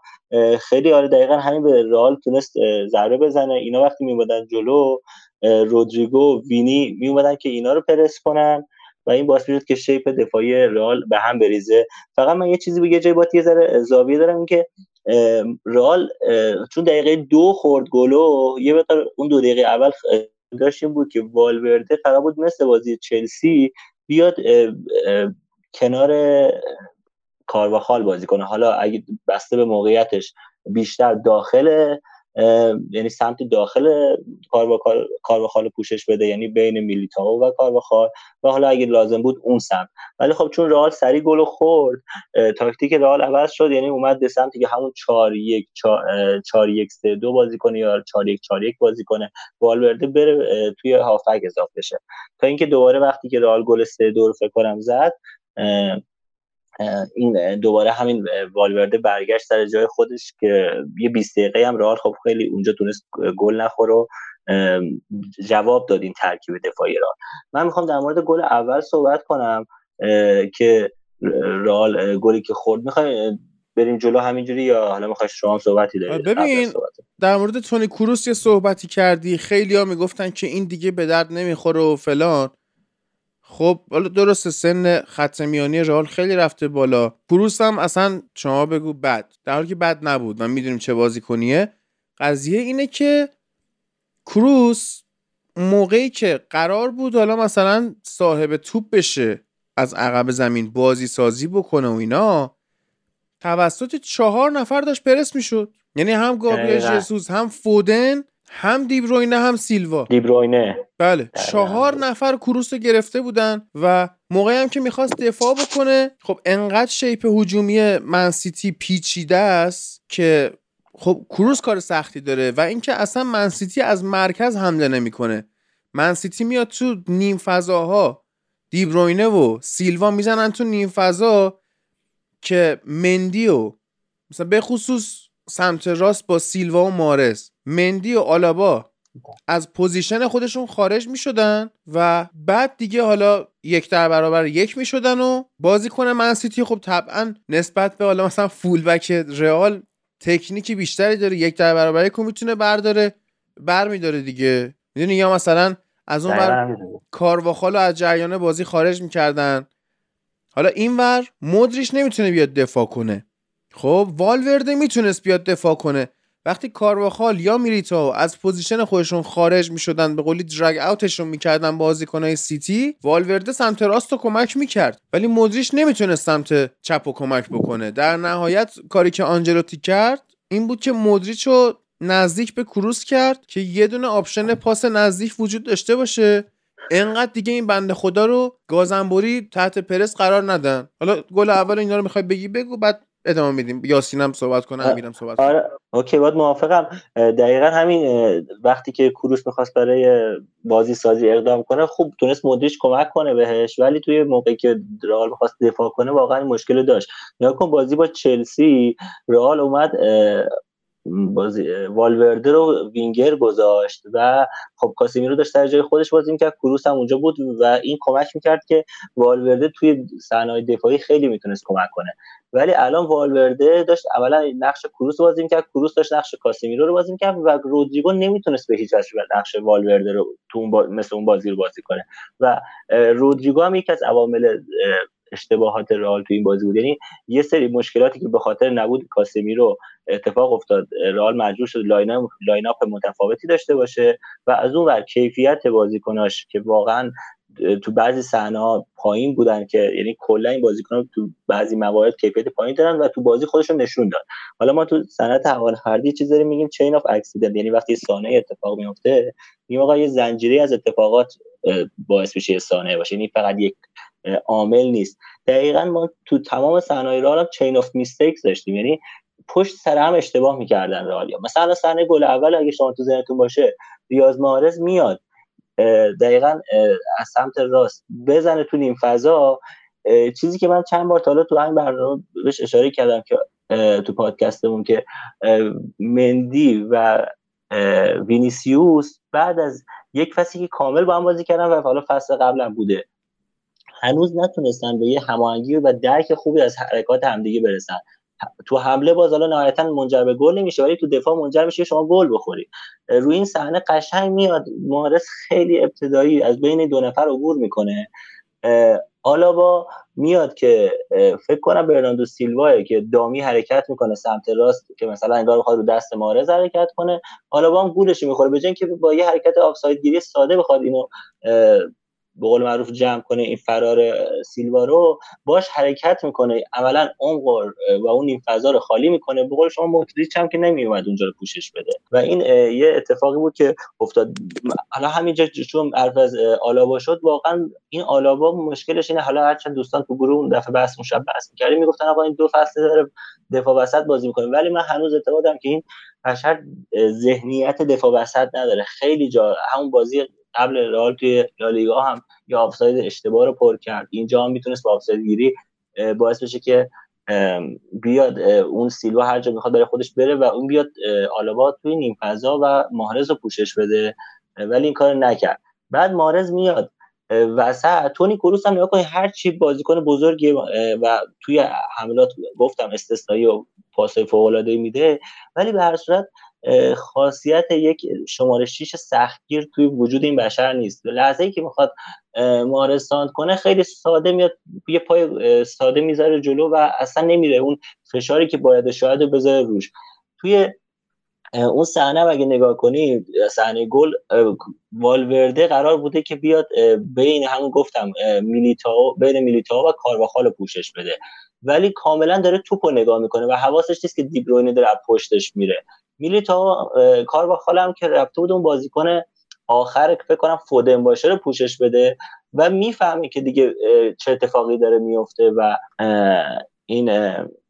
خیلی آره دقیقا همین به رئال تونست ضربه بزنه. اینا وقتی میومدن جلو رودریگو وینی میومدن که اینا رو پرس کنن. و این باعث می‌شد که شیپ دفاعی رئال به هم بریزه. فقط من یه چیزی به یه جای یه ذره زاویه دارم این که رئال چون دقیقه دو خورد گلو یه مقدار اون دو دقیقه اول داشتیم بود که والورده قرار بود مثل بازی چلسی بیاد کنار کارواخال بازی کنه. حالا اگه بسته به موقعیتش بیشتر داخل یعنی سمت داخل کارواخال پوشش بده یعنی بین میلیتائو و کارواخال و حالا اگه لازم بود اون سمت. ولی خب چون رئال سری گل خورد تاکتیک رئال عوض شد یعنی اومد به سمتی که همون 4 1 4 1 3 2 بازی کنه یا 4 1 4 1 بازی کنه. والورده بره توی هافک اضافه بشه. تا اینکه دوباره وقتی که رئال گل 3 2 رو فکر کنم زد این دوباره همین والورده برگشت سر جای خودش که یه 20 دقیقه هم رئال خب خیلی اونجا تونست گل نخوره و جواب داد این ترکیب دفاعی رئال. من می‌خوام در مورد گل اول صحبت کنم که رئال گلی که خورد می‌خوای بریم جلو همینجوری یا حالا می‌خوای شما هم صحبتی دارید ببین؟ در مورد تونی کروس یه صحبتی کردی خیلی ها می‌گفتن که این دیگه به درد نمی‌خوره و فلان. خب حالا درسته سن خط میانی رئال خیلی رفته بالا. کروس هم اصلا شما بگو بد. در حالی که بد نبود. من می‌دونیم چه بازی کنیه قضیه اینه که کروس موقعی که قرار بود حالا مثلا صاحب توپ بشه از عقب زمین بازی سازی بکنه و اینا توسط چهار نفر داشت پرس می‌شد. یعنی هم گابریل. ژسوس هم فودن هم دیبروینه هم سیلوا. دیبروینه بله. دقیقاً. چهار نفر کروس رو گرفته بودن و موقعی هم که می‌خواست دفاع بکنه خب انقدر شیپ هجومی منسیتی پیچیده است که خب کروس کار سختی داره و اینکه اصلا منسیتی از مرکز حمله نمی‌کنه. منسیتی میاد تو نیم فضاها. دیبروینه و سیلوا می‌زنن تو نیم فضا که مندی و مثلا به خصوص سمت راست با سیلوا و مارز مندی و آلابا از position خودشون خارج می شدن و بعد دیگه حالا یک در برابر یک می شدن و بازیکن منسیتی خب طبعا نسبت به حالا مثلا full back رئال تکنیکی بیشتری داره. یک در برابر یک می‌تونه برداره بر میداره دیگه. می‌دونی یا مثلا از اون بر همینجوری. کارواخال رو از جریان بازی خارج می‌کردن. حالا اینور مدریچ نمی‌تونه بیاد دفاع کنه. خب والورده می‌تونست بیاد دفاع کنه. وقتی کارواخال یا میلیتائو از position خودشون خارج می‌شدن به قولی drag out شون می‌کردن بازیکنهای سیتی والورده سمت راست رو کمک می‌کرد. ولی مدریچ نمی‌تونست سمت چپ رو کمک بکنه. در نهایت کاری که آنجلوتی کرد این بود که مدریچ نزدیک به کروس کرد که یه دونه option پاس نزدیک وجود داشته باشه. انقدر دیگه این بنده خدا رو گازنبوری تحت پرس قرار ندن. حالا گل اول اینا رو می‌خوای بگی بگو بعد ادامه میدیم. یاسینم صحبت کنه. امیرم صحبت کنه. آره. اوکی باید موافقم. دقیقا همین وقتی که کروس می‌خواست برای بازی سازی اقدام کنه خوب تونست مدریش کمک کنه بهش ولی توی موقعی که رئال می‌خواست دفاع کنه واقعا مشکل داشت. نگاه کن بازی با چلسی رئال اومد بازی والورده رو وینگر گذاشت و خب کاسیمیرو داشت در جای خودش بازی می‌کرد کروس هم اونجا بود و این کمک می‌کرد که والورده توی صحنه‌های دفاعی خیلی می‌تونست کمک کنه. ولی الان والورده داشت اولا نقش کروس رو بازی می‌کرد کروس داشت نقش کاسیمیرو رو بازی می‌کرد و رودریگو نمی‌تونست به هیچ وجه نقش والورده رو تو اون با... مثل اون بازی رو بازی کنه. و رودریگو هم یکی از عوامل اشتباهات رئال تو این بازی بود. یعنی یه سری مشکلاتی که به خاطر نبود کاسمیرو اتفاق افتاد. رئال مجبور شد line line up متفاوتی داشته باشه و از اون ور کیفیت بازیکناش که واقعا تو بعضی صحنه پایین بودن که یعنی کلا این بازیکن‌ها تو بعضی موارد کیفیت پایین دارن و تو بازی خودشون نشون داد حالا ما تو صنعت هوانوردی چیز داریم میگیم chain of accident یعنی وقتی صحنه اتفاق میفته میگیم آقا یه زنجیره از اتفاقات باعث میشه صحنه باشه. یعنی فقط یک عامل نیست. دقیقا ما تو تمام صحنه‌های رئال هم chain of mistakes داشتیم. یعنی پشت سر هم اشتباه می‌کردن رئالیا مثلا صحنه گل اول اگه شما تو ذهنتون باشه ریاض محرز میاد. دقیقا از سمت راست. بزنه تو نیم فضا چیزی که من چند بار تا تو همین برنامه بهش اشاره کردم که تو پادکستمون که مندی و وینیسیوس بعد از یک فصلی که کامل با هم بازی کردن و حالا فصل قبلا بوده. هنوز نتونستن به یه هماهنگی و درک خوبی از حرکات همدیگه برسن. تو حمله باز حالا نهایتا منجر به گل نمیشه ولی تو دفاع منجر میشه شما گل بخوری. روی این صحنه قشنگ میاد مارس خیلی ابتدایی از بین دو نفر عبور می‌کنه. آلابا میاد که فکر کنم برناندو سیلواه که دامی حرکت می‌کنه سمت راست که مثلا انگار بخواد رو دست مارز حرکت کنه. آلابا هم گولش می‌خوره به که با یه حرکت آفساید گیری ساده بخواد اینو به قول معروف جمع کنه این فرار سیلوا رو باش حرکت می‌کنه. عملا عمق و اون این فضا رو خالی می‌کنه. به قول شما مودریچ هم که نمیومد اونجا رو پوشش بده. و این یه اتفاقی بود که افتاد. حالا همینجا چون حرف از آلابا شد واقعا این آلابا مشکلش اینه. حالا هرچند دوستان تو گروه اون دفعه بحث مشب بحث می‌کردیم می‌گفتن آقا این دو فصل داره دفاع وسط بازی می‌کنه. ولی من هنوز اعتقادم که این بشر ذهنیت دفاع وسط نداره. خیلی جا همون بازی قبل رئال توی لالیگا هم یا آفساید اشتباه رو پر کرد. اینجا هم می‌تونست با آفساید گیری باعث بشه که بیاد اون سیلوا هر جا می‌خواد برای خودش بره و اون بیاد آلابا توی نیم فضا و ماهرز رو پوشش بده. ولی این کار نکرد. بعد مارز میاد وسط. تونی کروس هم نگاه کنید هر چی بازیکن بزرگی و توی حملات گفتم استثنایی و پاسای فوق میده. ولی به هر صورت خاصیت یک شماره 6 سختگیر توی وجود این بشر نیست. لحظه ای که می‌خواد مارز ساند کنه خیلی ساده میاد یه پای ساده می‌ذاره جلو و اصلا نمیره اون فشاری که باید شاید رو بذاره روش. توی اون صحنه اگه نگاه کنید صحنه گل والورده قرار بوده که بیاد بین همون گفتم اه، میلیتائو بین میلیتائو و کارواخال رو پوشش بده. ولی کاملا داره توپ رو نگاه می‌کنه و حواسش نیست که دیبروینه داره از پشتش میره. میلیتائو اه، کارواخال هم که رفته بود اون بازیکن آخر فکر کنم فودن باشه رو پوشش بده و می‌فهمه که دیگه چه اتفاقی داره میفته و این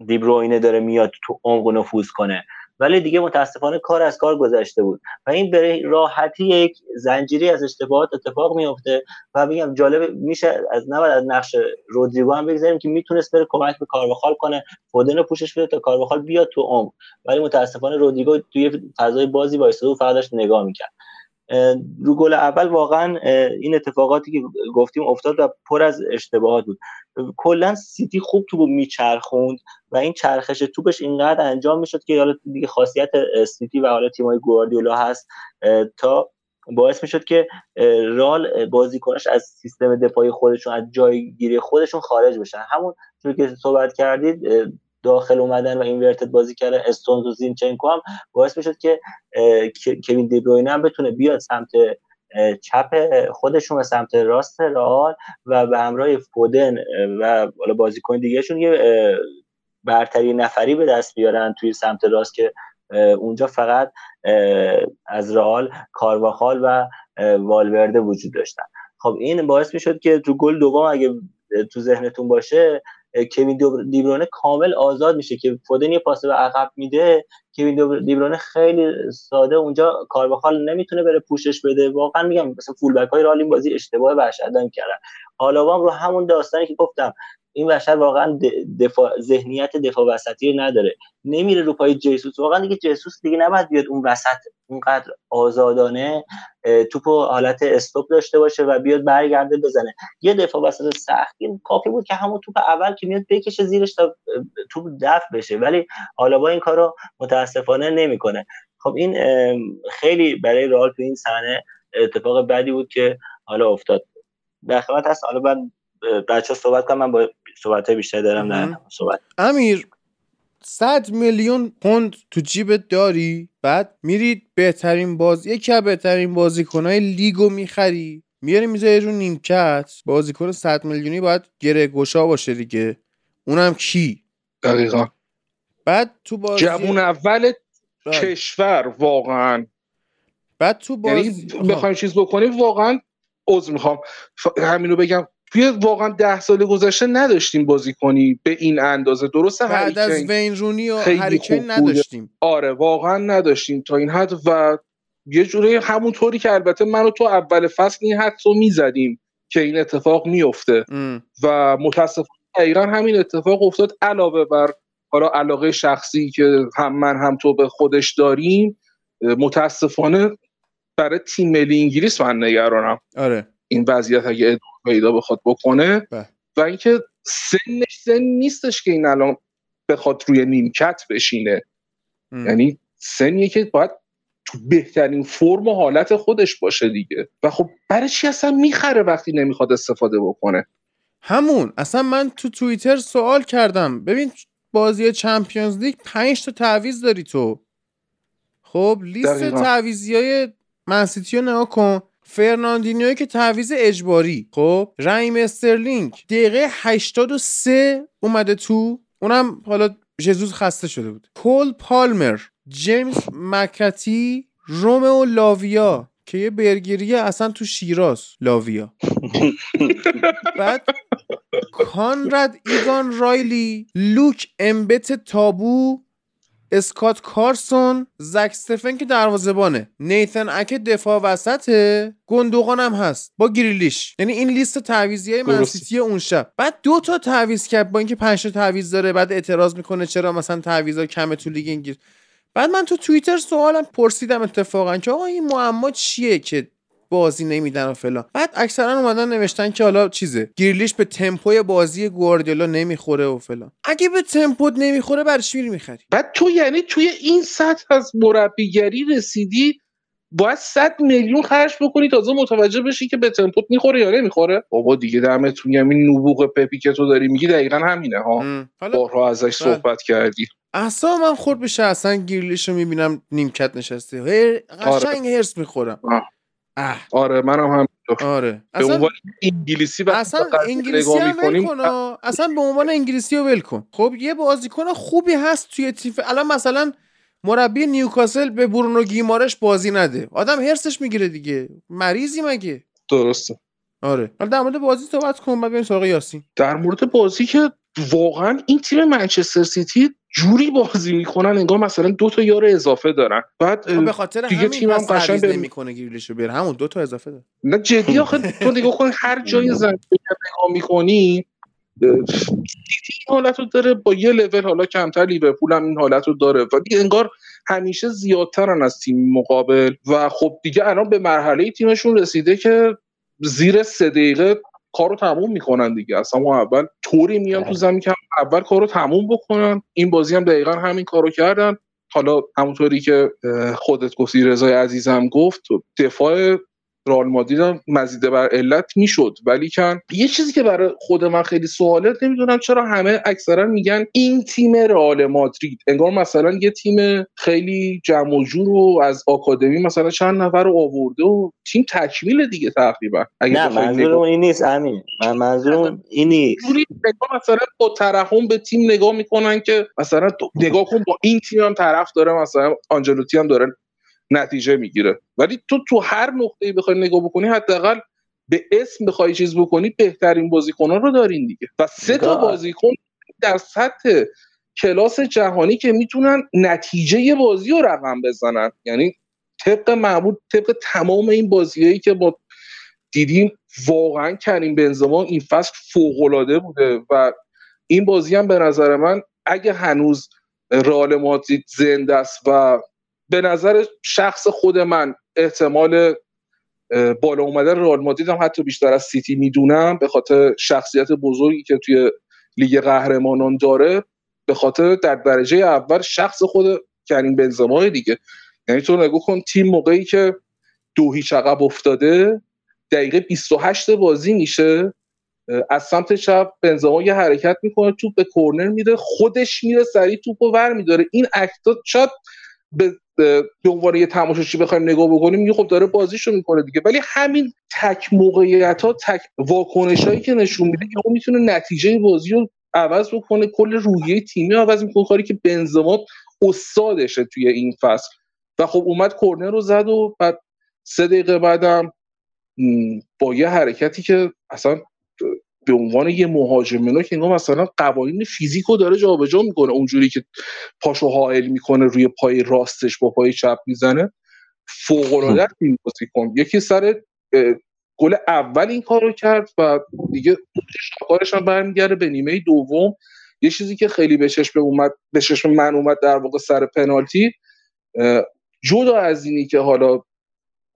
دیبروینه داره میاد تو عمق نفوذ کنه. ولی دیگه متاسفانه کار از کار گذشته بود. و این به راحتی یک زنجیری از اشتباهات اتفاق میفته و میگم جالب میشه از نباید از نقش رودریگو هم بگذاریم که می‌تونست بره کمک به کارواخال کنه فودن پوشش بده تا کارواخال بیاد تو عمق ولی متاسفانه رودریگو توی فضای بازی وایساده و فقط نگاه می‌کرد. رو گل اول واقعا این اتفاقاتی که گفتیم افتاد و پر از اشتباهات بود. کلا سیتی خوب تو میچرخوند و این چرخش توپش اینقدر انجام می‌شد که حالا دیگه خاصیت سیتی و حالا تیمای گواردیولا هست تا باعث می‌شد که رال اه، بازیکناش از سیستم دفاعی خودشون از جایگیری خودشون خارج بشن. همون که صحبت کردید داخل اومدن و اینورتد بازی کردن. استونز و زینچنکو هم باعث می‌شد که کوین دیبروینه هم بتونه بیاد سمت چپ خودشون و سمت راست رئال و به همراه فودن و حالا بازیکن دیگهشون یه برتری نفری به دست بیارن توی سمت راست که اونجا فقط از رئال کارواخال و والورده وجود داشتن. خب این باعث می‌شد که تو گل دوم اگه تو ذهنتون باشه کوین دیبر- دیبرونه کامل آزاد میشه که فودن یه پاس به عقب میده. کوین دیبر- دیبرونه خیلی ساده اونجا کارواخال نمی‌تونه بره پوشش بده. واقعا میگم مثلا فول بک های رئال این بازی اشتباه وحشتناک کردن. هم رو همون داستانی که گفتم. این بشر واقعا دفاع ذهنیت دفاع وسطی رو نداره. نمیره رو پای جیسوس. واقعا دیگه جیسوس دیگه نباید بیاد اون وسط اونقدر آزادانه توپو حالت استوب داشته باشه و بیاد برگرده بزنه. یه دفاع وسط سختی کافی بود که همون توپ اول که میاد بکشه زیرش تا توپ دفع بشه. ولی آلاوا این کارو متاسفانه نمی‌کنه. خب این خیلی برای رئال تو این صحنه اتفاق بدی بود که حالا افتاد. در خدمت هست. حالا من بچه صحبت کنم من با صحبت بیشتر دارم. نه صحبت. امیر 100 میلیون پوند تو جیبت داری؟ بعد میرید بهترین باز یکی از بهترین بازیکنهای لیگو می‌خری. میاری می‌ذاری رو نیمکت. بازیکن 100 میلیونی باید گره گشا باشه دیگه. اونم کی؟ دقیقا. بعد تو بازی جوون اول بله. کشور واقعا. بعد تو یعنی بازی بخوایم چیز بکنیم واقعا عذر می‌خوام. ف- همینو بگم توی واقعا ده سال گذشته نداشتیم بازی کنی به این اندازه. درسته بعد از وین رونی و بوده. نداشتیم. آره واقعا نداشتیم تا این حد و یه جوری همونطوری که البته من و تو اول فصل این حد رو می‌زدیم که این اتفاق میفته ام. و متاسفانه دقیقا همین اتفاق افتاد علاوه بر حالا علاقه شخصی که هم من هم تو به خودش داریم متاسفانه برای تیم ملی انگلیس من نگرانم. آره. این وضعیت اگه ادامه پیدا بخواد بکنه. بله. و اینکه سنش سن نیستش که این الان بخواد روی نیمکت بشینه. ام. یعنی سنیه که باید تو بهترین فرم و حالت خودش باشه دیگه. و خب برای چی اصلا می‌خره وقتی نمی‌خواد استفاده بکنه؟ همون. اصلا من تو توییتر سوال کردم. ببین بازی چمپیونز لیگ 5 تا تعویض داری تو. خب لیست. تعویضی های منسیتی رو نگاه کن. فرناندینیوی که تعویض اجباری. خب رایم استرلینگ دقیقه 83 اومده تو. اونم حالا ژزوس خسته شده بود. کول پالمر جیمز مکتی رومئو لاویا که یه برگریه اصلا تو شیراز لاویا. بعد کانراد ایگان رایلی لوک امبته تابو اسکات کارسون زک استفن که دروازه‌بانه. نیتن اکه دفاع وسطه. گندوقان هم هست. با گریلیش. یعنی این لیست تعویضی های درسته. منسیتی اون شب. بعد دو تا تعویض کرد با اینکه پنج تا تعویض داره. بعد اعتراض می‌کنه چرا مثلا تعویضا کمه تو لیگ انگلیس. بعد من تو توییتر سوالم پرسیدم اتفاقا که آقا این معما چیه که بازی نمیدن و فلان. بعد اکثرا اومدن نوشتن که حالا چیزه گریلیش به تمپوی بازی گواردیولا نمی‌خوره و فلان. اگه به تمپوت نمی‌خوره چی میری می‌خری؟ بعد تو یعنی توی این سطح از مربیگری رسیدی باید 100 میلیون خرج بکنی تازه متوجه بشی که به تمپوت می‌خوره یا نمی‌خوره. بابا دیگه دمتون گرم این نبوغ پپی که تو داری میگی دقیقا همینه ها. بارها ازش بله. صحبت کردی. اصلا من خورد بشه اصلا گریلیش رو می‌بینم نیمکت نشسته. هر... قشنگ هرس می‌خورم. آه. اه. آره منم هم آره. به اصلا عنوان انگلیسی وقتی اصلا انگلیسی هم ول می‌کنیم، کن. اصلا به عنوان انگلیسی رو ول کن. خب یه بازیکن خوبی هست توی تیم الان مثلا مربی نیوکاسل به برونو گیمارش بازی نده. آدم هرسش می‌گیره دیگه. مریضی مگه؟ درسته. آره. حالا در مورد بازی صحبت کن بعد بریم سراغ یاسین. در مورد بازی که واقعا این تیم منچستر سیتی جوری بازی می‌کنن انگار مثلا دو تا یار اضافه دارن. بعد خب به خاطر دیگه همین تیمم پس قشنگ به- نمی‌کنه گریلیشو بیاره. همون دو تا اضافه داره. نه جدی آخه تو نگاه کن هر جای زمین نگاه می‌کنی سیتی این حالت رو داره با یه لول حالا کمتر لیورپول هم این حالت رو داره. ولی انگار همیشه زیادترن از تیم مقابل. و خب دیگه الان به مرحله تیمشون رسیده که زیر سه دقیقه کارو تموم می‌کنن دیگه. اصلا اون اول طوری میان تو زمین که اول کارو تموم بکنن. این بازی هم دقیقا همین کارو کردن. حالا همونطوری که خودت گفتی رضای عزیزم گفت دفاع رئال مادرید هم مزیده بر علت می‌شد. ولی کن یه چیزی که برای خود من خیلی سواله نمی‌دونم چرا همه اکثرا میگن این تیم رئال مادرید. انگار مثلا یه تیم خیلی جمع و جور و از آکادمی مثلا چند نفر رو آورده و تیم تکمیل دیگه تقریبا. اگه نه منظورم این نیست امین. من منظورم این نیست. مثلا با ترحم به تیم نگاه می‌کنن که مثلا نگاه کن با این تیم هم طرف داره مثلا آنجلوتی هم داره. نتیجه می‌گیره ولی تو تو هر نقطه‌ای بخوای نگاه بکنی حداقل به اسم بخوای چیز بکنی بهترین بازیکنان رو دارین دیگه و سه تا. بازیکن در سطح کلاس جهانی که می‌تونن نتیجه بازی رو رقم بزنن یعنی طبق معمول طبق تمام این بازیایی که ما دیدیم واقعا کریم بنزما این فصل فوق‌العاده بوده و این بازی هم به نظر من اگه هنوز رئال مادرید زنده است و به نظر شخص خود من احتمال بالا اومدن رئال مادرید هم حتی بیشتر از سیتی می‌دونم به خاطر شخصیت بزرگی که توی لیگ قهرمانان داره به خاطر در درجه اول شخص خود کریم بنزما دیگه. یعنی تو نگاه کن تیم موقعی که دو هیچ عقب افتاده دقیقه 28 بازی میشه از سمت چپ بنزما یه حرکت می‌کنه توپ به کرنر میره خودش میره سریع توپ رو ور این اکتا شاید به عنوان یه تماشاچی بخوایم نگاه بکنیم میگه خب داره بازیشو می‌کنه دیگه. ولی همین تک موقعیت ها تک واکنش هایی که نشون میده که می‌تونه نتیجه بازی رو عوض بکنه. کل روحیه تیمی عوض می‌کنه. کاری که بنزما استادشه توی این فصل. و خب اومد کرنر رو زد و بعد سه دقیقه بعدم با یه حرکتی که اصلا به عنوان یه مهاجم که انگار مثلا قوانین فیزیک رو داره جابجا می‌کنه. اونجوری که پاشو حائل می‌کنه روی پای راستش با پای چپ می‌زنه. فوق العاده است این بازیکن. یکی سر گل اول این کارو کرد و دیگه کارش هم برمیگرده به نیمه دوم. یه چیزی که خیلی به چشم اومد به چشم من اومد در واقع سر پنالتی جدا از اینی که حالا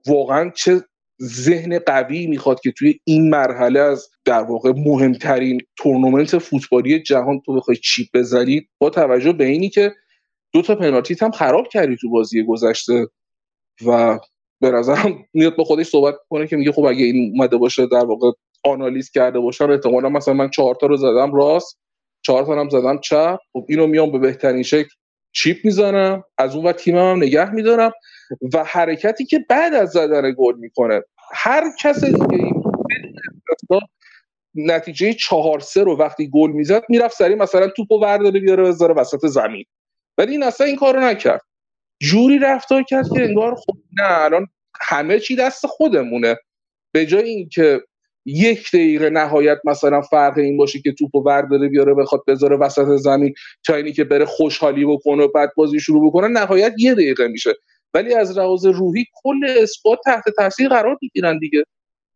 واقعا چه ذهن قوی می‌خواد که توی این مرحله از در واقع مهمترین تورنمنت فوتبالی جهان تو بخوای چیپ بزنی با توجه به اینی که دو تا پنالتیت هم خراب کردی تو بازی گذشته و به نظرم میاد با خودش صحبت کنه که میگه خب اگه این اومده باشه در واقع آنالیز کرده باشن احتمالا مثلا من چهار تا رو زدم راست چهار تا هم زدم چپ خب اینو میام به بهترین شکل چیپ می‌زنم از اون و تیمم هم نگه میدارم و حرکتی که بعد از زدن گل می‌کنه. هر کس دیگه نتیجه چهار سه رو وقتی گل می‌زد می‌رفت سری مثلا توپو ورداره بیاره بذاره وسط زمین. ولی این اصلا این کارو نکرد. جوری رفتار کرد که انگار خب نه الان همه چی دست خودمونه. به جای اینکه یک دقیقه نهایت مثلا فرق این باشه که توپو برداره بیاره بخواد بذاره وسط زمین تا اینی که بره خوشحالی بکنه و بعد بازی شروع بکنه نهایت یه دقیقه میشه. ولی از لحاظ روحی کل اسکواد تحت تاثیر قرار می‌گیرن دیگه.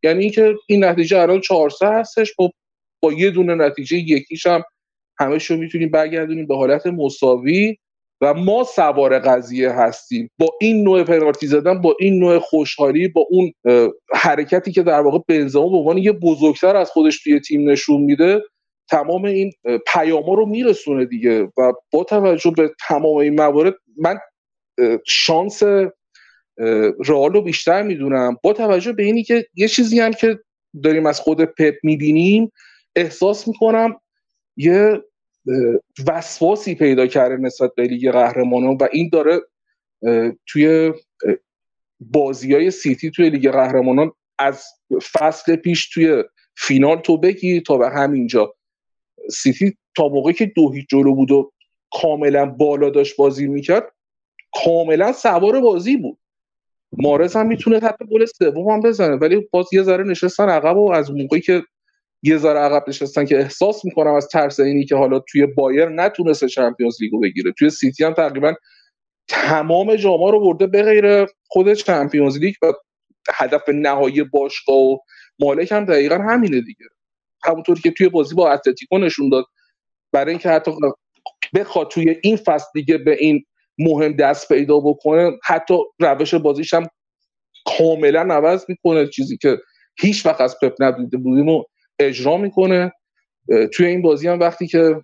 یعنی اینکه این نتیجه الان 4 هستش با با یه دونه نتیجه یکیش هم همه شو می‌تونیم برگردونیم به حالت مساوی. و ما سوار قضیه هستیم. با این نوع پنالتی زدن با این نوع خوشحالی با اون حرکتی که در واقع بنزما به عنوان یه بزرگتر از خودش توی تیم نشون میده تمام این پیاما رو میرسونه دیگه. و با توجه به تمام این موارد من شانس رئال رو بیشتر می‌دونم. با توجه به اینی که یه چیزی هم که داریم از خود پپ می‌بینیم احساس می‌کنم یه وسواسی پیدا کرده نسبت به لیگ قهرمانان و این داره توی بازی های سیتی توی لیگ قهرمانان از فصل پیش توی فینال تو بگی تا به همینجا. سیتی تا موقعی که دو هیچ جلو بود و کاملا بالا داشت بازی می‌کرد کاملا سوار بازی بود. محرز هم می‌تونه حتی گل سوم هم بزنه ولی باز یه ذره نشستن عقب و از موقعی که یه ذره عقب نشستن که احساس می‌کنم از ترس اینی که حالا توی بایرن نتونسته Champions League و بگیره. توی سیتی هم تقریبا تمام جاما رو برده به غیر خود Champions League و هدف نهایی باشگاه و مالک هم دقیقا همینه دیگه. همونطور که توی بازی با اتلتیکو نشون داد. برای اینکه حتی بخواد توی این فصل دیگه به این مهم دست پیدا بکنه حتی روش بازیش هم کاملا عوض می‌کنه چیزی که هیچ وقت از پپ ندیده بودیم و اجرا می‌کنه. توی این بازی هم وقتی که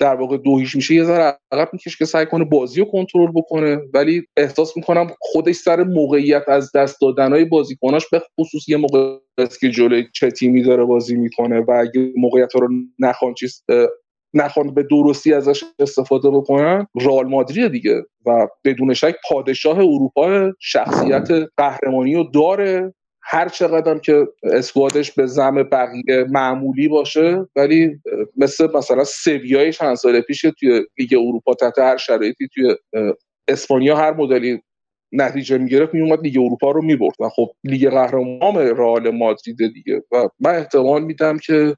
در واقع دو هیچ میشه یه ذره عقب می‌کشه که سعی کنه بازی رو کنترل بکنه. ولی احساس می‌کنم خودش سر موقعیت از دست دادنهای بازیکناش به خصوص یه موقع که جلوی چه تیمی داره بازی می‌کنه و اگه موقعیت رو نخوان چیز نخوان به درستی ازش استفاده بکنن رئال مادرید دیگه. و بدون شک پادشاه اروپا شخصیت قهرمانی رو داره. هر چقدر که اسکوادش به زم بقیه معمولی باشه ولی مثل مثلا سویای چند سال پیش توی لیگ اروپا تحت هر شرایطی توی اسپانیا هر مدلی نتیجه می‌گرفت میومد لیگ اروپا رو می‌برد. و خب لیگ قهرمان رئال مادرید دیگه. و من احتمال میدم که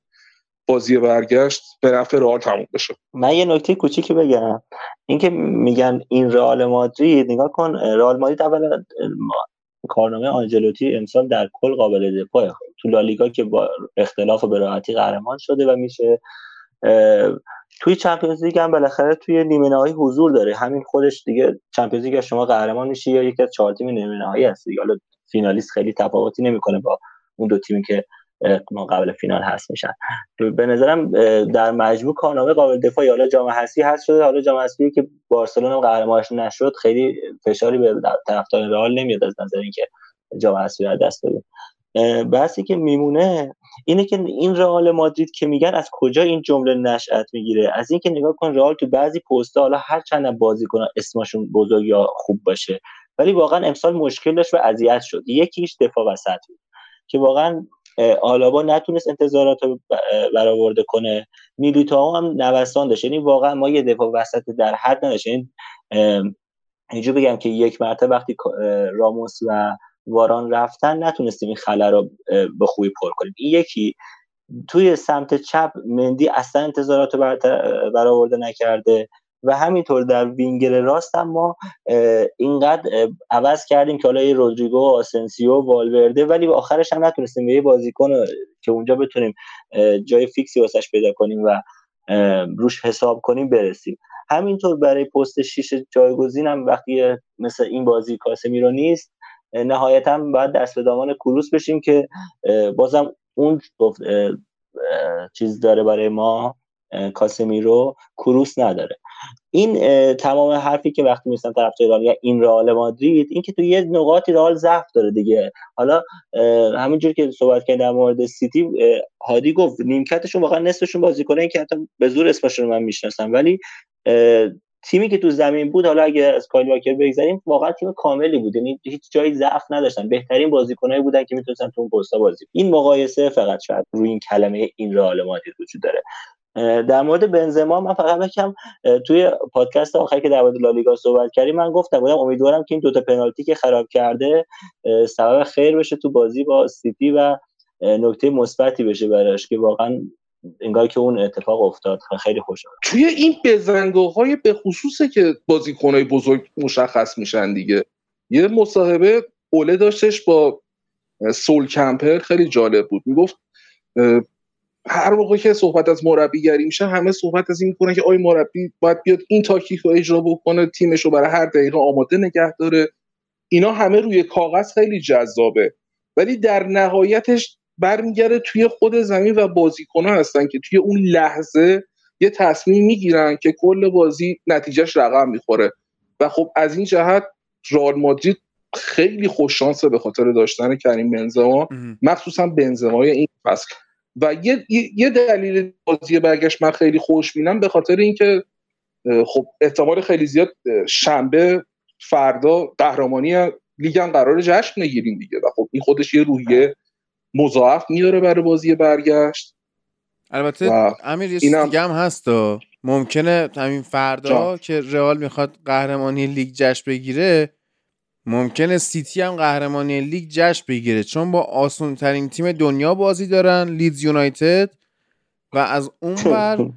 بازی برگشت به نفع رئال تموم بشه. من یه نکته کوچیکی بگم. اینکه میگن این رئال مادرید نگاه کن رئال مادرید اولا کارنامه آنجلوتی امسال در کل قابل دفاع تو لالیگا که با اختلاف به راحتی قهرمان شده و میشه توی چمپیونز لیگ هم بالاخره توی نیمه نهایی حضور داره. همین خودش دیگه چمپیونز لیگ شما قهرمان میشی یا یکی از چهار تیم نیمه نهایی هستی. حالا فینالیست خیلی تفاوتی نمی‌کنه با اون دو تیمی که ما قبل فینال هست میشن. به نظرم در مجموع کارنامه قابل دفاع حالا جام حذفی هست شده. حالا جام حذفی که بارسلونا قهرمانش نشد خیلی فشاری به طرفدار رئال نمیاد از نظر اینکه جام حذفی رو دست بده. بحثی که میمونه اینه که این رئال مادرید که میگن از کجا این جمله نشأت می‌گیره؟ از اینکه نگاه کن رئال تو بعضی پست حالا هر چند بازیکن اسمشون بزرگ یا خوب باشه ولی واقعا امسال مشکل داشت و اذیت شد. یکیش دفاع وسط بود که واقعا آلابا نتونست انتظارات رو برآورده کنه. میلیتائو هم نوسان داشت. یعنی واقعا ما یه دفاع وسط در حد نداشت. یعنی اینجوری بگم که یک مرتبه وقتی راموس و واران رفتن نتونستیم این خلا رو به خوبی پر کنیم. این یکی. توی سمت چپ مندی اصلا انتظارات رو برآورده نکرده. و همینطور در وینگر راست هم ما اینقدر عوض کردیم که حالا رودریگو آسنسیو والورده ولی آخرش هم نتونستیم یه بازیکن که اونجا بتونیم جای فیکسی واسش پیدا کنیم و روش حساب کنیم برسیم. همینطور برای پست شیش جایگزین هم وقتی مثل این بازی کاسمیرو نیست نهایتا باید دست به دامان کروس بشیم که بازم اون چیز داره برای ما کاسمیرو کروس نداره. این تمام حرفی که وقتی میستن طرف ایران این رئال مادرید این که تو یه نقاطی رئال ضعف داره دیگه. حالا همینجور که صحبت کردن در مورد سیتی هادی گفت نیمکتشون واقعا نصفشون بازیکنایی که حتی به زور اسمشون من می‌شناسم. ولی تیمی که تو زمین بود حالا اگه از کایل واکر بگذاریم واقعا تیم کاملی بود. یعنی هیچ جایی ضعف نداشتن. بهترین بازیکنایی بودن که می‌تونستن تو اون پستا بازی این مقایسه فقط شاید روی این کلمه این رئال مادرید وجود داره. در مورد بنزما من فقط بگم توی پادکست آخری که در مورد لالیگا صحبت کردیم من گفتم بودم امیدوارم که این دوتا پنالتی که خراب کرده سبب خیر بشه تو بازی با سیتی و نکته مثبتی بشه براش که واقعا انگار که اون اتفاق افتاد خیلی خوشحال. توی این بزنگاه به خصوصه که بازیکنهای بزرگ مشخص میشن دیگه. یه مصاحبه اوله داشتش با سول کمپر خیلی جالب بود. می‌گفت هر موقع که صحبت از مربیگری میشه همه صحبت از این می‌کنه که آی مربی باید بیاد این تاکتیک رو اجرا بکنه تیمش رو برای هر دقیقه آماده نگه داره. اینا همه روی کاغذ خیلی جذابه. ولی در نهایتش برمیگرده توی خود زمین و بازیکنان هستن که توی اون لحظه یه تصمیم می‌گیرن که کل بازی نتیجهش رقم می‌خوره. و خب از این جهت رئال مادرید خیلی خوش شانسه به خاطر داشتن کریم بنزما مخصوصا بنزمای این فصل. و یه, یه دلیل بازی برگشت من خیلی خوش بینم به خاطر اینکه خب احتمال خیلی زیاد شنبه فردا قهرمانی لیگ هم قرار جشن نگیریم دیگه و خب این خودش یه روحیه مضاعف میاره برای بازی برگشت البته امیر یه. دیگه هم هست و ممکنه همین فردا جا. که رئال می‌خواد قهرمانی لیگ جشن بگیره ممکنه سیتی هم قهرمانی لیگ جشن بگیره چون با آسون ترین تیم دنیا بازی دارن لیدز یونایتد و از اون بر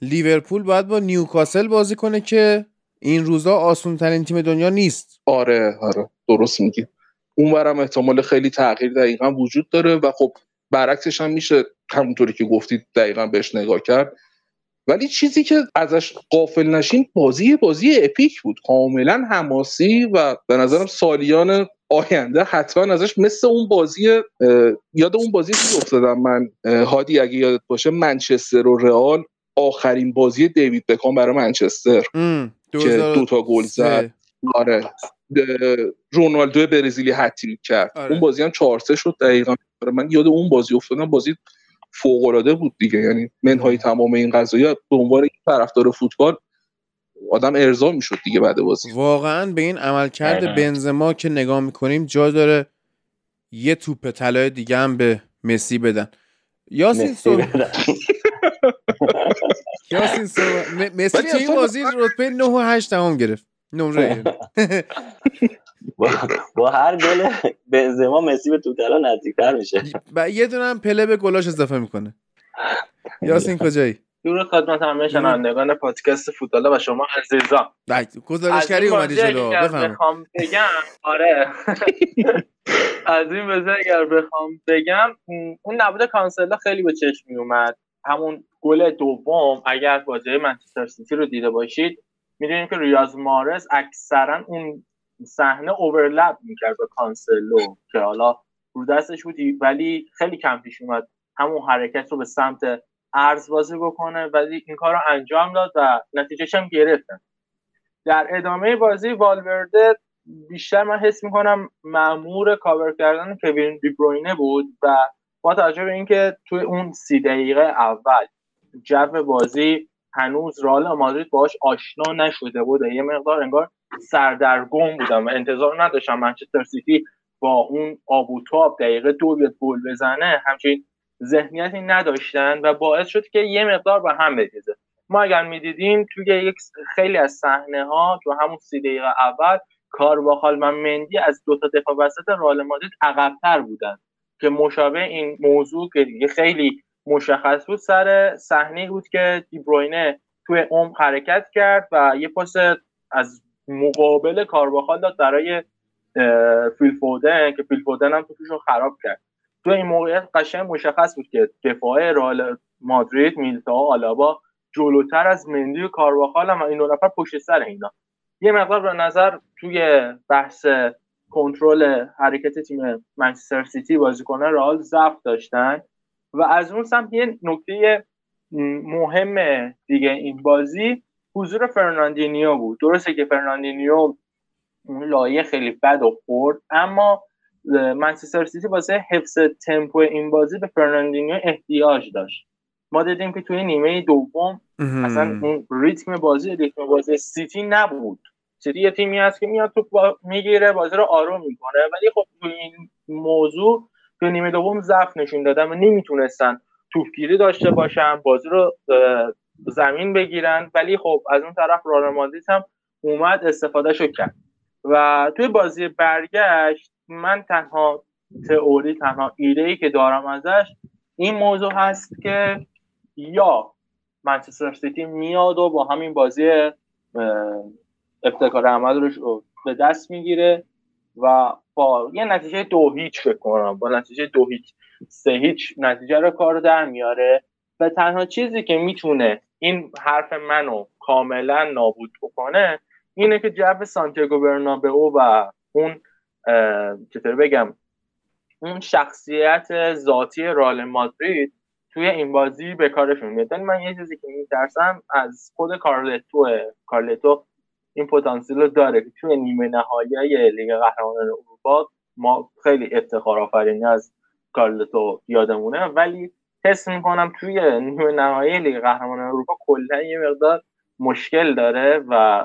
لیورپول باید با نیوکاسل بازی کنه که این روزا آسون ترین تیم دنیا نیست. آره آره درست میگی. اونورم احتمال خیلی تغییر دقیقا وجود داره و خب برعکسش هم میشه همونطوری که گفتید دقیقا بهش نگاه کرد. ولی چیزی که ازش غافل نشین بازی بازی epic بود. کاملا حماسی و به نظرم سالیان آینده حتما ازش مثل اون بازی یاد اون بازی که افتادم من. هادی اگه یادت باشه منچستر و رئال آخرین بازی دیوید بکام برای منچستر. که دوتا گل زد. آره. رونالدو برزیلی هتریک کرد. آره. اون بازی هم 4 شد دقیقا. من یاد اون بازی افتادم. بازی فوق العاده بود دیگه. یعنی منهای تمام این قضايا به عنوان طرفدار فوتبال آدم ارضا می‌شد دیگه بعد بازی. واقعا به این عملکرد بنزما که نگاه می‌کنیم جا داره یه توپ طلای دیگه هم به مسی بدن. یاسین سو یاسین سو مسی این بازی رتبه 9 و 8 هم گرفت. نمره با, هر گل بنزما مسی به توتلا نزدیکتر میشه. و یه دونه هم پله به گلاش اضافه می‌کنه. یاسین کجایی؟ دور خدمت همه شنوندگان پادکست فوتبال و شما عزیزان. گزارشگری اومدی جلو بفهم بگم آره. از این بزرگ اگر بخوام بگم اون نبود کانسلو خیلی به چشم می اومد همون گل دوم اگر بازی منچستر سیتی رو دیده باشید می‌دونیم که ریاض محرز اکثرا اون صحنه overlap می‌کرد با کانسلو که حالا رو دستش بود ولی خیلی کم پیش اومد همون حرکت رو به سمت عرض بازی بکنه ولی این کار رو انجام داد و نتیجهش هم گرفتن. در ادامه بازی والورده بیشتر من حس می‌کنم معمور کاور کردن کوین دیبروینه بود و با توجه به اینکه توی اون سی دقیقه اول جو بازی هنوز رال مادرید باهاش آشنا نشده بود یه مقدار انگار سردرگم بودم و انتظار نداشتم منچستر سیتی با اون آبوتاب دقیقه دو بیاد گل بزنه همچنین ذهنیتی نداشتن و باعث شد که یه مقدار به هم بریزه. ما اگر می‌دیدیم توی یک خیلی از صحنه ها تو همون سی دقیقه اول کار با من مندی از دو تا دفاع وسط رئال مادرید عقبتر بودن که مشابه این موضوع که خیلی مشخص بود سر صحنه بود که دیبروینه توی عمق حرکت کرد و یه پاس از مقابل کارواخال داد برای فیل فودن که فیل فودن هم رو خراب کرد. تو این موقعیت قشنگ مشخص بود که دفاع رئال مادرید میلتا آلابا جلوتر از مندی و کارواخال هم این دو نفر پشت سر اینا. یه مقدار به نظر توی بحث کنترل حرکت تیم منچستر سیتی بازیکنان رئال ضعف داشتن و از اون سمت یه نکته مهم دیگه این بازی حضور فرناندینیو بود. درسته که فرناندینیو اون لایی خیلی بد و خورد اما منچستر سیتی واسه حفظ تمپو این بازی به فرناندینیو احتیاج داشت. ما دیدیم که توی نیمه دوم اصلا اون ریتم بازی ریتم بازی سیتی نبود. سیتی یه تیمی هست که میاد تو می‌گیره بازی رو آروم می‌کنه. ولی خب تو این موضوع تو نیمه دوم ضعف نشون دادن و نمی‌تونستن توپگیری داشته باشن. بازی رو زمین بگیرن. ولی خب از اون طرف رئال هم اومد استفاده شو کرد. و توی بازی برگشت من تنها تئوری تنها ایده ای که دارم ازش این موضوع هست که یا منچستر سیتی میاد و با همین بازی ابتکار عمل رو به دست می‌گیره و با یه نتیجه دو هیچ فکر کنم. با نتیجه دو هیچ سه هیچ نتیجه رو کار در میاره. و تنها چیزی که می‌تونه این حرف منو کاملا نابود بکنه اینه که جو سانتیاگو برنابئو و اون چطور بگم اون شخصیت ذاتی رال مادرید توی این بازی به کارشون میاد. یعنی من یه چیزی که میترسم از خود کارلتو کارلتو این پتانسیل رو داره که توی نیمه نهایی لیگ قهرمانان اروپا ما خیلی افتخار آفرینی از کارلتو یادمونه. ولی حس می‌کنم توی نیمه نهایی لیگ قهرمانان اروپا کلا یه مقدار مشکل داره و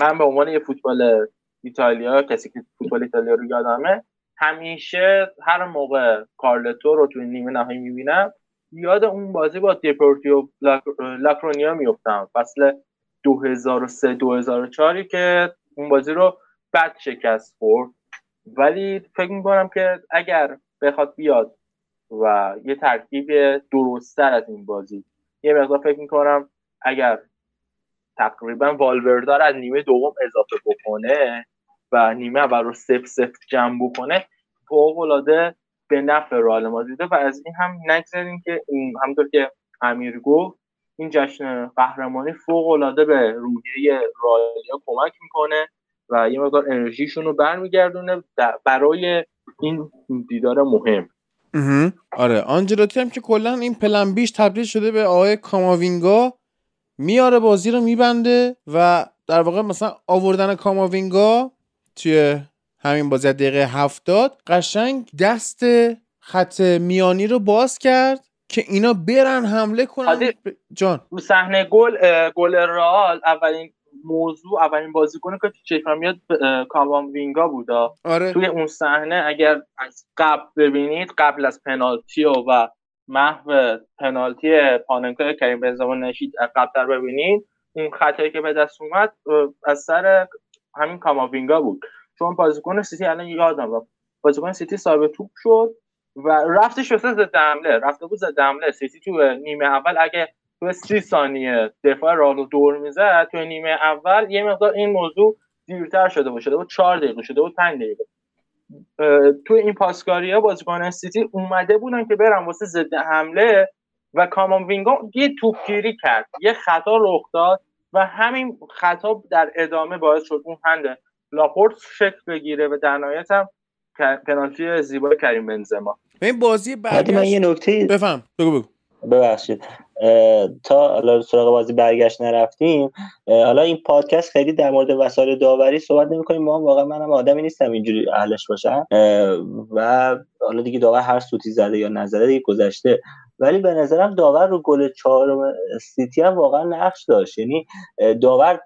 من به عنوان یه فوتبال ایتالیا کسی که فوتبال ایتالیا رو یادمه همیشه هر موقع کارلتو رو توی نیمه نهایی می‌بینم یاد اون بازی با دپورتیوو لاک- لاکرونیا میفتم فصل 2003 2004 که اون بازی رو بد شکست خورد. ولی فکر می‌کنم که اگر بخواد بیاد و یه ترکیب درستتر از این بازی یه مقدار فکر می‌کنم اگر تقریبا والوردار از نیمه دوم اضافه بکنه و نیمه اول رو سف سف جمع بکنه فوق العاده به نفع رئال مادریده و از این هم نگذاریم که همونطور که امیر گفت این جشن قهرمانی فوق العاده به روحیه رئالیا کمک می‌کنه و یه مقدار انرژیشون رو برمیگردونه برای این دیدار مهم. آره آنجلوتی هم که کلا این پلن بیش تبدیل شده به آقای کاماوینگا میاره بازی رو میبنده و در واقع مثلا آوردن کاماوینگا توی همین بازی از دقیقه هفتاد قشنگ دست خط میانی رو باز کرد که اینا برن حمله کنن. جان. صحنه گل گل رئال اولین موضوع اولین بازیکنی که تو چشمم میاد اه، کاماوینگا بودا آره. توی اون صحنه اگر از قبل ببینید قبل از پنالتی و, محو پنالتی پاننکا کریم بنزما نشید قبلتر ببینید اون خطایی که به دست اومد از سر همین کاماوینگا بود. چون بازیکن سیتی الان یادم رفت. بازیکن سیتی صاحب توپ شد و رفتش واسه ضد حمله رفته بود ضد حمله سیتی تو نیمه اول اگه تو سی ثانیه. دفاع رئالو دور می‌زد تو نیمه اول یه مقدار این موضوع دیرتر شده بود. شده بود چهار دقیقه شده بود پنج دقیقه. تو این پاسکاری ها بازیکن سیتی اومده بودن که برن واسه ضد حمله و کامان وینگا یه توپگیری کرد. یه خطا رخ داد و همین خطا در ادامه باعث شد اون هند لاپورت شکل بگیره و در نهایت هم پنالتی زیبای کریم بنزما. این بازی بعد من یه نکته بفهم. بگو بگو. ببخشید. تا حالا سراغ بازی برگشت نرفتیم. حالا این پادکست خیلی در مورد وسایل داوری صحبت نمی‌کنیم. ما واقعا منم آدمی نیستم اینجوری اهلش باشم و حالا دیگه داور هر سوتی زده یا نزده دیگه گذشته ولی به نظرم داور رو گل چهارم سیتی هم واقعا نقش داشت. یعنی داور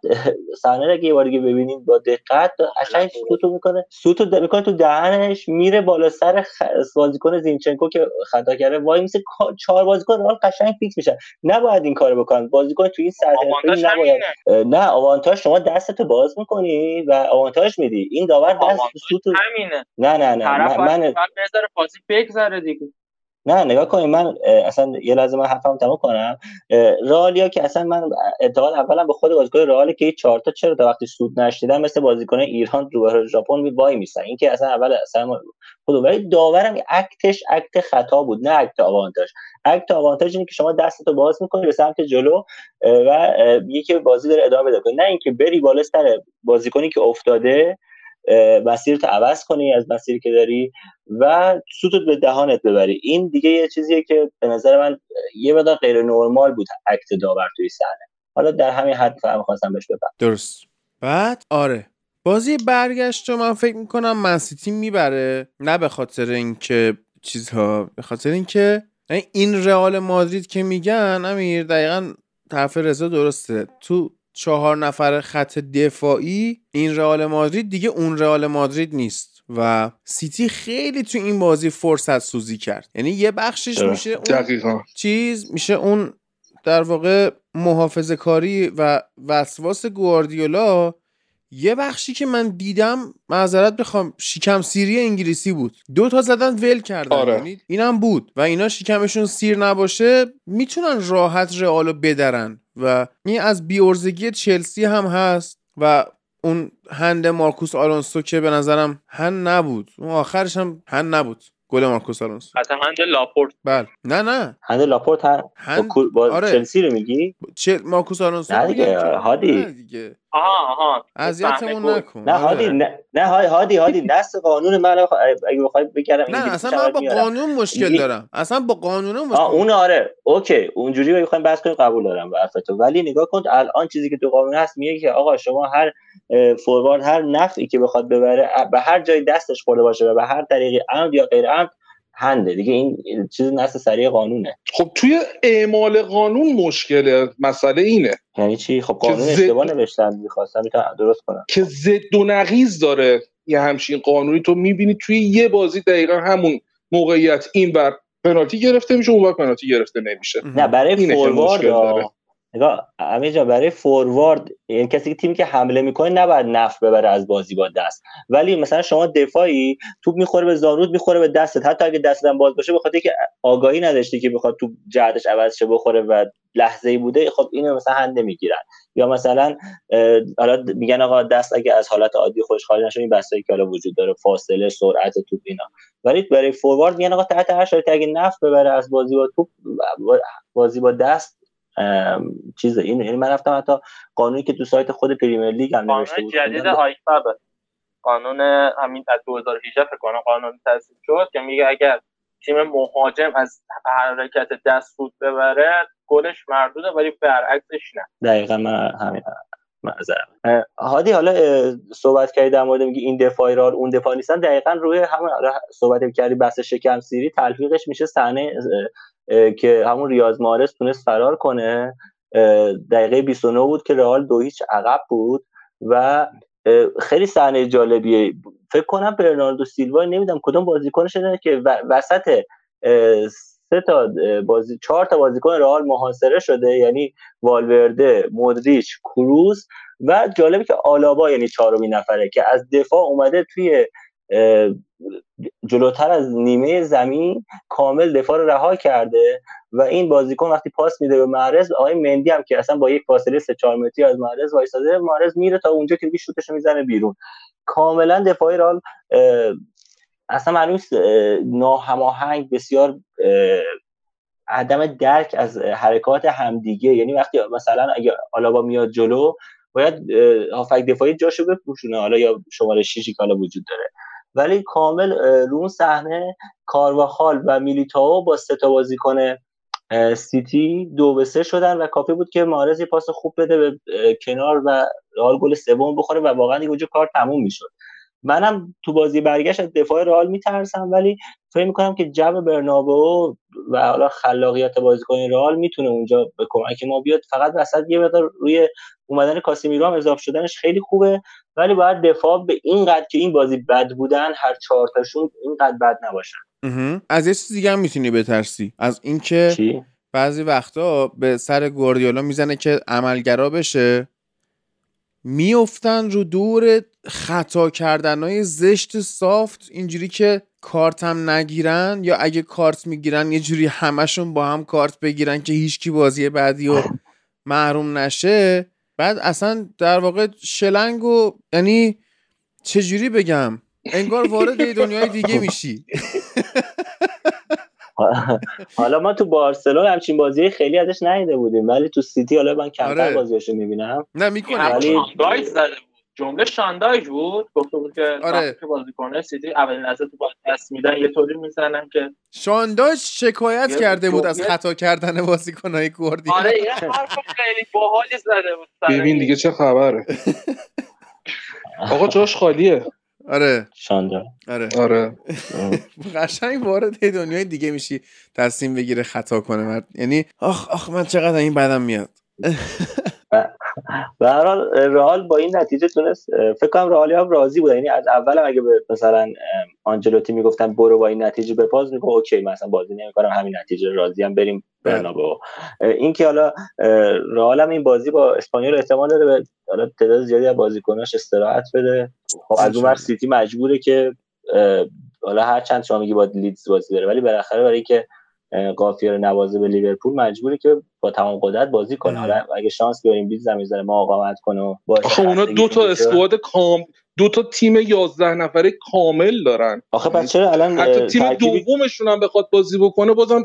صحنه رو اگه یه بار دیگه ببینید با دقت قشنگ سوتو می‌کنه. سوتو می‌کنه تو دهنش میره بالا سر خ... بازیکن زینچنکو که خطا کرده. وایمیسه چهار بازیکن رئال قشنگ fix میشن. نباید این کارو بکنن. بازیکن تو این سطح نباید. نه آوانتاژ شما دستتو باز می‌کنی و آوانتاژ میدی. این داور دست سوتو همینه. نه نه نه. طرف من, من بذاره بگذره دیگه. نه نگاه کنید من اصلا یه لحظه من حرفم تموم کنم. اه، رئالیا که اصلا من اعتقاد اولا به خود بازیکن رئال که این چهار تا چرا تا وقتی سود نشدیدن مثل بازیکن ایران رو ژاپن می وای میسن این که اصلا اول اصلا خود ولی داورم اکتش اکت خطا بود نه اکت آوانتاژ. اکت آوانتاژ اینه که شما دستتو باز می‌کنی به سمت جلو و یکی بازی داره ادامه بده نه اینکه بری بالا سر بازیکنی که افتاده مسیرت عوض کنی از مسیری که داری و سوتت به دهانت ببری. این دیگه یه چیزیه که به نظر من یه مقدار غیر نرمال بود اکت داور توی صحنه. حالا در همین حد فهم خواستم بهش بپرم درست. بعد آره. بازی برگشت رو من فکر می‌کنم منسیتی می‌بره. نه به خاطر اینکه چیزها به خاطر اینکه یعنی این رئال مادرید که میگن امیر دقیقا طرف رضا درسته. تو چهار نفر خط دفاعی این رئال مادرید دیگه اون رئال مادرید نیست. و سیتی خیلی تو این بازی فرصت سوزی کرد. یعنی یه بخشش. میشه اون دقیقا. چیز میشه اون در واقع محافظه کاری و وسواس گواردیولا. یه بخشی که من دیدم معذرت بخوام شکم سیری انگلیسی بود. دو تا زدن ول کردن. آره. یعنی اینم بود. و اینا شکمشون سیر نباشه می‌تونن راحت رئالو بدرن. و این از بیورزگی چلسی هم هست و اون hand مارکوس آلونسو که به نظرم hand نبود. اون آخرش هم hand نبود. گل مارکوس آلونسو. حتی hand لاپورت. بله. نه نه. hand لاپورت با, hand با آره. چلسی رو میگی؟ چه مارکوس آلونسو نه دیگه، هادی. دیگه. آها آها اذیتمون نکن نه آره. هادی نه نه هادی هادی نص قانون من اگه بخوای بگم نه اصلا من با قانون مشکل دارم. اصلا با قانون مشکل آه اون آره okay اونجوری بخوایم بحث کنیم قبول دارم به حرفتو. ولی نگاه کن الان چیزی که تو قانون هست میگه که آقا شما هر فوروارد هر نفعی که بخواد ببره به هر جای دستش خورده باشه و به هر طریقی عمد یا غیر عمد هنده دیگه این چیز نص سریع قانونه. خب توی اعمال قانون مشکل مسئله اینه یعنی چی؟ خب قانون ضد- اشتباه نوشتن می‌خواستم می‌تونم درست کنم که ضد و نقیز داره یه همچین قانونی. تو می‌بینی توی یه بازی دقیقا همون موقعیت این بر پنالتی گرفته میشه اون بر پنالتی گرفته نمیشه. نه برای فوروارد. نگاه امیر برای فوروارد یعنی کسی که تیمی که حمله می‌کنه نباید نفع ببره از بازی با دست. ولی مثلا شما دفاعی توپ می‌خوره به زانود می‌خوره به دستت. حتی اگه دستت هم باز باشه بخاطر که آگاهی نداشتی که بخواد توپ جهتش عوض شه بخوره و لحظه ای بوده خب اینو مثلا هند نمی‌گیرن. یا مثلا حالا میگن آقا دست اگه از حالت عادی خودش خارج نشه این بسایی که حالا وجود داره فاصله سرعت توپ اینا. ولی برای فوروارد میگن آقا تحت هر شرایطی اگه نفع ببره از بازی با توپ بازی با دست چیز این یعنی من رفتم حتی قانونی که تو سایت خود پریمیر لیگ هم نوشته قانون بود جدید. آیفابه قانون همین از 2018 فکر کنم قانون تصویب شد که میگه اگر تیم مهاجم از حرکت دست سود ببره گلش مردوده ولی برعکسش نه. دقیقا من همین معذرم اه، هادی حالا صحبت کردی در مورد میگی این دفاعی را اون دفاع نیستن. دقیقا روی همون صحبت کردی بحث شکم سیری تلفیقش میشه صحنه که همون ریاض مارس تونست فرار کنه. دقیقه 29 بود که رئال دو هیچ عقب بود و خیلی صحنه جالبیه. فکر کنم برناردو سیلوا نمی‌دونم کدوم بازیکنش که وسط سه تا بازی چهار تا بازیکن رئال محاصره شده یعنی والورده مودریچ کروز و جالبه که آلابا یعنی چهارمین نفره که از دفاع اومده توی جلوتر از نیمه زمین کامل دفاع رو رها کرده و این بازیکن وقتی پاس میده به معرض آقای مندی هم که اصلا با یک فاصله 3 4 متری از معرض وایساده معرض میره تا اونجا که دیگه شوتش می‌زنه بیرون. کاملا دفاعی رئال اه، اصلا معلوم ناهماهنگ بسیار عدم درک از حرکات همدیگه. یعنی وقتی مثلا اگه آلابا میاد جلو باید هافک دفاعی جاشو بپوشونه. حالا یا شماره 6 که حالا وجود داره. ولی کامل رو اون صحنه کارواخال و میلیتائو با سه تا بازیکن سیتی دو به سه شدن و کافی بود که مارز یه پاس خوب بده به کنار و رئال گل سوم بخوره و واقعا دیگه کار تموم می‌شد. منم تو بازی برگشت از دفاع رئال میترسم ولی فکر می‌کنم که جو برنابو و حالا خلاقیت بازیکن رئال می‌تونه اونجا به کمک ما بیاد. فقط وسط یه مقدار روی اومدن کاسمیرو هم اضافه شدنش خیلی خوبه ولی باید دفاع به این قد که این بازی بد بودن هر چهار تاشون اینقدر بد نباشن. از یه چیز دیگه هم می‌تونی بترسی. از اینکه بعضی وقتا به سر گواردیولا می‌زنه که عملگرا بشه. میفتن رو دور خطا کردنهای زشت سافت اینجوری که کارتم نگیرن یا اگه کارت می‌گیرن یه جوری همشون با هم کارت بگیرن که هیچکی بازی بعدی و محروم نشه. بعد اصلا در واقع شلنگ و یعنی چجوری بگم؟ انگار وارد دنیای دیگه میشی. حالا ما تو بارسلون همچین بازی خیلی ازش ندیده بودیم ولی تو سیتی حالا من کمتر آره. بازیاشو می‌بینم. نه می‌کنه. ولی- شاندایچ زده بود. جمله شاندایچ بود. گفته بود که آره. بازیکنه سیتی اولین لحظه تو باز دست میدن یه طوری می‌زنن که شانداش شکایت یه کرده بود از خطا کردن بازیکنهای گواردیولا. آره یه حرف خیلی باحالی زده بود ببین. دیگه چه خبره. آقا جاش خالیه. آره. شاندار آره. آره. قشنگ وارد دنیای دیگه میشی تصمیم بگیره خطا کنه. مرد یعنی آخ آخ من چقدر این بدم میاد. به هر حال رئال با این نتیجه تونست فکر کنم رئالی هم راضی بود. یعنی از اول هم اگه به مثلا آنجلوتی می‌گفتن برو با این نتیجه بپاز میگه اوکی مثلا بازی نمی‌کنم همین نتیجه راضی هم بریم برنابو این که حالا رئال این بازی با اسپانیول احتمال داره به حالا تعداد زیادی از بازیکناش استراحت بده. خب از اون ور سیتی مجبوره که حالا هر چند شما میگی با لیدز بازی داره ولی بالاخره برای که اه، قافیه رو نبازه به لیورپول مجبوره که با تمام قدرت بازی کنه. حالا اگه شانس بیاریم لیدز هم یه ذره مقاومت کنه و آخه اونا دو تا. squad کام دو تا تیم 11 نفره کامل دارن. آخه پس چرا الان حتی تیم دومشون هم بخواد بازی بکنه بازم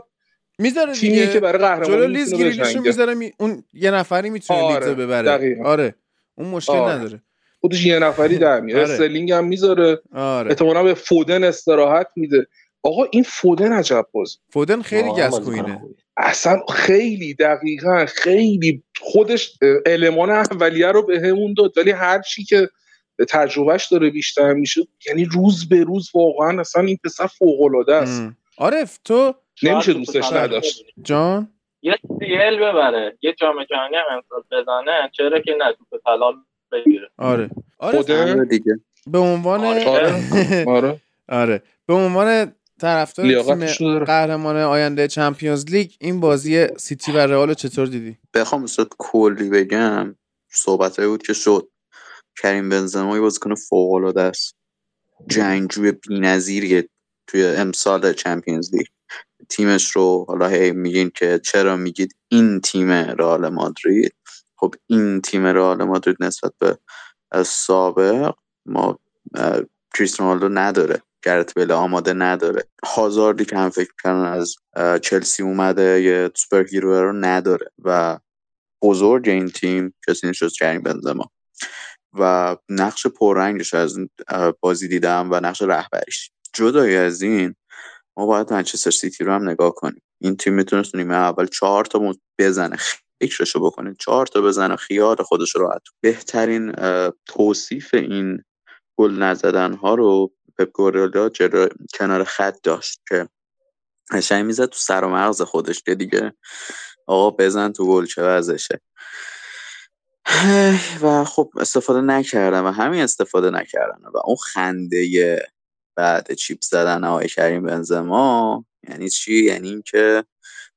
می‌ذاره دیگه. که برای جلو قهرمانی لیز می‌تونه گریلیشو می‌ذاره می... اون یه نفری می‌تونه آره، ببره. دقیقاً. آره. اون مشکل آره. نداره. خودش یه نفری در میاره آره. استرلینگ هم می‌ذاره. آره. احتمالاً به فودن استراحت میده. آقا این فودن عجب باز فودن خیلی گسکوینه. اصلا خیلی دقیقا خیلی. خودش المان اولیه رو به همون داد ولی هر چی که تجربهش داره بیشتر میشه یعنی روز به روز واقعا اصلا این پسر فوق العاده است. عارف تو نمیشه دوستش تو نداشت. جان؟ یه سیل ببره. یه جام جهانی هم امسال بزنه چرا که نه توپ طلا بگیره. آره. آره آره دیگه. به عنوان آره. آره. آره. به عنوان طرفدار تیم. قهرمان آینده چمپیونز لیگ این بازی سیتی و رئال رو چطور دیدی؟ بخوام صورت کلی بگم صحبت بود که شد. کریم بنزما یه بازیکن فوق العاده است. جنگجوی بی‌نظیریه توی امسال چمپیونز لیگ. تیمش رو حالا هی میگین که چرا میگید این تیم رئال مادرید؟ خب این تیم رئال مادرید نسبت به سابق ما کریستیانو رونالدو نداره. گرت بله آماده نداره. هازاردی که هم فکر کردن از چلسی اومده یه super hero رو نداره و بزرگ این تیم کسی نیست جز کریم بنزما. و نقش پررنگش از بازی دیدم و نقش رهبریش. جدای از این ما باید منچستر سیتی رو هم نگاه کنیم. این تیم می‌تونست نیمه اول چهار تا بزنه فکرشو بکنید چهار تا بزنه خیال خودش رو راحت. بهترین توصیف این گل نزدن ها رو پپ گواردیولا جلو کنار خط داشت که قشنگ می‌زد تو سر و مغز خودش که دیگه آقا بزن تو گل چه وضعشه. و خب استفاده نکردم و همین استفاده نکردن و اون خنده بعد چیپ زدن آقای کریم بنزما. یعنی چی؟ یعنی اینکه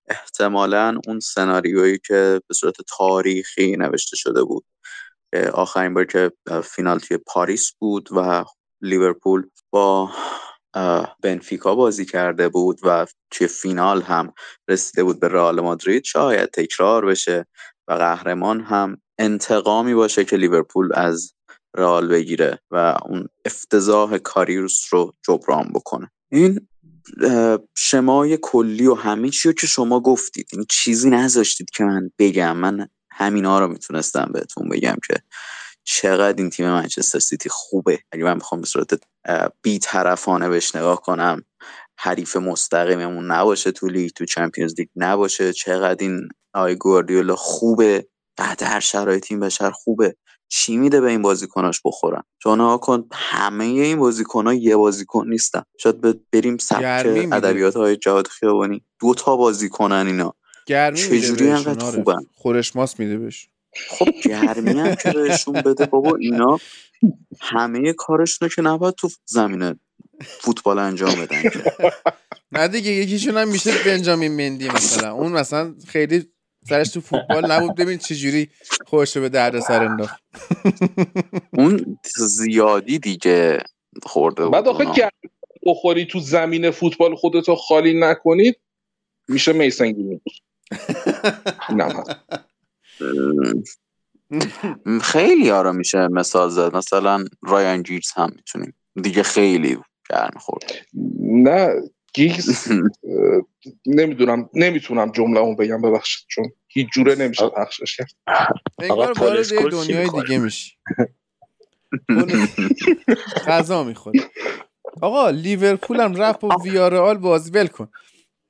احتمالا اون سناریویی که به صورت تاریخی نوشته شده بود. آخرین بار که فینال توی پاریس بود و لیورپول با بنفیکا بازی کرده بود و توی فینال هم رسیده بود به رئال مادرید. شاید تکرار بشه و قهرمان هم انتقامی باشه که لیورپول از رئال بگیره و اون افتضاح کاریوس رو جبران بکنه. این شمای کلی و همه چی رو که شما گفتید این چیزی نذاشتید که من بگم. من همینا رو می‌تونستم بهتون بگم که چقدر این تیم منچستر سیتی خوبه. اگه من بخوام به صورت بی طرفانه بهش نگاه کنم حریف مستقیممون نباشه تو لیگ تو Champions League نباشه چقدر این آقای گواردیولا خوبه تحت هر شرایطی این بشر خوبه. چی میده به این بازیکناش بخورن؟ چون ها کن همه این بازیکنها یه بازیکن نیستن. شاید بریم سبک. ادبیات های جواد خیابانی. دو تا بازیکنن اینا. گرمی چجوری انقدر عارف. خوبن؟ خورش ماست میده بهش. خب گرمی هم که بهشون بده بابا. اینا همه کارشونو که نباید تو زمینه فوتبال انجام بدن نه دیگه یکیشون هم میشه بنجامین مندی مثلا. اون مثلا خیلی سرش تو فوتبال نبود. ببین چجوری خودش رو به درد سر انداخت. اون زیادی دیگه خورده بعد آخه بخوری تو زمین فوتبال خودتو خالی نکنید میشه میسن گرین اینم هست. م، خیلی ها رو میشه مثال زد. مثلا رایان گیگز هم می‌تونیم. دیگه خیلی گرم خورد نه گیگز نمی‌دونم نمی‌تونم جمله اون بگم ببخشید چون هیچ جوره نمیشه پخشش کرد. انگار وارد دنیای؟ دیگه میشی. غذا می‌خوری. آقا لیورپول هم رفت با ویارال بازی ول کن.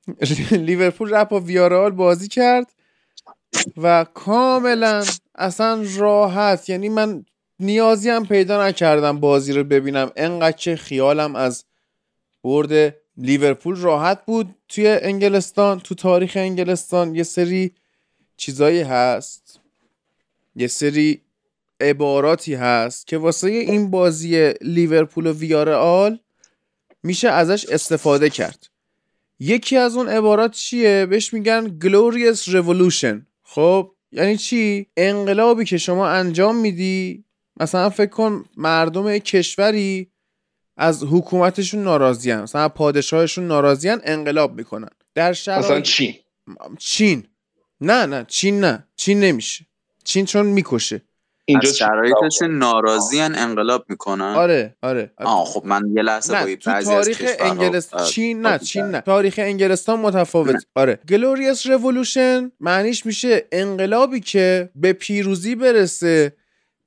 لیورپول رفت با ویارال بازی کرد و کاملا اصلا راحت. یعنی من نیازی هم پیدا نکردم بازی رو ببینم. انقدر که خیالم از برد لیورپول راحت بود توی انگلستان تو تاریخ انگلستان یه سری چیزایی هست. یه سری عباراتی هست که واسه این بازی لیورپول و ویارال میشه ازش استفاده کرد. یکی از اون عبارات چیه؟ بهش میگن glorious revolution. خب یعنی چی؟ انقلابی که شما انجام میدی مثلا فکر کن مردم کشوری از حکومتشون ناراضیان. مثلا پادشاهشون ناراضیان انقلاب می‌کنن. در شرایط مثلا چین. چین. نه نه چین نه. چین نمیشه. چین چون می‌کشه. اینجا از شرایطش ناراضی انقلاب می‌کنن. آره آره آه خب من یه لحظه نه تو تاریخ انگلستان چین نه چین. نه. تاریخ انگلستان متفاوت. آره. Glorious Revolution معنیش میشه انقلابی که به پیروزی برسه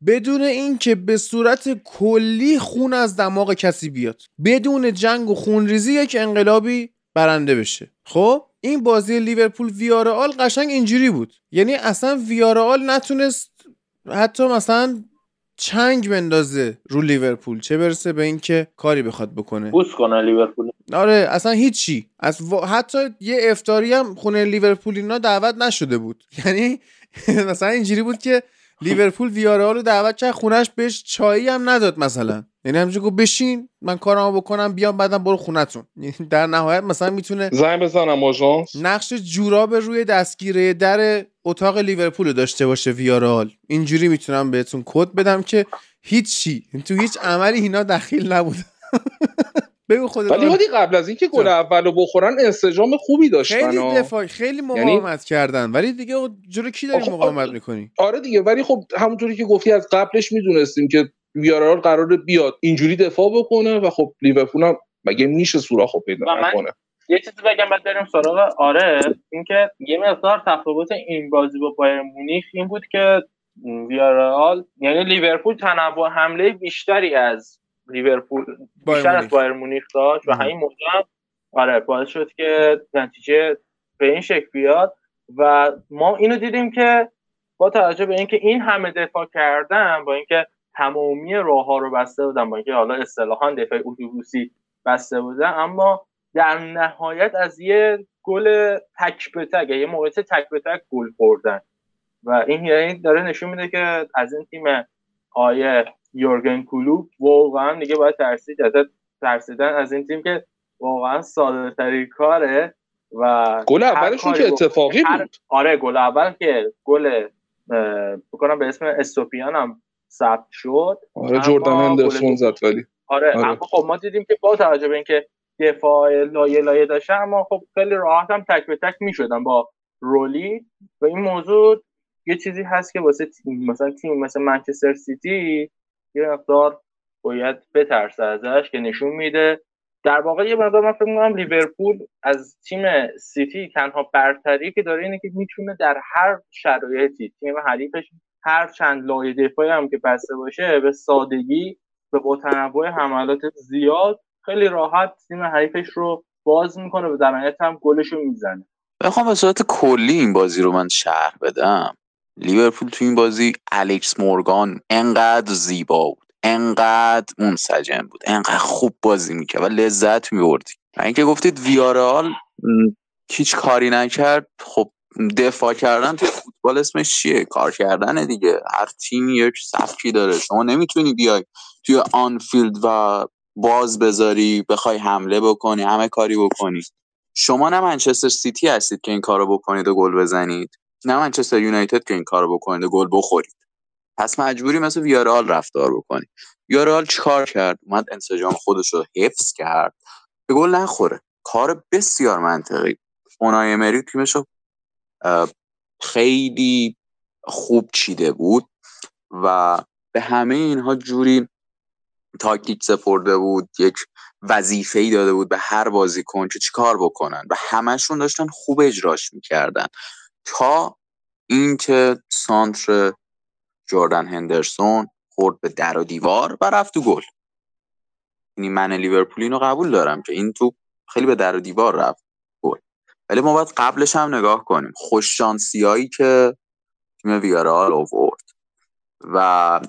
بدون اینکه به صورت کلی خون از دماغ کسی بیاد. بدون جنگ و خونریزی یک انقلابی برنده بشه. خب؟ این بازی لیورپول ویارال قشنگ اینجوری بود. یعنی اصلا ویارال نتونست حتی مثلا چنگ بندازه رو لیورپول. چه برسه به اینکه کاری بخواد بکنه. بوس کنه لیورپول. آره اصلا هیچی. از وا- حتی یه افتاری هم خونه لیورپولینا دعوت نشده بود. یعنی مثلا اینجوری بود که لیورپول ویارال رو دعوت کرد خونش بهش چایی هم نداد مثلا. یعنی همینجوری گفت بشین من کارمو بکنم بیام بعدم برو خونتون. در نهایت مثلا می‌تونه زنگ بزنم آژانس. نقش جوراب روی دستگیره در اتاق لیورپول رو داشته باشه ویارال اینجوری می‌تونم بهتون کد بدم که هیچی تو هیچ عملی اینا دخیل نبود بگو خودت ولی. هادی قبل از اینکه گل اولو بخورن انسجام خوبی داشتن خیلی. دفاع خیلی مقاومت کردن ولی دیگه جلو کی داری مقاومت می‌کنی آره دیگه ولی خب همونطوری که گفتی از قبلش می‌دونستیم که ویارال قراره بیاد اینجوری دفاع بکنه و خب لیورپول هم مگه میشه سوراخو پیدا نکنه یه چیزی بگم بعد بریم سراغ آره اینکه یه مقدار تفاوت این بازی با بایر مونیخ این بود که ویارال یعنی لیورپول تنوع حمله بیشتری از لیورپول بیشتر. از بایر مونیخ داشت و. همین موضوع آره باعث شد که نتیجه به این شکل بیاد و ما اینو دیدیم که با توجه به اینکه این همه دفاع کردن با اینکه تمامی راه ها رو بسته بودن با اینکه حالا اصطلاحا دفاع اتوبوسی بسته بودن اما در نهایت از یه گل تک به تک یه موقعیت تک به تک گل خوردن و این یعنی داره نشون میده که از این تیم آیه یورگن کلوب واقعا دیگه باید ترسید ازت ترسیدن از این تیم که واقعا ساده ترین کاره و گل اولشون که اتفاقی هر- بود. آره گل اول که گل بکنم به اسم استوپیان هم ثبت شد. آره جردن هندرسون زد ولی. آره, آره. اما خب ما دیدیم که با توجه به اینکه دفاع لایه لایه داشتن اما خب خیلی راحت هم تک به تک می‌شدن با رولی و این موضوع یه چیزی هست که واسه تیم مثلا تیم مثل منچستر سیتی یه مقدار باید بترسه ازش که نشون میده. در واقع یه مقدار من فکر می‌کنم لیورپول از تیم سیتی تنها برتری که داره اینه که می‌تونه در هر شرایطی تیم حریفش هر چند لایه دفاعی هم که بسته باشه به سادگی و با تنوع حملات زیاد خیلی راحت تیم حریفش رو باز می‌کنه و در نهایت هم گلش رو می‌زنه. بخوام به صورت کلی این بازی رو من شرح بدم. لیورپول تو این بازی الکس مورگان انقدر زیبا بود انقدر منسجم بود انقدر خوب بازی می‌کرد و لذت میبردی. اینکه گفتید ویارال هیچ کاری نکرد خب دفاع کردن توی فوتبال اسمش چیه؟ کار کردنه دیگه. هر تیمی یک سبکی داره. شما نمی‌تونی بیای توی آنفیلد و باز بذاری بخوای حمله بکنی همه کاری بکنی. شما نه منچستر سیتی هستید که این کارو بکنید و گل بزنید. نه منچستر یونایتد که این کارو بکنید گل بخورید. پس مجبوری مثل ویارال رفتار بکنی ویارال چیکار کرد؟ اومد انسجام خودش رو حفظ کرد. به گل نخوره. کار بسیار منطقی. اونای امری تیمش رو خیلی خوب چیده بود و به همه اینها جوری تاکتیک سپرده بود یک وظیفه ای داده بود به هر بازیکن که چیکار بکنن. و همشون داشتن خوب اجراش می‌کردن. تا اینکه سانتر جردن هندرسون خورد به در و دیوار و رفت تو گل. یعنی من لیورپول اینو قبول دارم که این تو خیلی به در و دیوار رفت گل. ولی ما باید قبلش هم نگاه کنیم. خوششانسیایی که تیم ویارال آورد و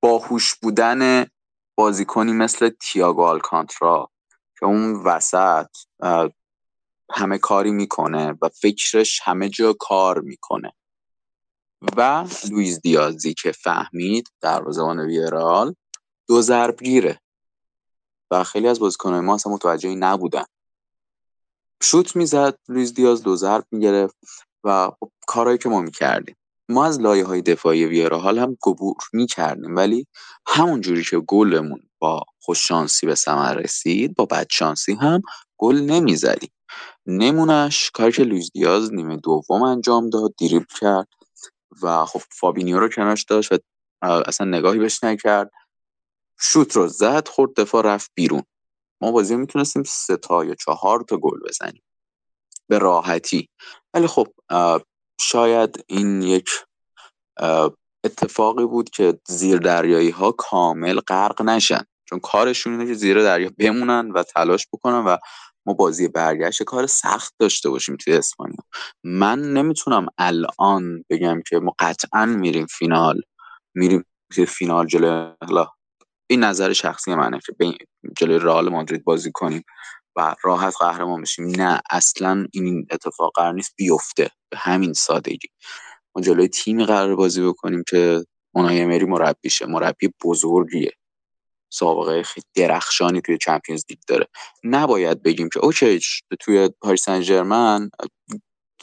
باهوش بودن بازیکنی مثل تییاگو آلکانترا که اون وسط همه کاری می‌کنه و فکرش همه جا کار می‌کنه. و لویز دیازی که فهمید دروازه‌بان ویرال دو ضرب گیره و خیلی از بازیکنان ما اصلا متوجه نبودن. شوت می‌زد لویز دیاز دو ضرب می‌گرفت و خب کارهایی که ما می‌کردیم. ما از لایه های دفاعی ویارال هم عبور می‌کردیم ولی همون جوری که گلمون با خوششانسی به ثمر رسید با بدشانسی هم گل نمی‌زدیم. نمونش کاری که لویز دیاز نیمه دوم انجام داد دریبل کرد و خب فابینیو رو کنارش داشت و اصلا نگاهی بهش نکرد. شوت رو زد خورد دفاع رفت بیرون. ما بازی می‌تونستیم سه تا یا چهار تا گل بزنیم. به راحتی. ولی خب شاید این یک اتفاقی بود که زیر دریایی ها کامل غرق نشن. چون کارشون اینه که زیر دریا بمونن و تلاش بکنن و ما بازی برگشت کار سخت داشته باشیم توی اسپانیا. من نمی‌تونم الان بگم که ما قطعا میریم فینال میریم توی فینال جلوی این نظر شخصی منه که جلوی رئال مادرید بازی کنیم و راحت قهرمان بشیم. نه اصلا این اتفاق قرار نیست بیفته. به همین سادگی. ما جلوی تیمی قرار بازی بکنیم که اونای امری مربیشه. مربی بزرگیه. سابقه خیلی درخشانی توی Champions League داره. نباید بگیم که OK توی پاریس سن ژرمن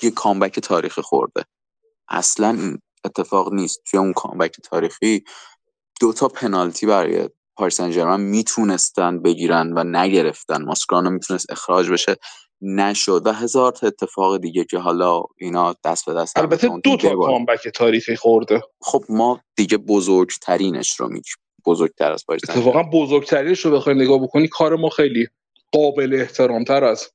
یه comeback تاریخی خورده. اصلا این اتفاق نیست. توی اون comeback تاریخی دو تا پنالتی برای پاریس سن می‌تونستن بگیرن و نگرفتن. ماسکرانو می‌تونست اخراج بشه. نشد. و هزار تا اتفاق دیگه که حالا اینا دست به دست البته دو تا کامبک تاریخی خورده. خب ما دیگه بزرگترینش رو میگیم. بزرگتر از پاریس اتفاقا بزرگترینش رو بخوای نگاه بکنی کار ما خیلی قابل احترامتر از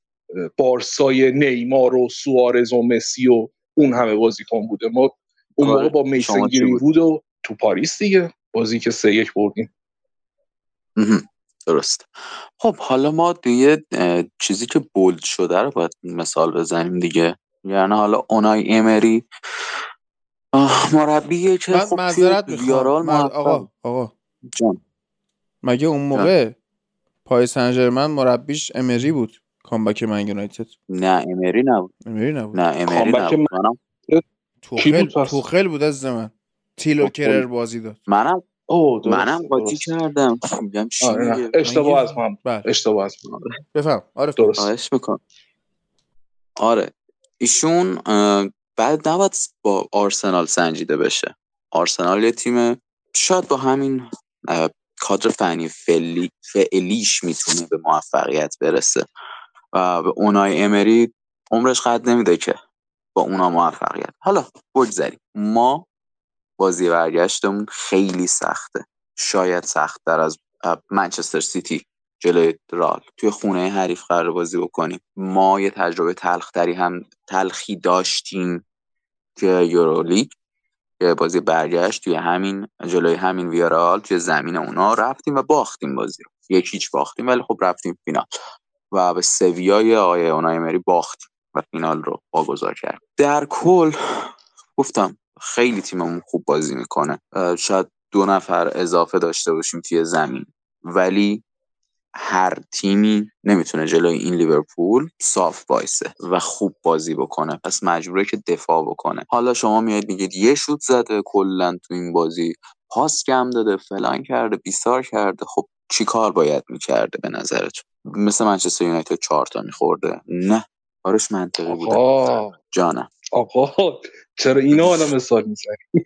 بارسای نیمار و سوارز و مسی و اون همه بازیکن بوده. ما اون موقع با میسن بود؟ و تو پاریس دیگه. بازی که سه یک بردیم. درست. خب حالا ما دیگه چیزی که بولد شده رو باید مثال بزنیم دیگه. یعنی حالا اونای امری مربیه که من خب معذرت می‌خوام. آقا آقا. جان. مگه اون موقع پای سن ژرمن مربیش امری بود کامبک من یونایتد؟ نه امری نبود. امری نبود. نه امری نبود. منم. توخل؟ توخل بود از من. تیلو توخل. کرر بازی داد. منم. درست منم قاطی. کردم؟ میگم چی آره،. میگه؟ اشتباه از من بله. اشتباه از من بفهم. آره. درست. خواهش می‌کنم. آره. ایشون بعد نباید با آرسنال سنجیده بشه. آرسنال یه تیم شاید با همین کادر فنی فعلی فعلیش می‌تونه به موفقیت برسه. و به اونای امری عمرش قد نمیده که با اونا موفقیت. حالا بگذاریم. ما بازی برگشتمون خیلی سخته. شاید سختتر از اه، منچستر سیتی جلوی رال توی خونه حریف قرار بازی بکنیم. ما یه تجربه تلختری هم تلخی داشتیم توی یورولیگ که بازی برگشت توی همین جلوی همین ویارال توی زمین اونا رفتیم و باختیم بازی رو. یک هیچ باختیم ولی خب رفتیم فینال. و به سویای آقای اونای مری باختیم و فینال رو واگذار کرد در کل گفتم خیلی تیممون خوب بازی می‌کنه. شاید دو نفر اضافه داشته باشیم توی زمین. ولی هر تیمی نمی‌تونه جلوی این لیورپول صاف وایسه و خوب بازی بکنه. پس مجبوره که دفاع بکنه. حالا شما میاد میگید یه شوت زده کلا تو این بازی پاس کم داده فلان کرده بیسار کرده. خب چی کار باید می‌کرده به نظرتون؟ مثل منچستر یونایتد چهار تا میخورده. نه. کارش منطقی بوده. جانم. آقا چرا اینا آدم مثال می‌زنی؟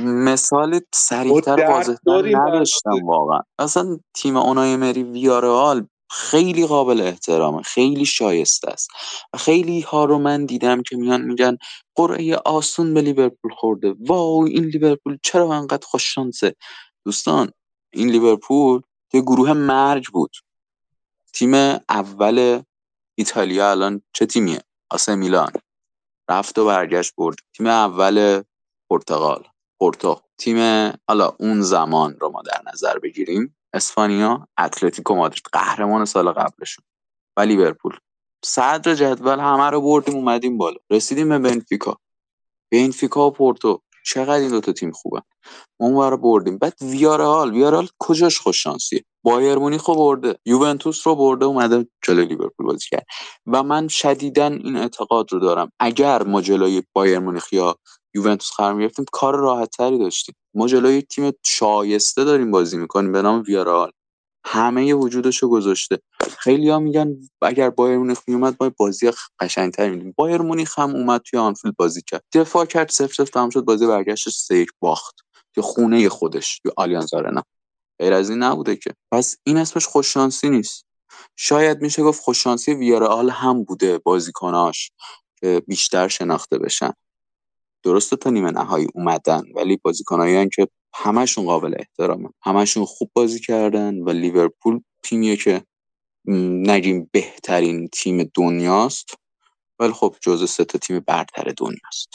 مثال سریعتر واضحتر نداشتم واقعا. اصلا تیم اونای مری ویارال خیلی قابل احترامه خیلی شایسته است. و خیلی ها رو من دیدم که میان میگن قرعه آسون به لیورپول خورده. واو این لیورپول چرا انقدر خوش شانسه؟ دوستان این لیورپول توی گروه مرگ بود. تیم اول ایتالیا الان چه تیمیه؟ آسه میلان. رفت و برگشت برد. تیم اول پرتغال. پورتو. تیم حالا اون زمان رو ما در نظر بگیریم اسپانیا اتلتیکو مادرید قهرمان سال قبلشون و لیورپول. صدر جدول همه رو بردیم اومدیم بالا. رسیدیم به بنفیکا. بنفیکا و پورتو. چقدر این دوتا تیم خوبن ما اون رو بردیم. بعد ویارال ویارال کجاش خوش شانسیه؟ بایر مونیخ رو برده. یوونتوس رو برده اومده جلوی لیورپول بازی کرد. و من شدیدا این اعتقاد رو دارم. اگر ما جلوی بایر مونیخ یا یوونتوس قرار می‌گرفتیم کار راحت تری داشتیم. ما جلوی تیم شایسته داریم بازی می‌کنیم به نام ویارال همه وجودشو گذاشته. خیلی ها میگن اگر بایر مونیخ میومد ما بازی قشنگتر میدیم بایر مونیخ هم اومد توی آنفیلد بازی کرد. دفاع کرد صفر صفر تمام شد بازی برگشت سه یک باخت. توی خونه خودش توی آلیانز آرنا. غیر از این نبوده که. پس این اسمش خوششانسی نیست. شاید میشه گفت خوششانسی ویارال هم بوده بازیکناش بیشتر شناخته بشن. درسته تا نیمه نهایی اومدن ولی بازیکنایی که همشون قابل احترامه همشون خوب بازی کردن و لیورپول تیمیه که نگیم بهترین تیم دنیاست. ولی خب جزء سه تا تیم برتر دنیاست.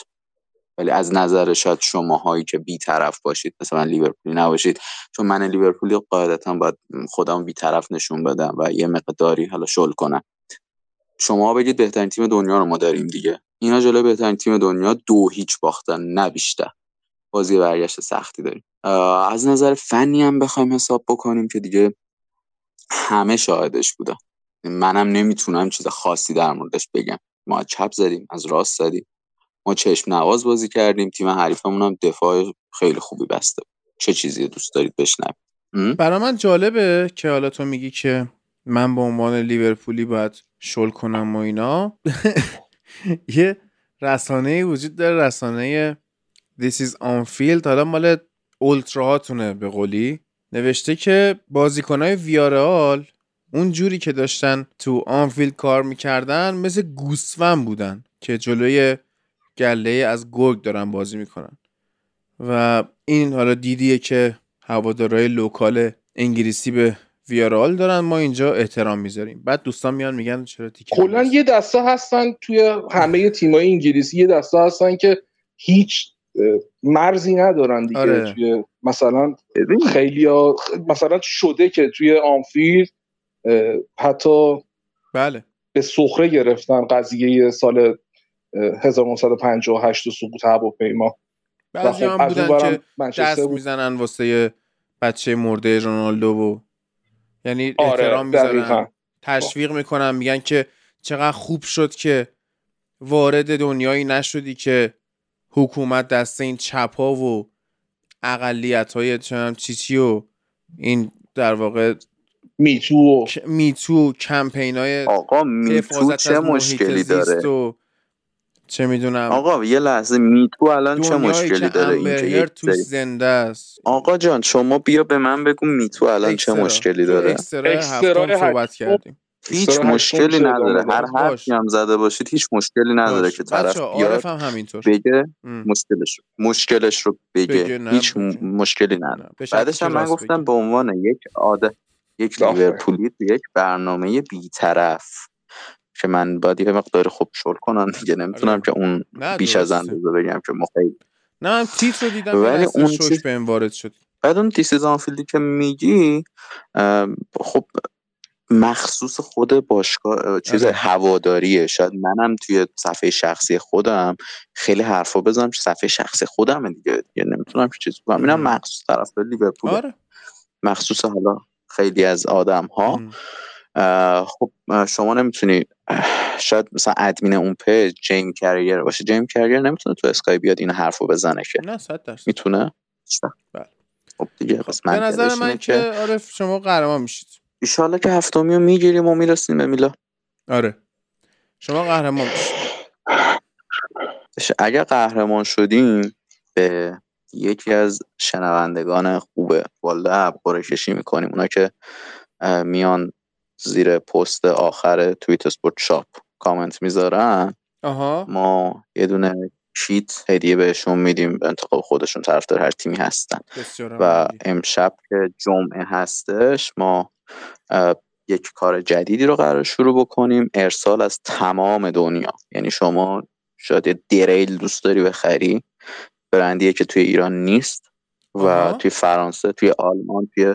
ولی از نظر شاید شماهایی که بیطرف باشید مثلا لیورپولی نباشید چون من لیورپولی قاعدتا باید خودم بیطرف نشون بدم و یه مقداری حالا شل کنم. شما بگید بهترین تیم دنیا رو ما داریم دیگه. اینا جلوی بهترین تیم دنیا دو هیچ باختن نه بیشتر. بازی برگشت سختی داریم. از نظر فنی هم بخوایم حساب بکنیم که دیگه همه شاهدش بودن. منم نمی‌تونم چیز خاصی در موردش بگم. ما چپ زدیم از راست زدیم. ما چشم نواز بازی کردیم. تیم حریفمون هم دفاع خیلی خوبی بسته. چه چیزی دوست دارید بشنوید؟ برا من جالبه که حالا تو میگی که من به عنوان لیورپولی باید شل کنم و اینا. یه رسانه وجود داره رسانه This Is Anfield. حالا مال اولتراهاتونه به قولی. نوشته که بازیکنهای ویارال اون جوری که داشتن تو آنفیلد کار می‌کردن مثل گوسفند بودن که جلوی گله از گرگ دارن بازی می‌کنن. و این حالا دیدیه که هوادارهای local انگلیسی به ویارال دارن ما اینجا احترام می‌ذاریم. بعد دوستان میان میگن چرا تیکه کلا یه دسته هستن توی همه تیمای انگلیسی یه دسته هستن که هیچ مرزی ندارن دیگه آره. توی مثلا خیلی مثلا شده که توی آنفیلد حتی بله. به سخره گرفتن قضیه سال اه، 1958 و سقوط هواپیما. بعضی خب هم بودن که دست. می‌زنن واسه بچه مرده رونالدو و یعنی آره، احترام. می‌ذارن تشویق می‌کنن میگن که چقدر خوب شد که وارد دنیایی نشدی که حکومت دست این چپا و اقلیت های چیچی و این در واقع میتو میتو کمپین های آقا میتو چه مشکلی داره و چه می‌دونم آقا یه لحظه میتو الان چه مشکلی داره این امبر که هرد یک توش سری زنده است آقا جان شما بیا به من بگو میتو الان چه. مشکلی تو داره اکسترا صحبت. کردیم هیچ مشکلی نداره. هر. حرفی هم زده باشید هیچ مشکلی نداره باش. که طرف بیاد هم همینطور بگه ام. مشکلش رو مشکلش رو بگه, هیچ. م- مشکلی نداره بعدش هم من گفتم. به عنوان یک عادت یک. لیورپولی تو یک برنامه بیطرف که من باید یه مقدار خوب شل کنم دیگه نمی‌تونم آره. که اون بیش از. اندازه بگم که ما خیلی نه من تیتر رو دیدم ولی اون شوش به وارد شد بعد اون دیسیزان فیلدی که میگی خب مخصوص خود باشگاه اه، چیز آره. هواداریه شاید منم توی صفحه شخصی خودم خیلی حرفا بزنم که صفحه شخصی خودم دیگه دیگه نمی‌تونم که چیز کنم اینم. مخصوص طرفدار لیورپول آره مخصوص حالا خیلی از آدم ها ام. خب شما نمی‌تونی شاید مثلا ادمین اون page جیمی کرگر باشه. جیمی کرگر نمی‌تونه تو Sky بیاد این حرفو بزنه که. نه صد درصد. می‌تونه؟ بله. خب دیگه پس به نظر من که عارف شما قهرمان میشید. ایشالله که هفتمی رو می‌گیریم و می‌رسیم به میلا آره. شما قهرمان میشید. اگر قهرمان شدیم به یکی از شنوندگان خوبه والله قرعه کشی می‌کنیم اونا که میان زیر پست آخر توییت اسپورت شاپ کامنت می‌ذارن. آها. ما یه دونه شیت هدیه بهشون میدیم به انتخاب خودشون طرفدار هر تیمی هستن. و. امشب که جمعه هستش ما یک کار جدیدی رو قرار شروع بکنیم. ارسال از تمام دنیا. یعنی شما شاید یه دریل دوست داری بخری. برندیه که توی ایران نیست و آها. توی فرانسه توی آلمان توی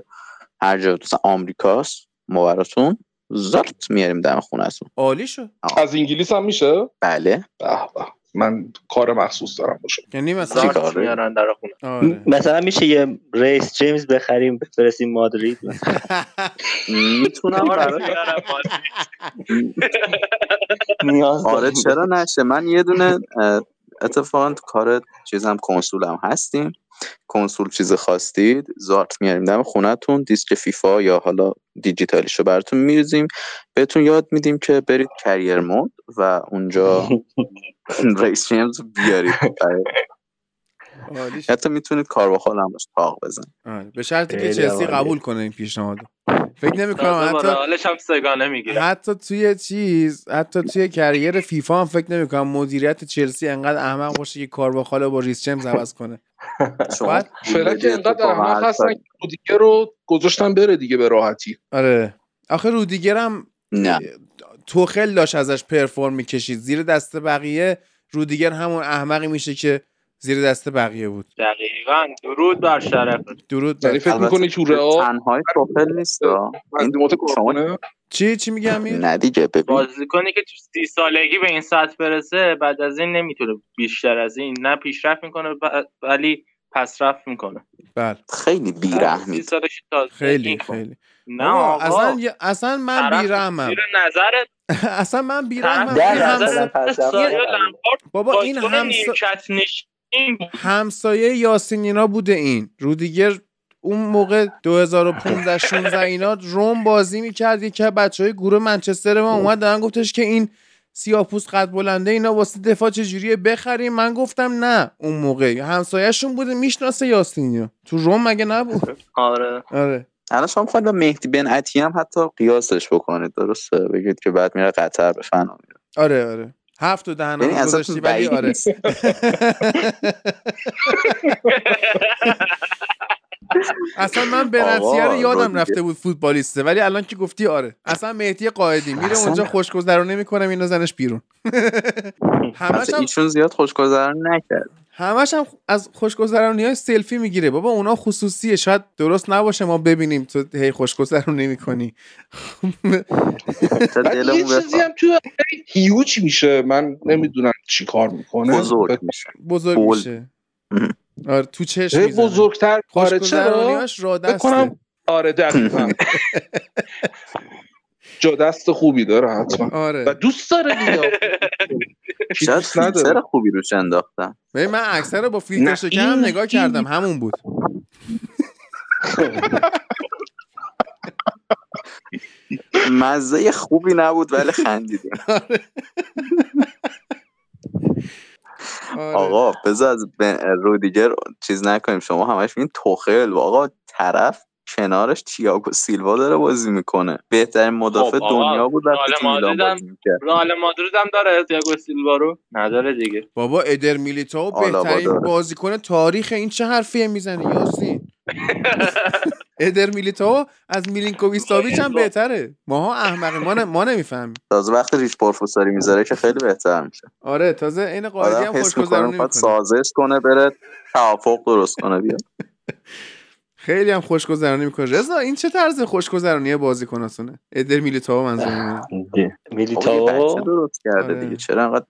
هر جا مثلا آمریکاست. ما براتون زارت میاریم دم خونهتون. عالی شد از انگلیس هم میشه؟ بله. به به من کار مخصوص دارم باشه یعنی مثلا؟ میارن در خونه. آره. مثلا میشه یه ریس جیمز بخریم بفرستیم مادرید. می‌تونم آره. داریم. چرا نشه؟ من یه دونه اتفاقا تو کار چیز هم کنسول هم هستیم کنسول چیز خواستید زارت میاریم دم خونتون دیسک فیفا یا حالا دیجیتالیشو براتون میریزیم بهتون یاد میدیم که برید کریر مود و اونجا ریس جیمز بیارید. حتی می‌تونید کار با هم باش تاق بزن آره. به شرطی که چلسی. قبول کنه این پیشنهاد. فکر نمی کنم حتی رئالش هم سگانه می‌گیره. حتی توی چیز حتی توی کریر فیفا هم فکر نمی کنم مدیریت چلسی انقدر احمق باشه که کار با خاله با ریس جیمز عوض کنه. فعلا که انقدر احمق هستن دیگه رو گذاشتن بره دیگه به راحتی. آره. آخه رودیگر هم نه. توخل داشت ازش پرفورم می‌کشید. زیر دست بقیه رودیگر همون احمقی میشه که زیر دست بقیه بود. دقیقا. درود بر شرف. درود بر یعنی فکر می‌کنی تو رئال تنهای توفل نیست ها. شما چی؟ چی میگم نه دیگه ببین. بازیکنی که تو سی سالگی به این سطح برسه بعد از این نمی‌تونه بیشتر از این. نه پیشرفت می‌کنه ولی پسرفت می‌کنه. بله. خیلی تازه خیلی کن. خیلی. نه بابا، آقا. اصلا اصلا من بیرحمم. زیر نظرت اصلا من بیرحمم. زیر این در این بود همسایه یاسینینا بوده این. رودیگر اون موقع 2015 16 اینا روم بازی می‌کرد. یکی از بچه های گروه منچستر ما اومد دارن گفتش که این سیاپوس قد بلنده اینا واسه دفاع چجوریه بخریم. من گفتم نه. اون موقع همسایهشون بوده. می‌شناسه یاسینینا تو روم مگه نبود؟ آره. آره. الان شما می‌خواید با مهدی بن عطی هم حتی قیاسش بکنید. درسته؟ بگید که بعد میره قطر به فنا میره. آره آره. هفت و یعنی دهنم اصلا گذاشتی ولی آره. اصلا من بنتیه رو یادم. رفته بود فوتبالیسته ولی الان که گفتی آره اصلا مهدی قائدی میره اصلا- اونجا خوشگذرانی می‌کنه زنش بیرون همش هم ایشون زیاد خوشگذرانی نکرد همش هم از خوشگذرانی های سلفی می‌گیره. بابا اونا خصوصیه. شاید درست نباشه ما ببینیم تو هی خوشگذرانی می‌کنی. تا بعد یه چیزی هم تو هیوج میشه. من نمی‌دونم چی کار می‌کنه. بزرگ میشه. بزرگ. میشه. آره تو چشم بزرگتر. آره چرا؟ خوشگذرانیاش را دسته. کنم آره دقیقا. جا دست خوبی داره حتما. و آره دوست داره دیگه. شاید فیلتر خوبی روش انداختم ببین من اکثر رو با فیلتر شکم این- نگاه کردم. همون بود. مزه خوبی نبود ولی خندیدیم. آره. آقا بذار از رودیگر چیز نکنیم. شما همش این توخل. و آقا طرف کنارش تییاگو سیلوا داره بازی می‌کنه. بهترین مدافع خب، دنیا بود تو میلان مادرید هم- بازی می‌کرد. رئال مادرید هم داره تییاگو سیلوا رو. نداره دیگه. بابا ادر میلیتائو بهترین. بازیکن تاریخ این چه حرفیه می‌زنی یاسین؟ ادر میلیتائو از میلینکوویچ ساویچ هم بهتره. ماها احمقی ما, ن- ما نمی‌فهمیم. تازه وقتی ریش پروفسوری می‌ذاره که خیلی بهتر میشه. آره تازه این قاعدی آدم هم می‌خواد می‌کنه سازش کنه بره توافق درست کنه بیا. خیلی هم خوشگذرانی می‌کنه. رضا این چه طرز خوشگذرانی بازیکناتونه ادر میلیتائو یه میلیتائو درست کرده آره. دیگه. چرا انقدر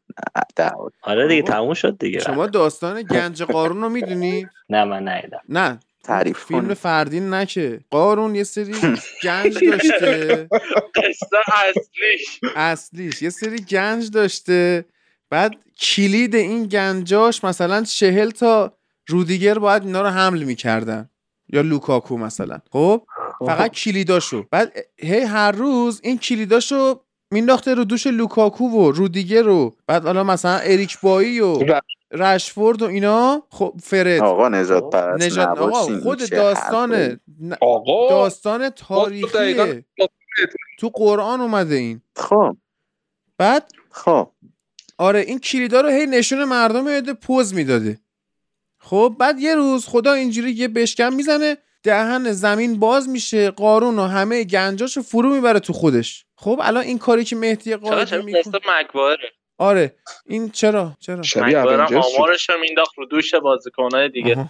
دعوا آره دیگه تموم شد دیگه. شما داستان گنج قارون رو می‌دونی؟ نه من نیدم نه. تعریف فیلم کنی. فردین نکه قارون یه سری گنج داشته. قصه اصلیش. اصلیش. یه سری گنج داشته. بعد کلید این گنجاش مثلا چهل تا رودیگر باید اینا رو حمل می‌کردن. یا لوکاکو مثلا. خب؟ فقط کلیداشو. بعد هی هر روز این کلیداشو مینداخته رو دوش لوکاکو و رودیگر رو. بعد حالا مثلا اریک بایی و رشفورد و اینا. خب فرد. آقا نجات پرست نجات آقا. خود داستان آقا داستان دقیقاً- تاریخیه تو قرآن اومده این. خب. بعد خب. آره این کلیدا رو هی نشون مردم میده پوز می‌داده. خب بعد یه روز خدا اینجوری یه بشکم می‌زنه دهن زمین باز میشه قارون و همه گنجاشو فرو می‌بره تو خودش. خب الان این کاری که مهدی چرا می‌کنه آره این چرا؟ چرا؟ شبیه آمارش رو مینداخت رو دوش بازیکنهای دیگه.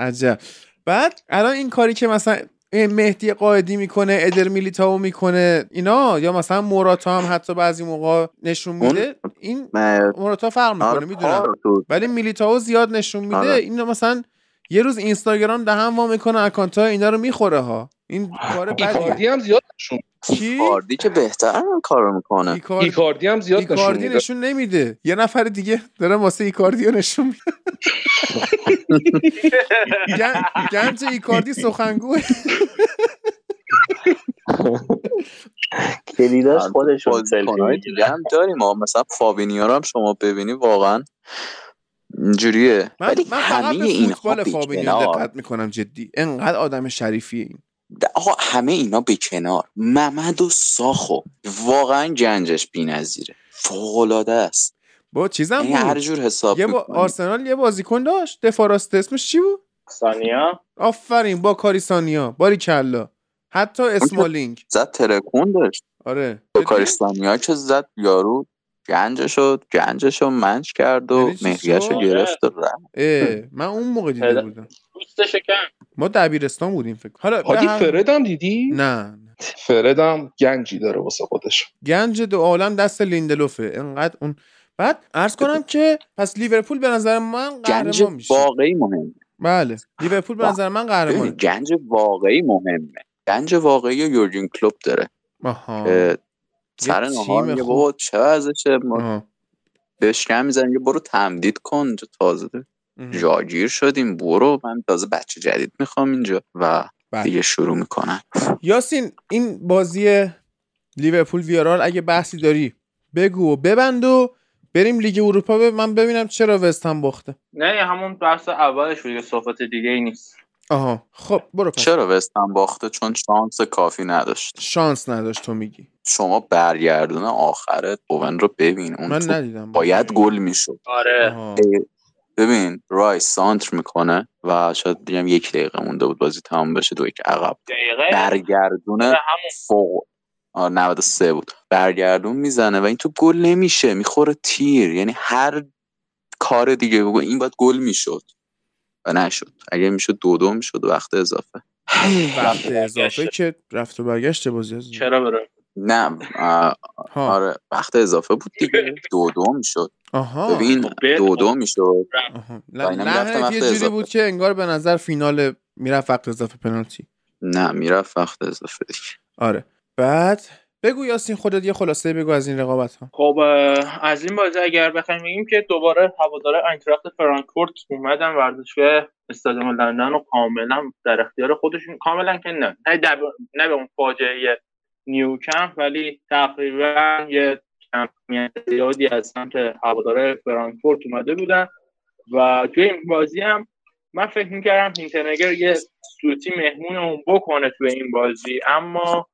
عجب. بعد الان این کاری که مثلا مهدی قائدی می‌کنه ادر میلیتاو می‌کنه اینا. یا مثلا موراتا هم حتی بعضی موقع نشون میده. این موراتا فرق می‌کنه آره می‌دونم. تو- ولی میلیتاو زیاد نشون میده. آره. اینو مثلا یه روز اینستاگرام دهن وا می‌کنه اکانت ها اینا رو می‌خوره ها. این کار ایکاردی هم زیاد نشون کی ایکاردی که بهتر کارو می‌کنه. ایکاردی ایکاردی هم زیاد نشون ایکاردی میده. نشون نمیده. یه نفر دیگه داره واسه ایکاردی نشون میده. گن- گنج ایکاردی سخنگوه. کلیداش خودشون بازیکنهای سلفی دیگه هم داریم ما مثلا فابینیو رو هم شما ببینی واقعا اینجوریه. من, ولی من فقط به فوتبال فابینیو کنار دقت می‌کنم جدی. انقدر آدم شریفیه این. آقا همه اینا به کنار. محمد و ساخو واقعا گنجش بی‌نظیره. فوق‌العاده است. با چیزم یعنی هر بود جور حساب یه با. آرسنال یه بازیکن داشت. دفاراسته اسمش چی بود؟ ثانیا آفرین با کاریسانیا باری کلا حتی اسمالینگ. زد ترکون داشت. آره. با جدی؟ کاریستانیا که زد یارو گنجشو گنجشو منچ کرد و یعنی مهریهشو شد؟ گرفت و رفت. من اون موقع دیده پدر- بودم. ما دبیرستان بودیم فکر حالا هادی هم دیدی؟ نه فرد هم گنجی داره واسه خودش. گنج دو عالم دست لیندلوفه. انقدر اون بعد عرض کنم که پس لیورپول به نظر من گنج قهرمان میشه. واقعی مهمه. بله. لیورپول به نظر من ببین قهرمانه گنج واقعی مهمه. گنج واقعی یورگن کلوب داره. آها. سر یه نهار میگه. بابا چه ازشه ما. بهش کم می‌زنیم برو تمدید کن اینجا تازه. جاگیر شدیم برو من تازه بچه جدید می‌خوام اینجا و بله. دیگه شروع می‌کنن یاسین این بازی لیورپول ویارال اگه بحثی داری بگو و ببند و بریم لیگ اروپا به من ببینم چرا وستهم باخته نه همون بحث اولش بود صحبت دیگه ای نیست آها خب برو پس. چرا وستن باخته؟ چون شانس کافی نداشت. شانس نداشت تو میگی. شما برگردون آخر بوون رو ببین. اون من ندیدم. باید گل می‌شد. آره. ببین رایس سانتر می‌کنه و شاید بگم یک دقیقه مونده بود بازی تمام بشه دو یک عقب. دقیقه؟ برگردونه آره، فوق. آه 93 بود. برگردون می‌زنه و این تو گل نمیشه می‌خوره تیر. یعنی هر کار دیگه بگو این باید گل می‌شد. و نشد. اگه می‌شد دو دو می‌شد وقت اضافه. وقت اضافه برگشته. که رفت و برگشت بازی از چرا بره نه آره وقت اضافه بود دیگه. دو دو می‌شد. آها. ببین خب دو دو می‌شد. وقت یه جوری. بود که انگار به نظر فینال می‌رفت وقت اضافه پنالتی. نه می‌رفت وقت اضافه دیگه. آره. بعد بگو یاسین خودت یه خلاصه بگو از این رقابت ها خب از این بازی اگر بخوایم بگیم که دوباره هواداره آینتراخت فرانکفورت اومدن ورزشگاه استادیوم لندن و کاملا در اختیار خودشون کاملا که نه. نه, در- نه به اون فاجعه نیوکمپ ولی تقریبا یه کمیت زیادی از سمت هواداره فرانکفورت اومده بودن. و توی این بازی هم من فکر می‌کردم هینترگر یه سوتی مهمون اون بکنه توی این بازی. اما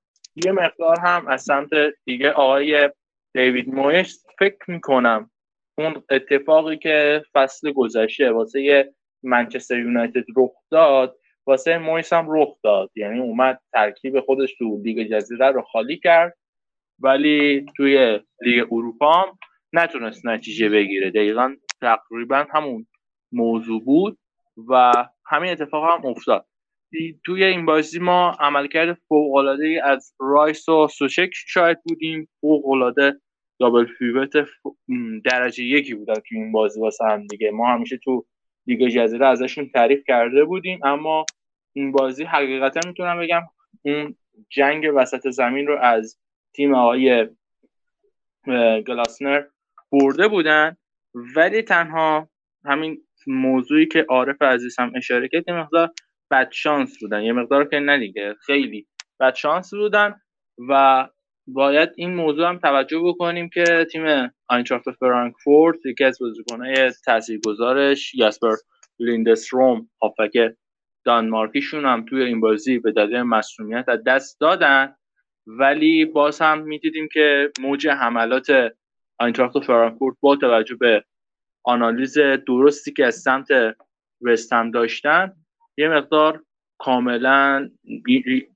یه مقدار هم از سمت دیگه آقای دیوید مویس فکر می‌کنم اون اتفاقی که فصل گذشته واسه منچستر یونایتد رخ داد واسه مویس هم رخ داد. یعنی اومد ترکیب خودش تو لیگ جزیره رو خالی کرد ولی توی لیگ اروپا هم نتونست نتیجه بگیره. دقیقا تقریبا همون موضوع بود و همین اتفاق هم افتاد. توی این بازی ما عملکرد فوق‌العاده از رایس و سوشک شاهد بودیم. فوق‌العاده دابل فیوت درجه یکی بودن تو این بازی واسه هم دیگه. ما همیشه تو لیگ جزیره ازشون تعریف کرده بودیم اما این بازی حقیقتا می‌تونم بگم اون جنگ وسط زمین رو از تیم آقای گلاسنر برده بودن. ولی تنها همین موضوعی که عارف عزیز هم اشاره کرد مقدار بد شانس بودن. یه مقدار که نه دیگه. خیلی بد شانس بودن و باید این موضوع هم توجه بکنیم که تیم آینتراخت فرانکفورت یکی از بازیکنهای تاثیرگذارش یاسپر لیندستروم هافک دانمارکیشون هم توی این بازی به دلیل مسئولیت از دست دادن. ولی باز هم می‌دیدیم که موج حملات آینتراخت فرانکفورت با توجه به آنالیز درستی که از سمت وستهم داشتن یه مقدار کاملا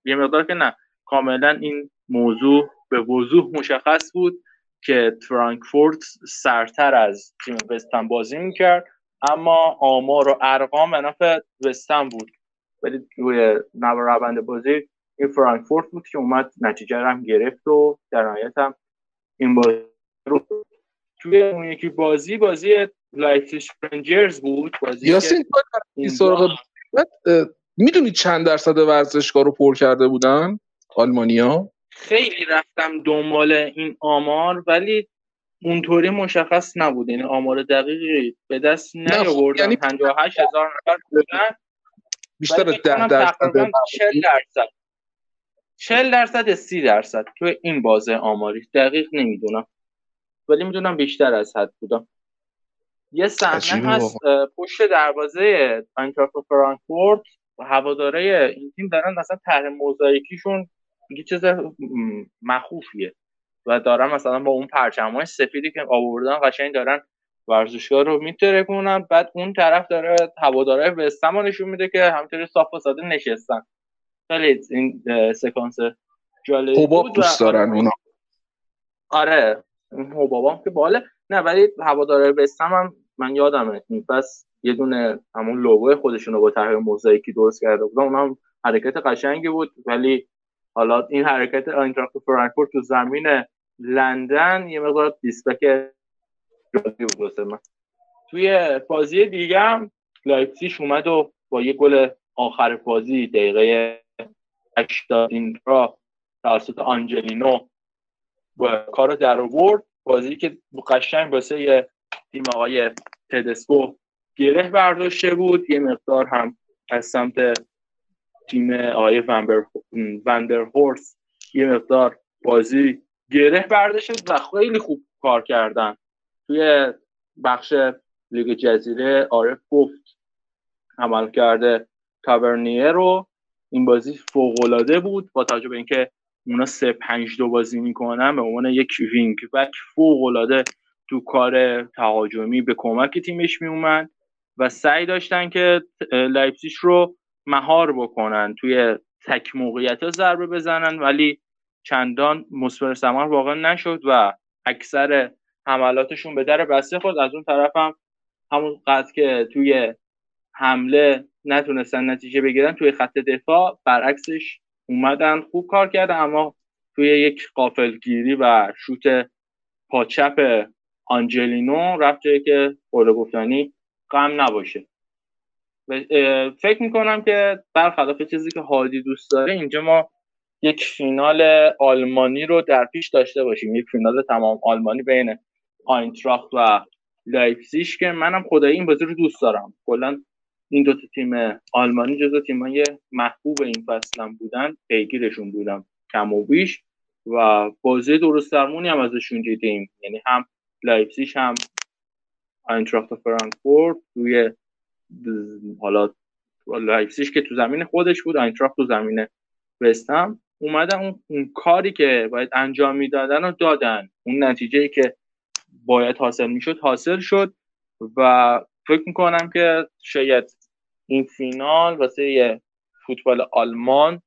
یه مقدار که نه کاملا این موضوع به وضوح مشخص بود که فرانکفورت سرتر از تیم وستهم بازی می‌کرد اما آمار و ارقام به نفع وستهم بود. ولی روی روند بازی این فرانکفورت بود که اومد نتیجه رو هم گرفت و در نهایت هم این بازی رو توی اون یکی بازی بازی لایپزیگ رنجرز بود بازی یاسین این سراغ می‌دونی چند درصد ورزشگاه رو پر کرده بودن؟ آلمانیا؟ خیلی رفتم دنبال این آمار ولی اونطوری مشخص نبود. یعنی آمار دقیقی به دست نیاوردن. یعنی- 58 هزار نفر بودن. بیشتر از فکر ده کنم درصد. تقریباً 40 درصد. 40 درصد یا 30 درصد. تو این بازه آماری. دقیق نمی‌دونم. ولی می‌دونم بیشتر از حد بودم. یه صحنه هست پشت دروازه آینتراخت فرانکفورت هواداره این تیم دارن مثلا طرح موزاییکیشون یه چیز مخوفیه و دارن مثلا با اون پرچمای سفیدی که آوردن قشنگ دارن ورزشگاه رو میترکونن. بعد اون طرف داره هواداره وستهم رو نشون میده که همینطوری صاف و ساده نشستن. خیلی این سکانس جالبی حباب دوست دارن اونا. آره. اون حبابام که باله. نه ولی هواداره وستهم هم من یادمه. این پس یه دونه همون لوگو خودشون رو با طرح موزاییکی درست کرده بودن. اونم حرکت قشنگی بود. ولی حالا این حرکت آینتراخت فرانکفورت تو زمین لندن یه مقدار دیسپک جالبی بود واسه من. توی بازی دیگه هم لایپزیگ اومد و با یه گل آخر بازی دقیقه 80 این را توسط آنجلینو و کار در آورد. بازی که قشنگ واسه تیم آقای تدسکو گره برداشته بود. یه مقدار هم از سمت تیم آقای فن برونکهورست یه مقدار بازی گره برداشته بود و خیلی خوب کار کردن. توی بخش لیگ جزیره عارف گفت عمل کرده تاورنیه رو. این بازی فوق بود با توجه به اینکه اونا سه پنج دو بازی می‌کنن به عنوان یک wing back فوق العاده تو کار تهاجمی به کمک تیمش میومد و سعی داشتن که لایپزیگ رو مهار بکنن توی تک موقعیت ضربه بزنن ولی چندان مثمر ثمر واقع نشد و اکثر حملاتشون به در بسته خورد از اون طرف هم همون قد که توی حمله نتونستن نتیجه بگیرن توی خط دفاع برعکسش اومدن خوب کار کردن اما توی یک غافلگیری و شوت پا چپ آنجلینو رفت جایی که گفتنی غم نباشه. فکر می‌کنم که برخلاف چیزی که هادی دوست داره اینجا ما یک فینال آلمانی رو در پیش داشته باشیم. یک فینال تمام آلمانی بین آینتراخت و لایپزیگ که منم خدایی این بازی رو دوست دارم. کلا این دو تیم آلمانی جزو تیمای محبوب این فصلم بودن پیگیرشون بودم کم و بیش و بازی درست درمونی هم ازشون دیدیم. یعنی هم لایپزیگ هم آینتراخت فرانکفورت روی حالا لایپزیگ که تو زمین خودش بود آینتراخت تو زمین وستهم اومدن اون, اون کاری که باید انجام می‌دادن و دادن. اون نتیجه که باید حاصل می‌شد حاصل شد و فکر می‌کنم که شاید این فینال واسه فوتبال آلمان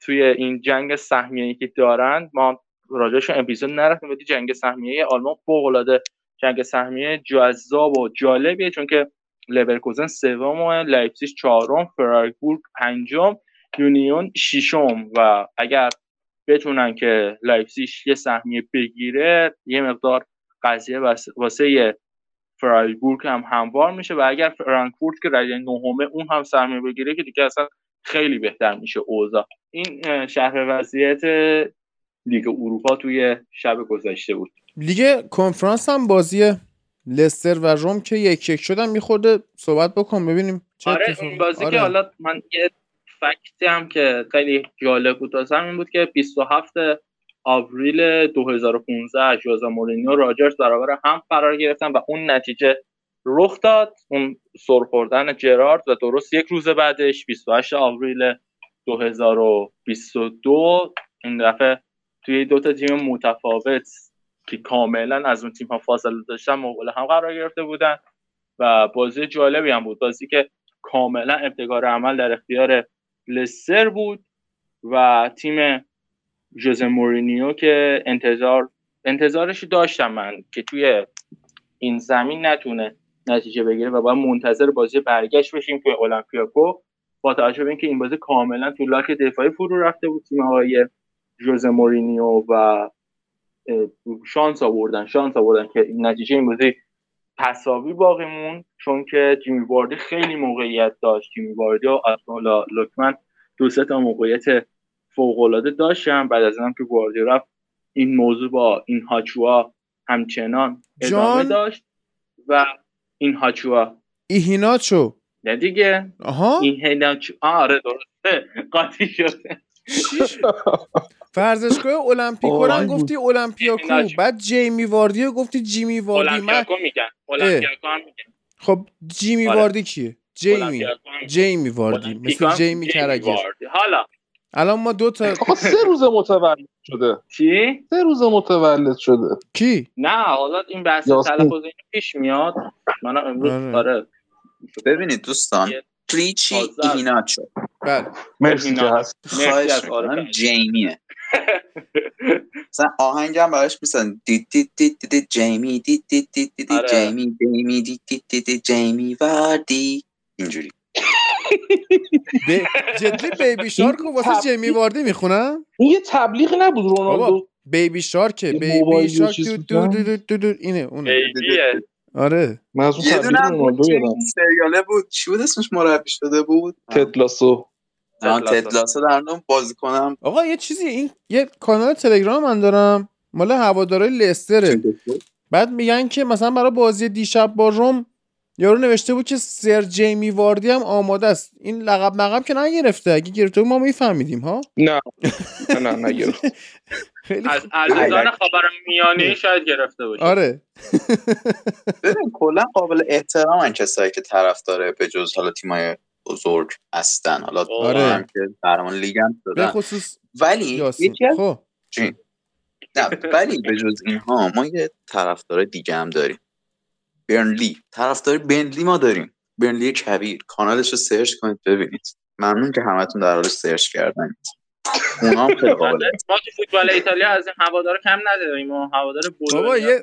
توی این جنگ سهمیه‌ای که دارن ما راجعش اپیزود نرفتیم ولی جنگ سهمیه آلمان فوق العاده جنگ سهمیه جذاب و جالبیه چون که لورکوزن سوم و لایپزیگ چهارم فرایبورگ پنجم یونیون ششم و اگر بتونن که لایپزیگ یه سهمیه بگیره یه مقدار قضیه واسه فرایبورگ هم هموار میشه و اگر فرانکفورت که رده نهمه اون هم سهمیه بگیره که دیگه اصلا خیلی بهتر میشه اوضاع. این شهر وضعیت لیگ اروپا توی شب گذشته بود. لیگ کنفرانس هم بازی لستر و روم که یک یک شدن میخورده. صحبت بکن ببینیم چه آره این بازی آره. که حالا من یه فکتی هم که خیلی جالب بود واسم این بود که 27 آوریل 2015 جوزه مورینیو راجرز برابر هم قرار گرفتن و اون نتیجه رخ داد. اون سرخوردن جرارد و درست یک روز بعدش 28 آوریل 2022 این دفعه توی دو تا تیم متفاوت که کاملا از اون تیم ها فاصله داشتن مقابل هم قرار گرفته بودن و بازی جالبی هم بود. بازی که کاملا ابتکار عمل در اختیار لستر بود و تیم جوزه مورینیو که انتظار انتظارش داشتم من که توی این زمین نتونه نتیجه بگیره و باید منتظر بازی برگشت بشیم توی اولمپیاکو. با توجه به اینکه این بازی کاملا تو لاک دفاعی فرو رفته بود تیم آقای جوزه مورینیو و شانس آوردن شانس آوردن که این نتیجه این بازی تساوی باقی مون چون که جیمی واردی خیلی موقعیت داشت. جیمی واردی و آتمولا لوکمن دو سه تا موقعیت فوق العاده داشتن. بعد از اینم که گواردیولا رفت این موضوع با این هاچوا همچنان ادامه؟ داشت و این هاچوا ایهیناچو. نه دیگه. آها. این هیداچ آره درسته. قاطی شده. ورزشگاه المپیکو رو هم گفتی المپیاکو. بعد جیمی واردی رو گفتی جیمی واردی. من المپیاکو میگن. المپیاکو هم میگن. خب جیمی آره. واردی کیه؟ جیمی. جیمی واردی. مثل جیمی کرگر. حالا. الان ما دو تا آقا سه روز متولد شده. چی؟ سه روز متولد شده. کی؟ نه حالا این بحث. تلفظ پیش میاد. منم امروز آره. آره. ببینید دوستان تازه. ایهیناچو بله. مرسی که. هست مرسی خواهش آره می‌کنم. جیمیه. مثلا آهنگم براش میسن دی دی دی دی دی جیمی دی دی دی دی دی آره. جیمی جیمی دی دی دی دی جیمی وردی اینجوری. جدی بیبی شارک رو واسه جیمی واردی می‌خونم این یه تبلیغ نبود رونالدو بیبی شارکه یه بیبی شارک دو بودن؟ دو دو دو دو اینه اونه. آره من از اون یه تبلیغ دونه هم بود رونالدو یادم سریاله بود چی بود اسمش مربی شده بود تدلاسو آه، تد لاسو. تد لاسو در اون بازی کنم. آقا یه چیزی این یه کانال تلگرام من دارم. مال هوادارای لستره. بعد میگن که مثلا برای بازی دیشب با روم یارو نوشته بود که سر جیمی واردی هم آماده است. این لقب مقب که نگرفته. اگه گرفته ما میفهمیدیم ها؟ نه. نه نه از. عزیزان خبر میانی شاید گرفته باشه. آره. ببین کلا قابل احترام کسایی که طرف داره به جز حالا تیمای بزرگ هستن. حالا آره. هم که قهرمان لیگ هم به شدن. خصوص ولی یکی خب. نه ولی به جز اینها ما یه طرفدار دیگه هم داریم. برنلی. طرفدار برنلی ما داریم. برنلی کبیر. کانالش رو سرچ کنید ببینید. ممنون که همتون در حال سرچ کردن. اونا هم خیلی قابل ما تو فوتبال ایتالیا از این هوادار کم نداریم ما هوادار بولونیا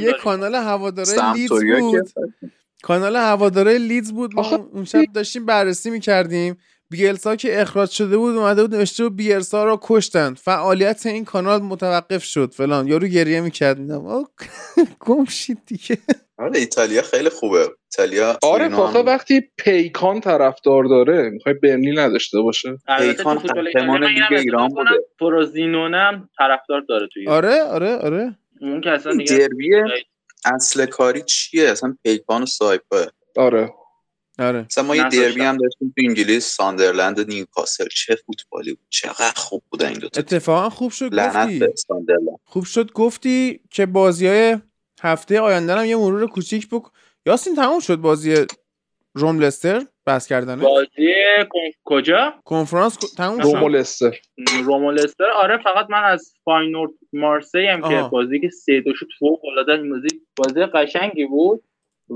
یه. کانال هوادارای لیدز بود. که کانال هوادارای لیدز بود. ما اون شب داشتیم بررسی می‌کردیم. بیلسا که اخراج شده بود اومده بود نوشته بود بیلسا رو کشتن. فعالیت این کانال متوقف شد. فلان. یارو گریه می‌کرد. میدم گم شید دیگه. آره ایتالیا خیلی خوبه. ایتالیا آره آخه وقتی پیکان طرفدار داره می‌خوای برنلی نداشته باشه. پیکان قهرمان لیگ ایران بوده. پروزینونه هم طرفدار داره توی آره آره آره. اون که اصلا دیگه دربی اصل کاری چیه؟ اصلا پیکان و سایپا آره. آره. مثلا ما یه. دربی هم داشتیم تو انگلیس ساندرلند و نیوکاسل. چه فوتبالی بود. چقدر خوب بودن این دوتا. اتفاقا خوب شد لعنت گفتی. خوب شد گفتی که بازی های هفته آینده هم یه مرور کوچیک بک یاسین تموم شد بازی روم لستر؟ بحث کردنه؟ بازی کجا؟ کنفرانس تموم شد. لستر روم و لستر آره فقط من از فاینورد مارسی هم که. بازی که سه دو شد فوق العاده بازی بازی قشنگی بود.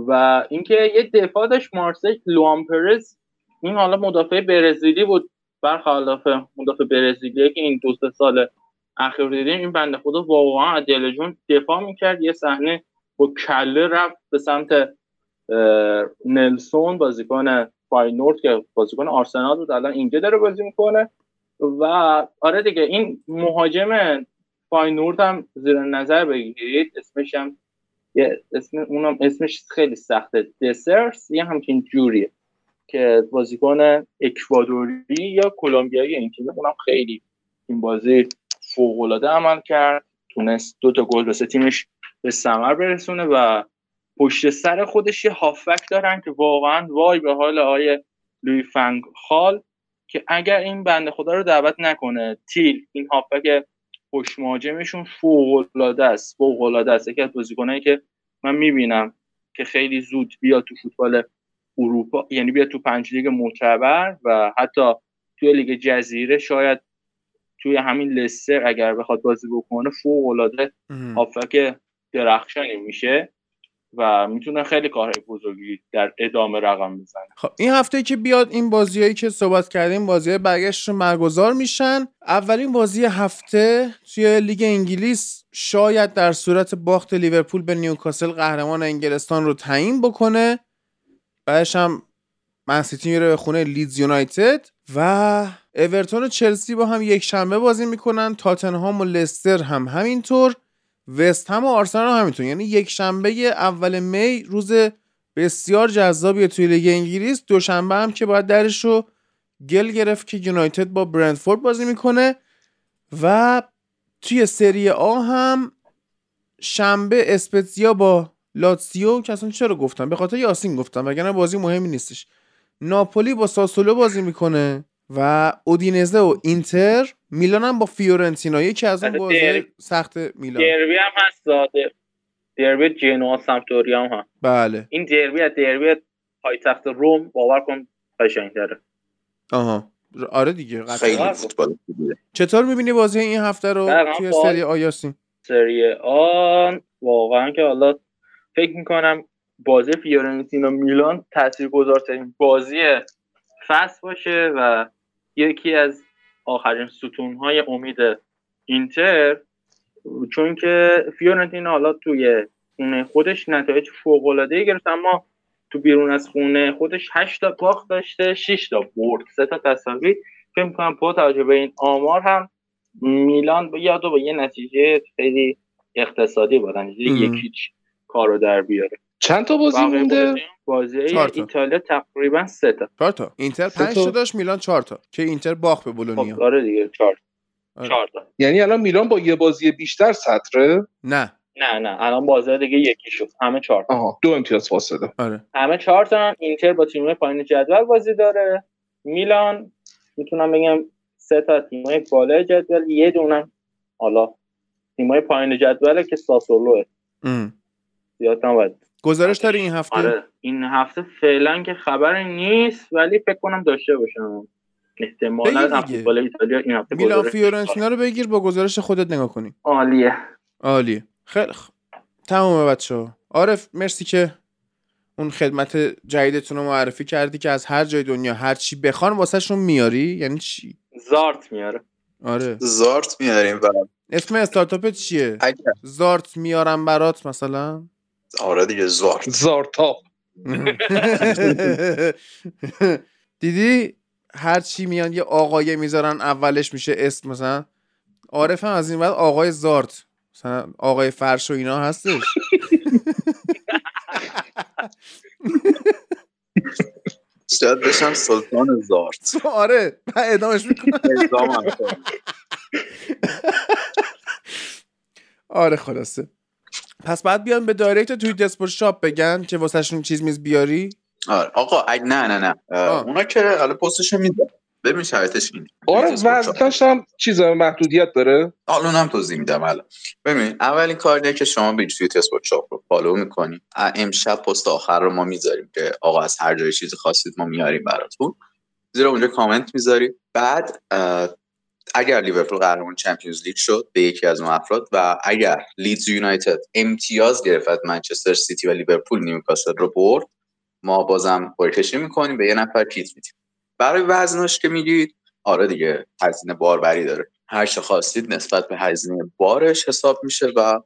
و اینکه یه دفاع داشت مارسی لوان پرز این حالا مدافع برزیلی بود. برخلاف مدافع برزیلی که این دو سه سال اخیر دیدیم این بنده خدا واقعا از دفاع می‌کرد. یه صحنه با کله رفت به سمت نلسون بازیکن فاینورد که بازیکن آرسنال بود الان اینجا داره بازی می‌کنه. و آره دیگه این مهاجم فاینورد هم زیر نظر بگیرید. اسمش هم یه اسم اونم اسمش خیلی سخته. دسرس یه همچین جوریه که بازیکن اکوادوری یا کلمبیایی این تیمه. اونم خیلی این بازی فوق العاده عمل کرد. تونست دو تا گل واسه تیمش به ثمر برسونه و پشت سر خودش یه هافک دارن که واقعا وای به حال آقای لوی فنگ خال که اگر این بنده خدا رو دعوت نکنه تیل این هافک پشت مهاجمشون فوق العاده است فوق العاده است. یکی از بازیکنایی که من می‌بینم که خیلی زود بیاد تو فوتبال اروپا یعنی بیاد تو پنج لیگ معتبر و حتی توی لیگ جزیره شاید توی همین لستر اگر بخواد بازی بکنه فوق العاده هافبک درخشانی میشه. و می‌تونه خیلی کارهای بزرگی در ادامه رقم بزنه. خب این هفته که بیاد این بازیایی که صحبت کردیم بازی برگشت رو برگزار میشن. اولین بازی هفته توی لیگ انگلیس شاید در صورت باخت لیورپول به نیوکاسل قهرمان انگلستان رو تعیین بکنه. بعدش هم منسیتی میره به خونه لیدز یونایتد و اورتون و چلسی با هم یک شنبه بازی می‌کنن. تاتنهام و لستر هم همینطور. وست هم و آرسنال هم همینطور. یعنی یک شنبه اول می روز بسیار جذابیه توی لیگ انگلیس. دوشنبه هم که باید درش رو گل گرفت که یونایتد با برندفورد بازی می‌کنه. و توی سری آ هم شنبه اسپتزیا با لاتسیو که اصلا چرا گفتم؟ به خاطر یاسین گفتم وگرنه بازی مهمی نیستش. ناپولی با ساسولو بازی می‌کنه. و اودینزه و اینتر میلان هم با فیورنتینا یکی از اون البته بازی در- سخت میلان. دربی هم هست داده دربی جنوا سمپدوریا هم هست. بله. این دربی از دربی پایتخت روم باور کن قشنگتره. آها. آره دیگه قطعا. خیلی آره. فوتبال چطور می‌بینی بازی این هفته رو توی سری آیاسین سری آن واقعا که حالا فکر می‌کنم بازی فیورنتینا میلان تاثیرگذارترین بازی فصل باشه و یکی از آخرین ستونهای امید اینتر چون که فیورنتینا حالا توی خونه خودش نتایج فوق العاده گرفت اما تو بیرون از خونه خودش 8 تا باخت داشته 6 تا برد سه تا تساوی فکر می‌کنم با توجه به این آمار هم میلان با یا دو با یه نتیجه خیلی اقتصادی با نتیجه ام. یک هیچ کارو در بیاره چند تا بازی مونده؟ بازی. ایتالیا تقریبا سه تا. چهار تا. اینتر سه پنج تا. تا داشت میلان چهار تا. که اینتر باخت به خب بولونیا آره دیگه چهار آره. چهار تا. یعنی الان میلان با یه بازی بیشتر سطره؟ نه. نه نه. الان بازی دیگه یکی شد. همه چهار تا. آها دو امتیاز فاصله. آره. همه چهار تا. اینتر با تیم‌های پایین جدول بازی داره. میلان می‌تونم بگم سه تا تیم‌های بالای جدول. یه دونم حالا تیم‌های پایین جدوله که ساسولوه. ام. زیاد نباید. گزارش داری این هفته؟ آره. این هفته فعلا که خبری نیست ولی فکر کنم داشته باشم. احتمالا دیگه. فوتبال ایتالیا این هفته میلان فیورنتینا رو بگیر با گزارش خودت نگاه کنیم عالیه. عالیه. خیلی خوب تمومه بچه ها عارف مرسی که اون خدمت جدیدتون رو معرفی کردی که از هر جای دنیا هر چی بخوان واسهشون میاری. یعنی چی؟ زارت میاره. آره. زارت میاریم و اسم استارتاپ چیه؟ اگر زارت میارم برات مثلا؟ آره دیگه زارت. زارتا دیدی هر چی میان یه آقایه می‌ذارن اولش میشه اسم مثلا. عارف هم از این بعد آقای زارت. مثلا آقای فرش و اینا هستش. شاید بشم سلطان زارت. آره من ادامش می‌کنم. آره خلاصه. پس بعد بیان به دایرکت توی اسپورت شاپ بگن که واسهشون چیز میز بیاری؟ آره. آقا نه نه نه. آه. اونا که حالا پستشو میدم ببین شرایطش اینه. آره. وزنش هم چیز محدودیت داره. حالا اونم توضیح میدم. الان. ببین اولین کاریه که شما به توی Sport Shop رو follow می‌کنی. امشب پست آخر رو ما می‌ذاریم که آقا از هر جای چیزی خواستید ما میاریم براتون. زیرا اونجا کامنت می‌ذاری. بعد اگر لیورپول قهرمان Champions League شد به یکی از اون افراد و اگر لیدز یونایتد امتیاز گرفت منچستر سیتی و لیورپول نیوکاسل رو برد ما بازم قرعه‌کشی می‌کنیم به یه نفر کیت میدیم. برای وزنش که میگید آره دیگه هزینه باربری داره. هر چه خواستید نسبت به هزینه بارش حساب میشه و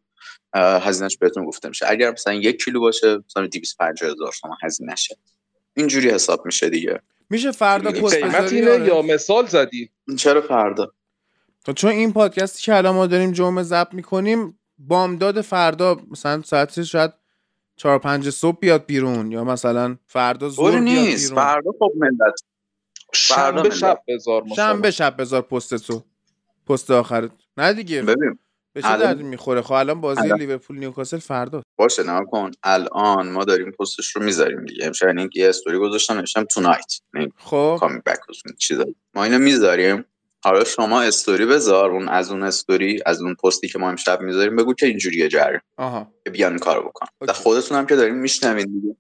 هزینهش بهتون گفته میشه. اگر مثلا یک کیلو باشه مثلا 250 هزار تومان هزینه شه. اینجوری حساب میشه دیگه. میشه فردا پست قیمت بذاری؟ اینه آره؟ یا مثال زدی؟ چرا فردا؟ چون این پادکستی که الان ما داریم جمعه ضبط می‌کنیم بامداد فردا مثلا ساعت شاید چهار پنج صبح بیاد بیرون یا مثلا فردا ظهر طوری بیاد نیست. بیرون. فردا خب ملت. شنبه. شب بذار. شنبه شب بذار پست تو. پست آخرت. نه دیگه. ببین. به چه درد می‌خوره؟ خب الان بازی الان. لیورپول نیوکاسل فردا. باشه نگاه کن الان ما داریم پستش رو می‌ذاریم دیگه. امشب یعنی یه استوری گذاشتم نوشتم تونایت خب. کامی بک چیزا. ما اینو می‌ذاریم. حالا شما استوری بذار. اون از اون استوری از اون پستی که ما امشب می‌ذاریم بگو که اینجوریه جریان. آها. که بیان این کارو بکن. و خودتون هم که داریم میشنوین دیگه.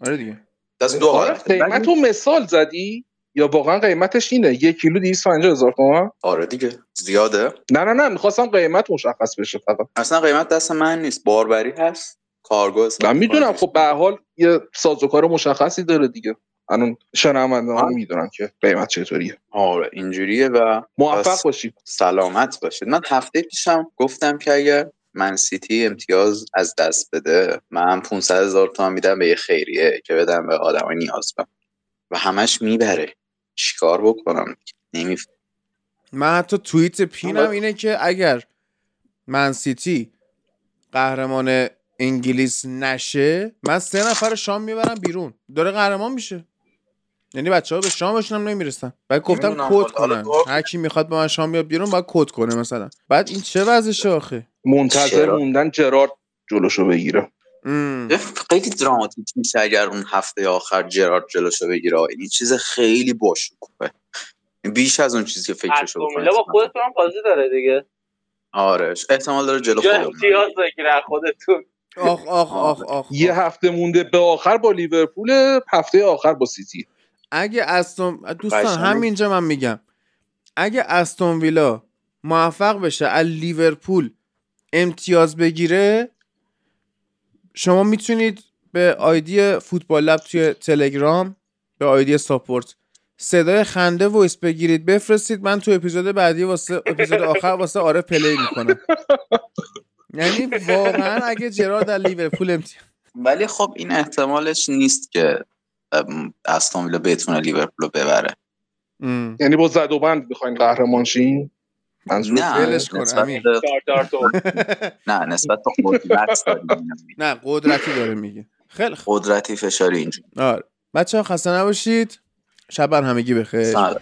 آره دیگه. دست دو حالت. قیمت رو مثال زدی؟ یا واقعا قیمتش اینه. یک کیلو 250 هزار تومان. آره دیگه زیاده. نه نه نه می‌خواستم قیمت مشخص بشه فقط. اصلا قیمت دست من نیست. باربری هست. کارگو من می‌دونم. خب به حال یه سازوکار مشخصی داره دیگه. الان شنوندگان آره. می‌دونن که قیمت چطوریه. آره اینجوریه و موفق. باشید سلامت باشید. من هفته پیشم گفتم که اگر من سیتی امتیاز از دست بده من 500 هزار تومان میدم به یه خیریه که بدم به آدم نیازمند و همش می‌بره. چیکار بکنم نمی من حتی توییت پینم. اینه که اگر من سیتی قهرمان انگلیس نشه من سه نفر شام می‌برم بیرون داره قهرمان میشه یعنی بچه ها به شامشون هم نمی‌رسن بعد گفتم کد کنن. هر کی می‌خواد با من شام بیاد بیرون باید کد کنه مثلا بعد این چه وضعشه آخه منتظر؟ موندن جرارد جلوشو بگیره. خیلی دراماتیک میشه اگر اون هفته آخر جرارد جلوشو بگیره. این چیز خیلی باشکوهه. بیش از اون چیزی که فکرشو بکنه. با خودتون هم بازی داره دیگه. آره احتمال داره جلو از خودتون. آخ آخ آخ آخ یه. هفته مونده به آخر با لیورپول هفته آخر با سیتی. اگه استون دوستان. همینجا من میگم. اگه استون ویلا موفق بشه از لیورپول امتیاز بگیره شما می‌تونید به ID فوتبال لب توی تلگرام به ID support. صدای خنده voice بگیرید بفرستید. من تو اپیزود بعدی واسه اپیزود آخر واسه آره play می‌کنم. یعنی واقعا اگه جرارد در لیورپول امتیاز ولی خب این احتمالش نیست که استون ویلا بتونه لیورپول رو ببره. یعنی با زد و بند می‌خواین قهرمان شین؟ منظور ولش کن، نه نسبت به قدرت. نه. قدرتی داره میگه. خیلی قدرتی فشاری اینجوری. آره. بچه ها خسته نباشید. شب بر همگی بخیر. سلام.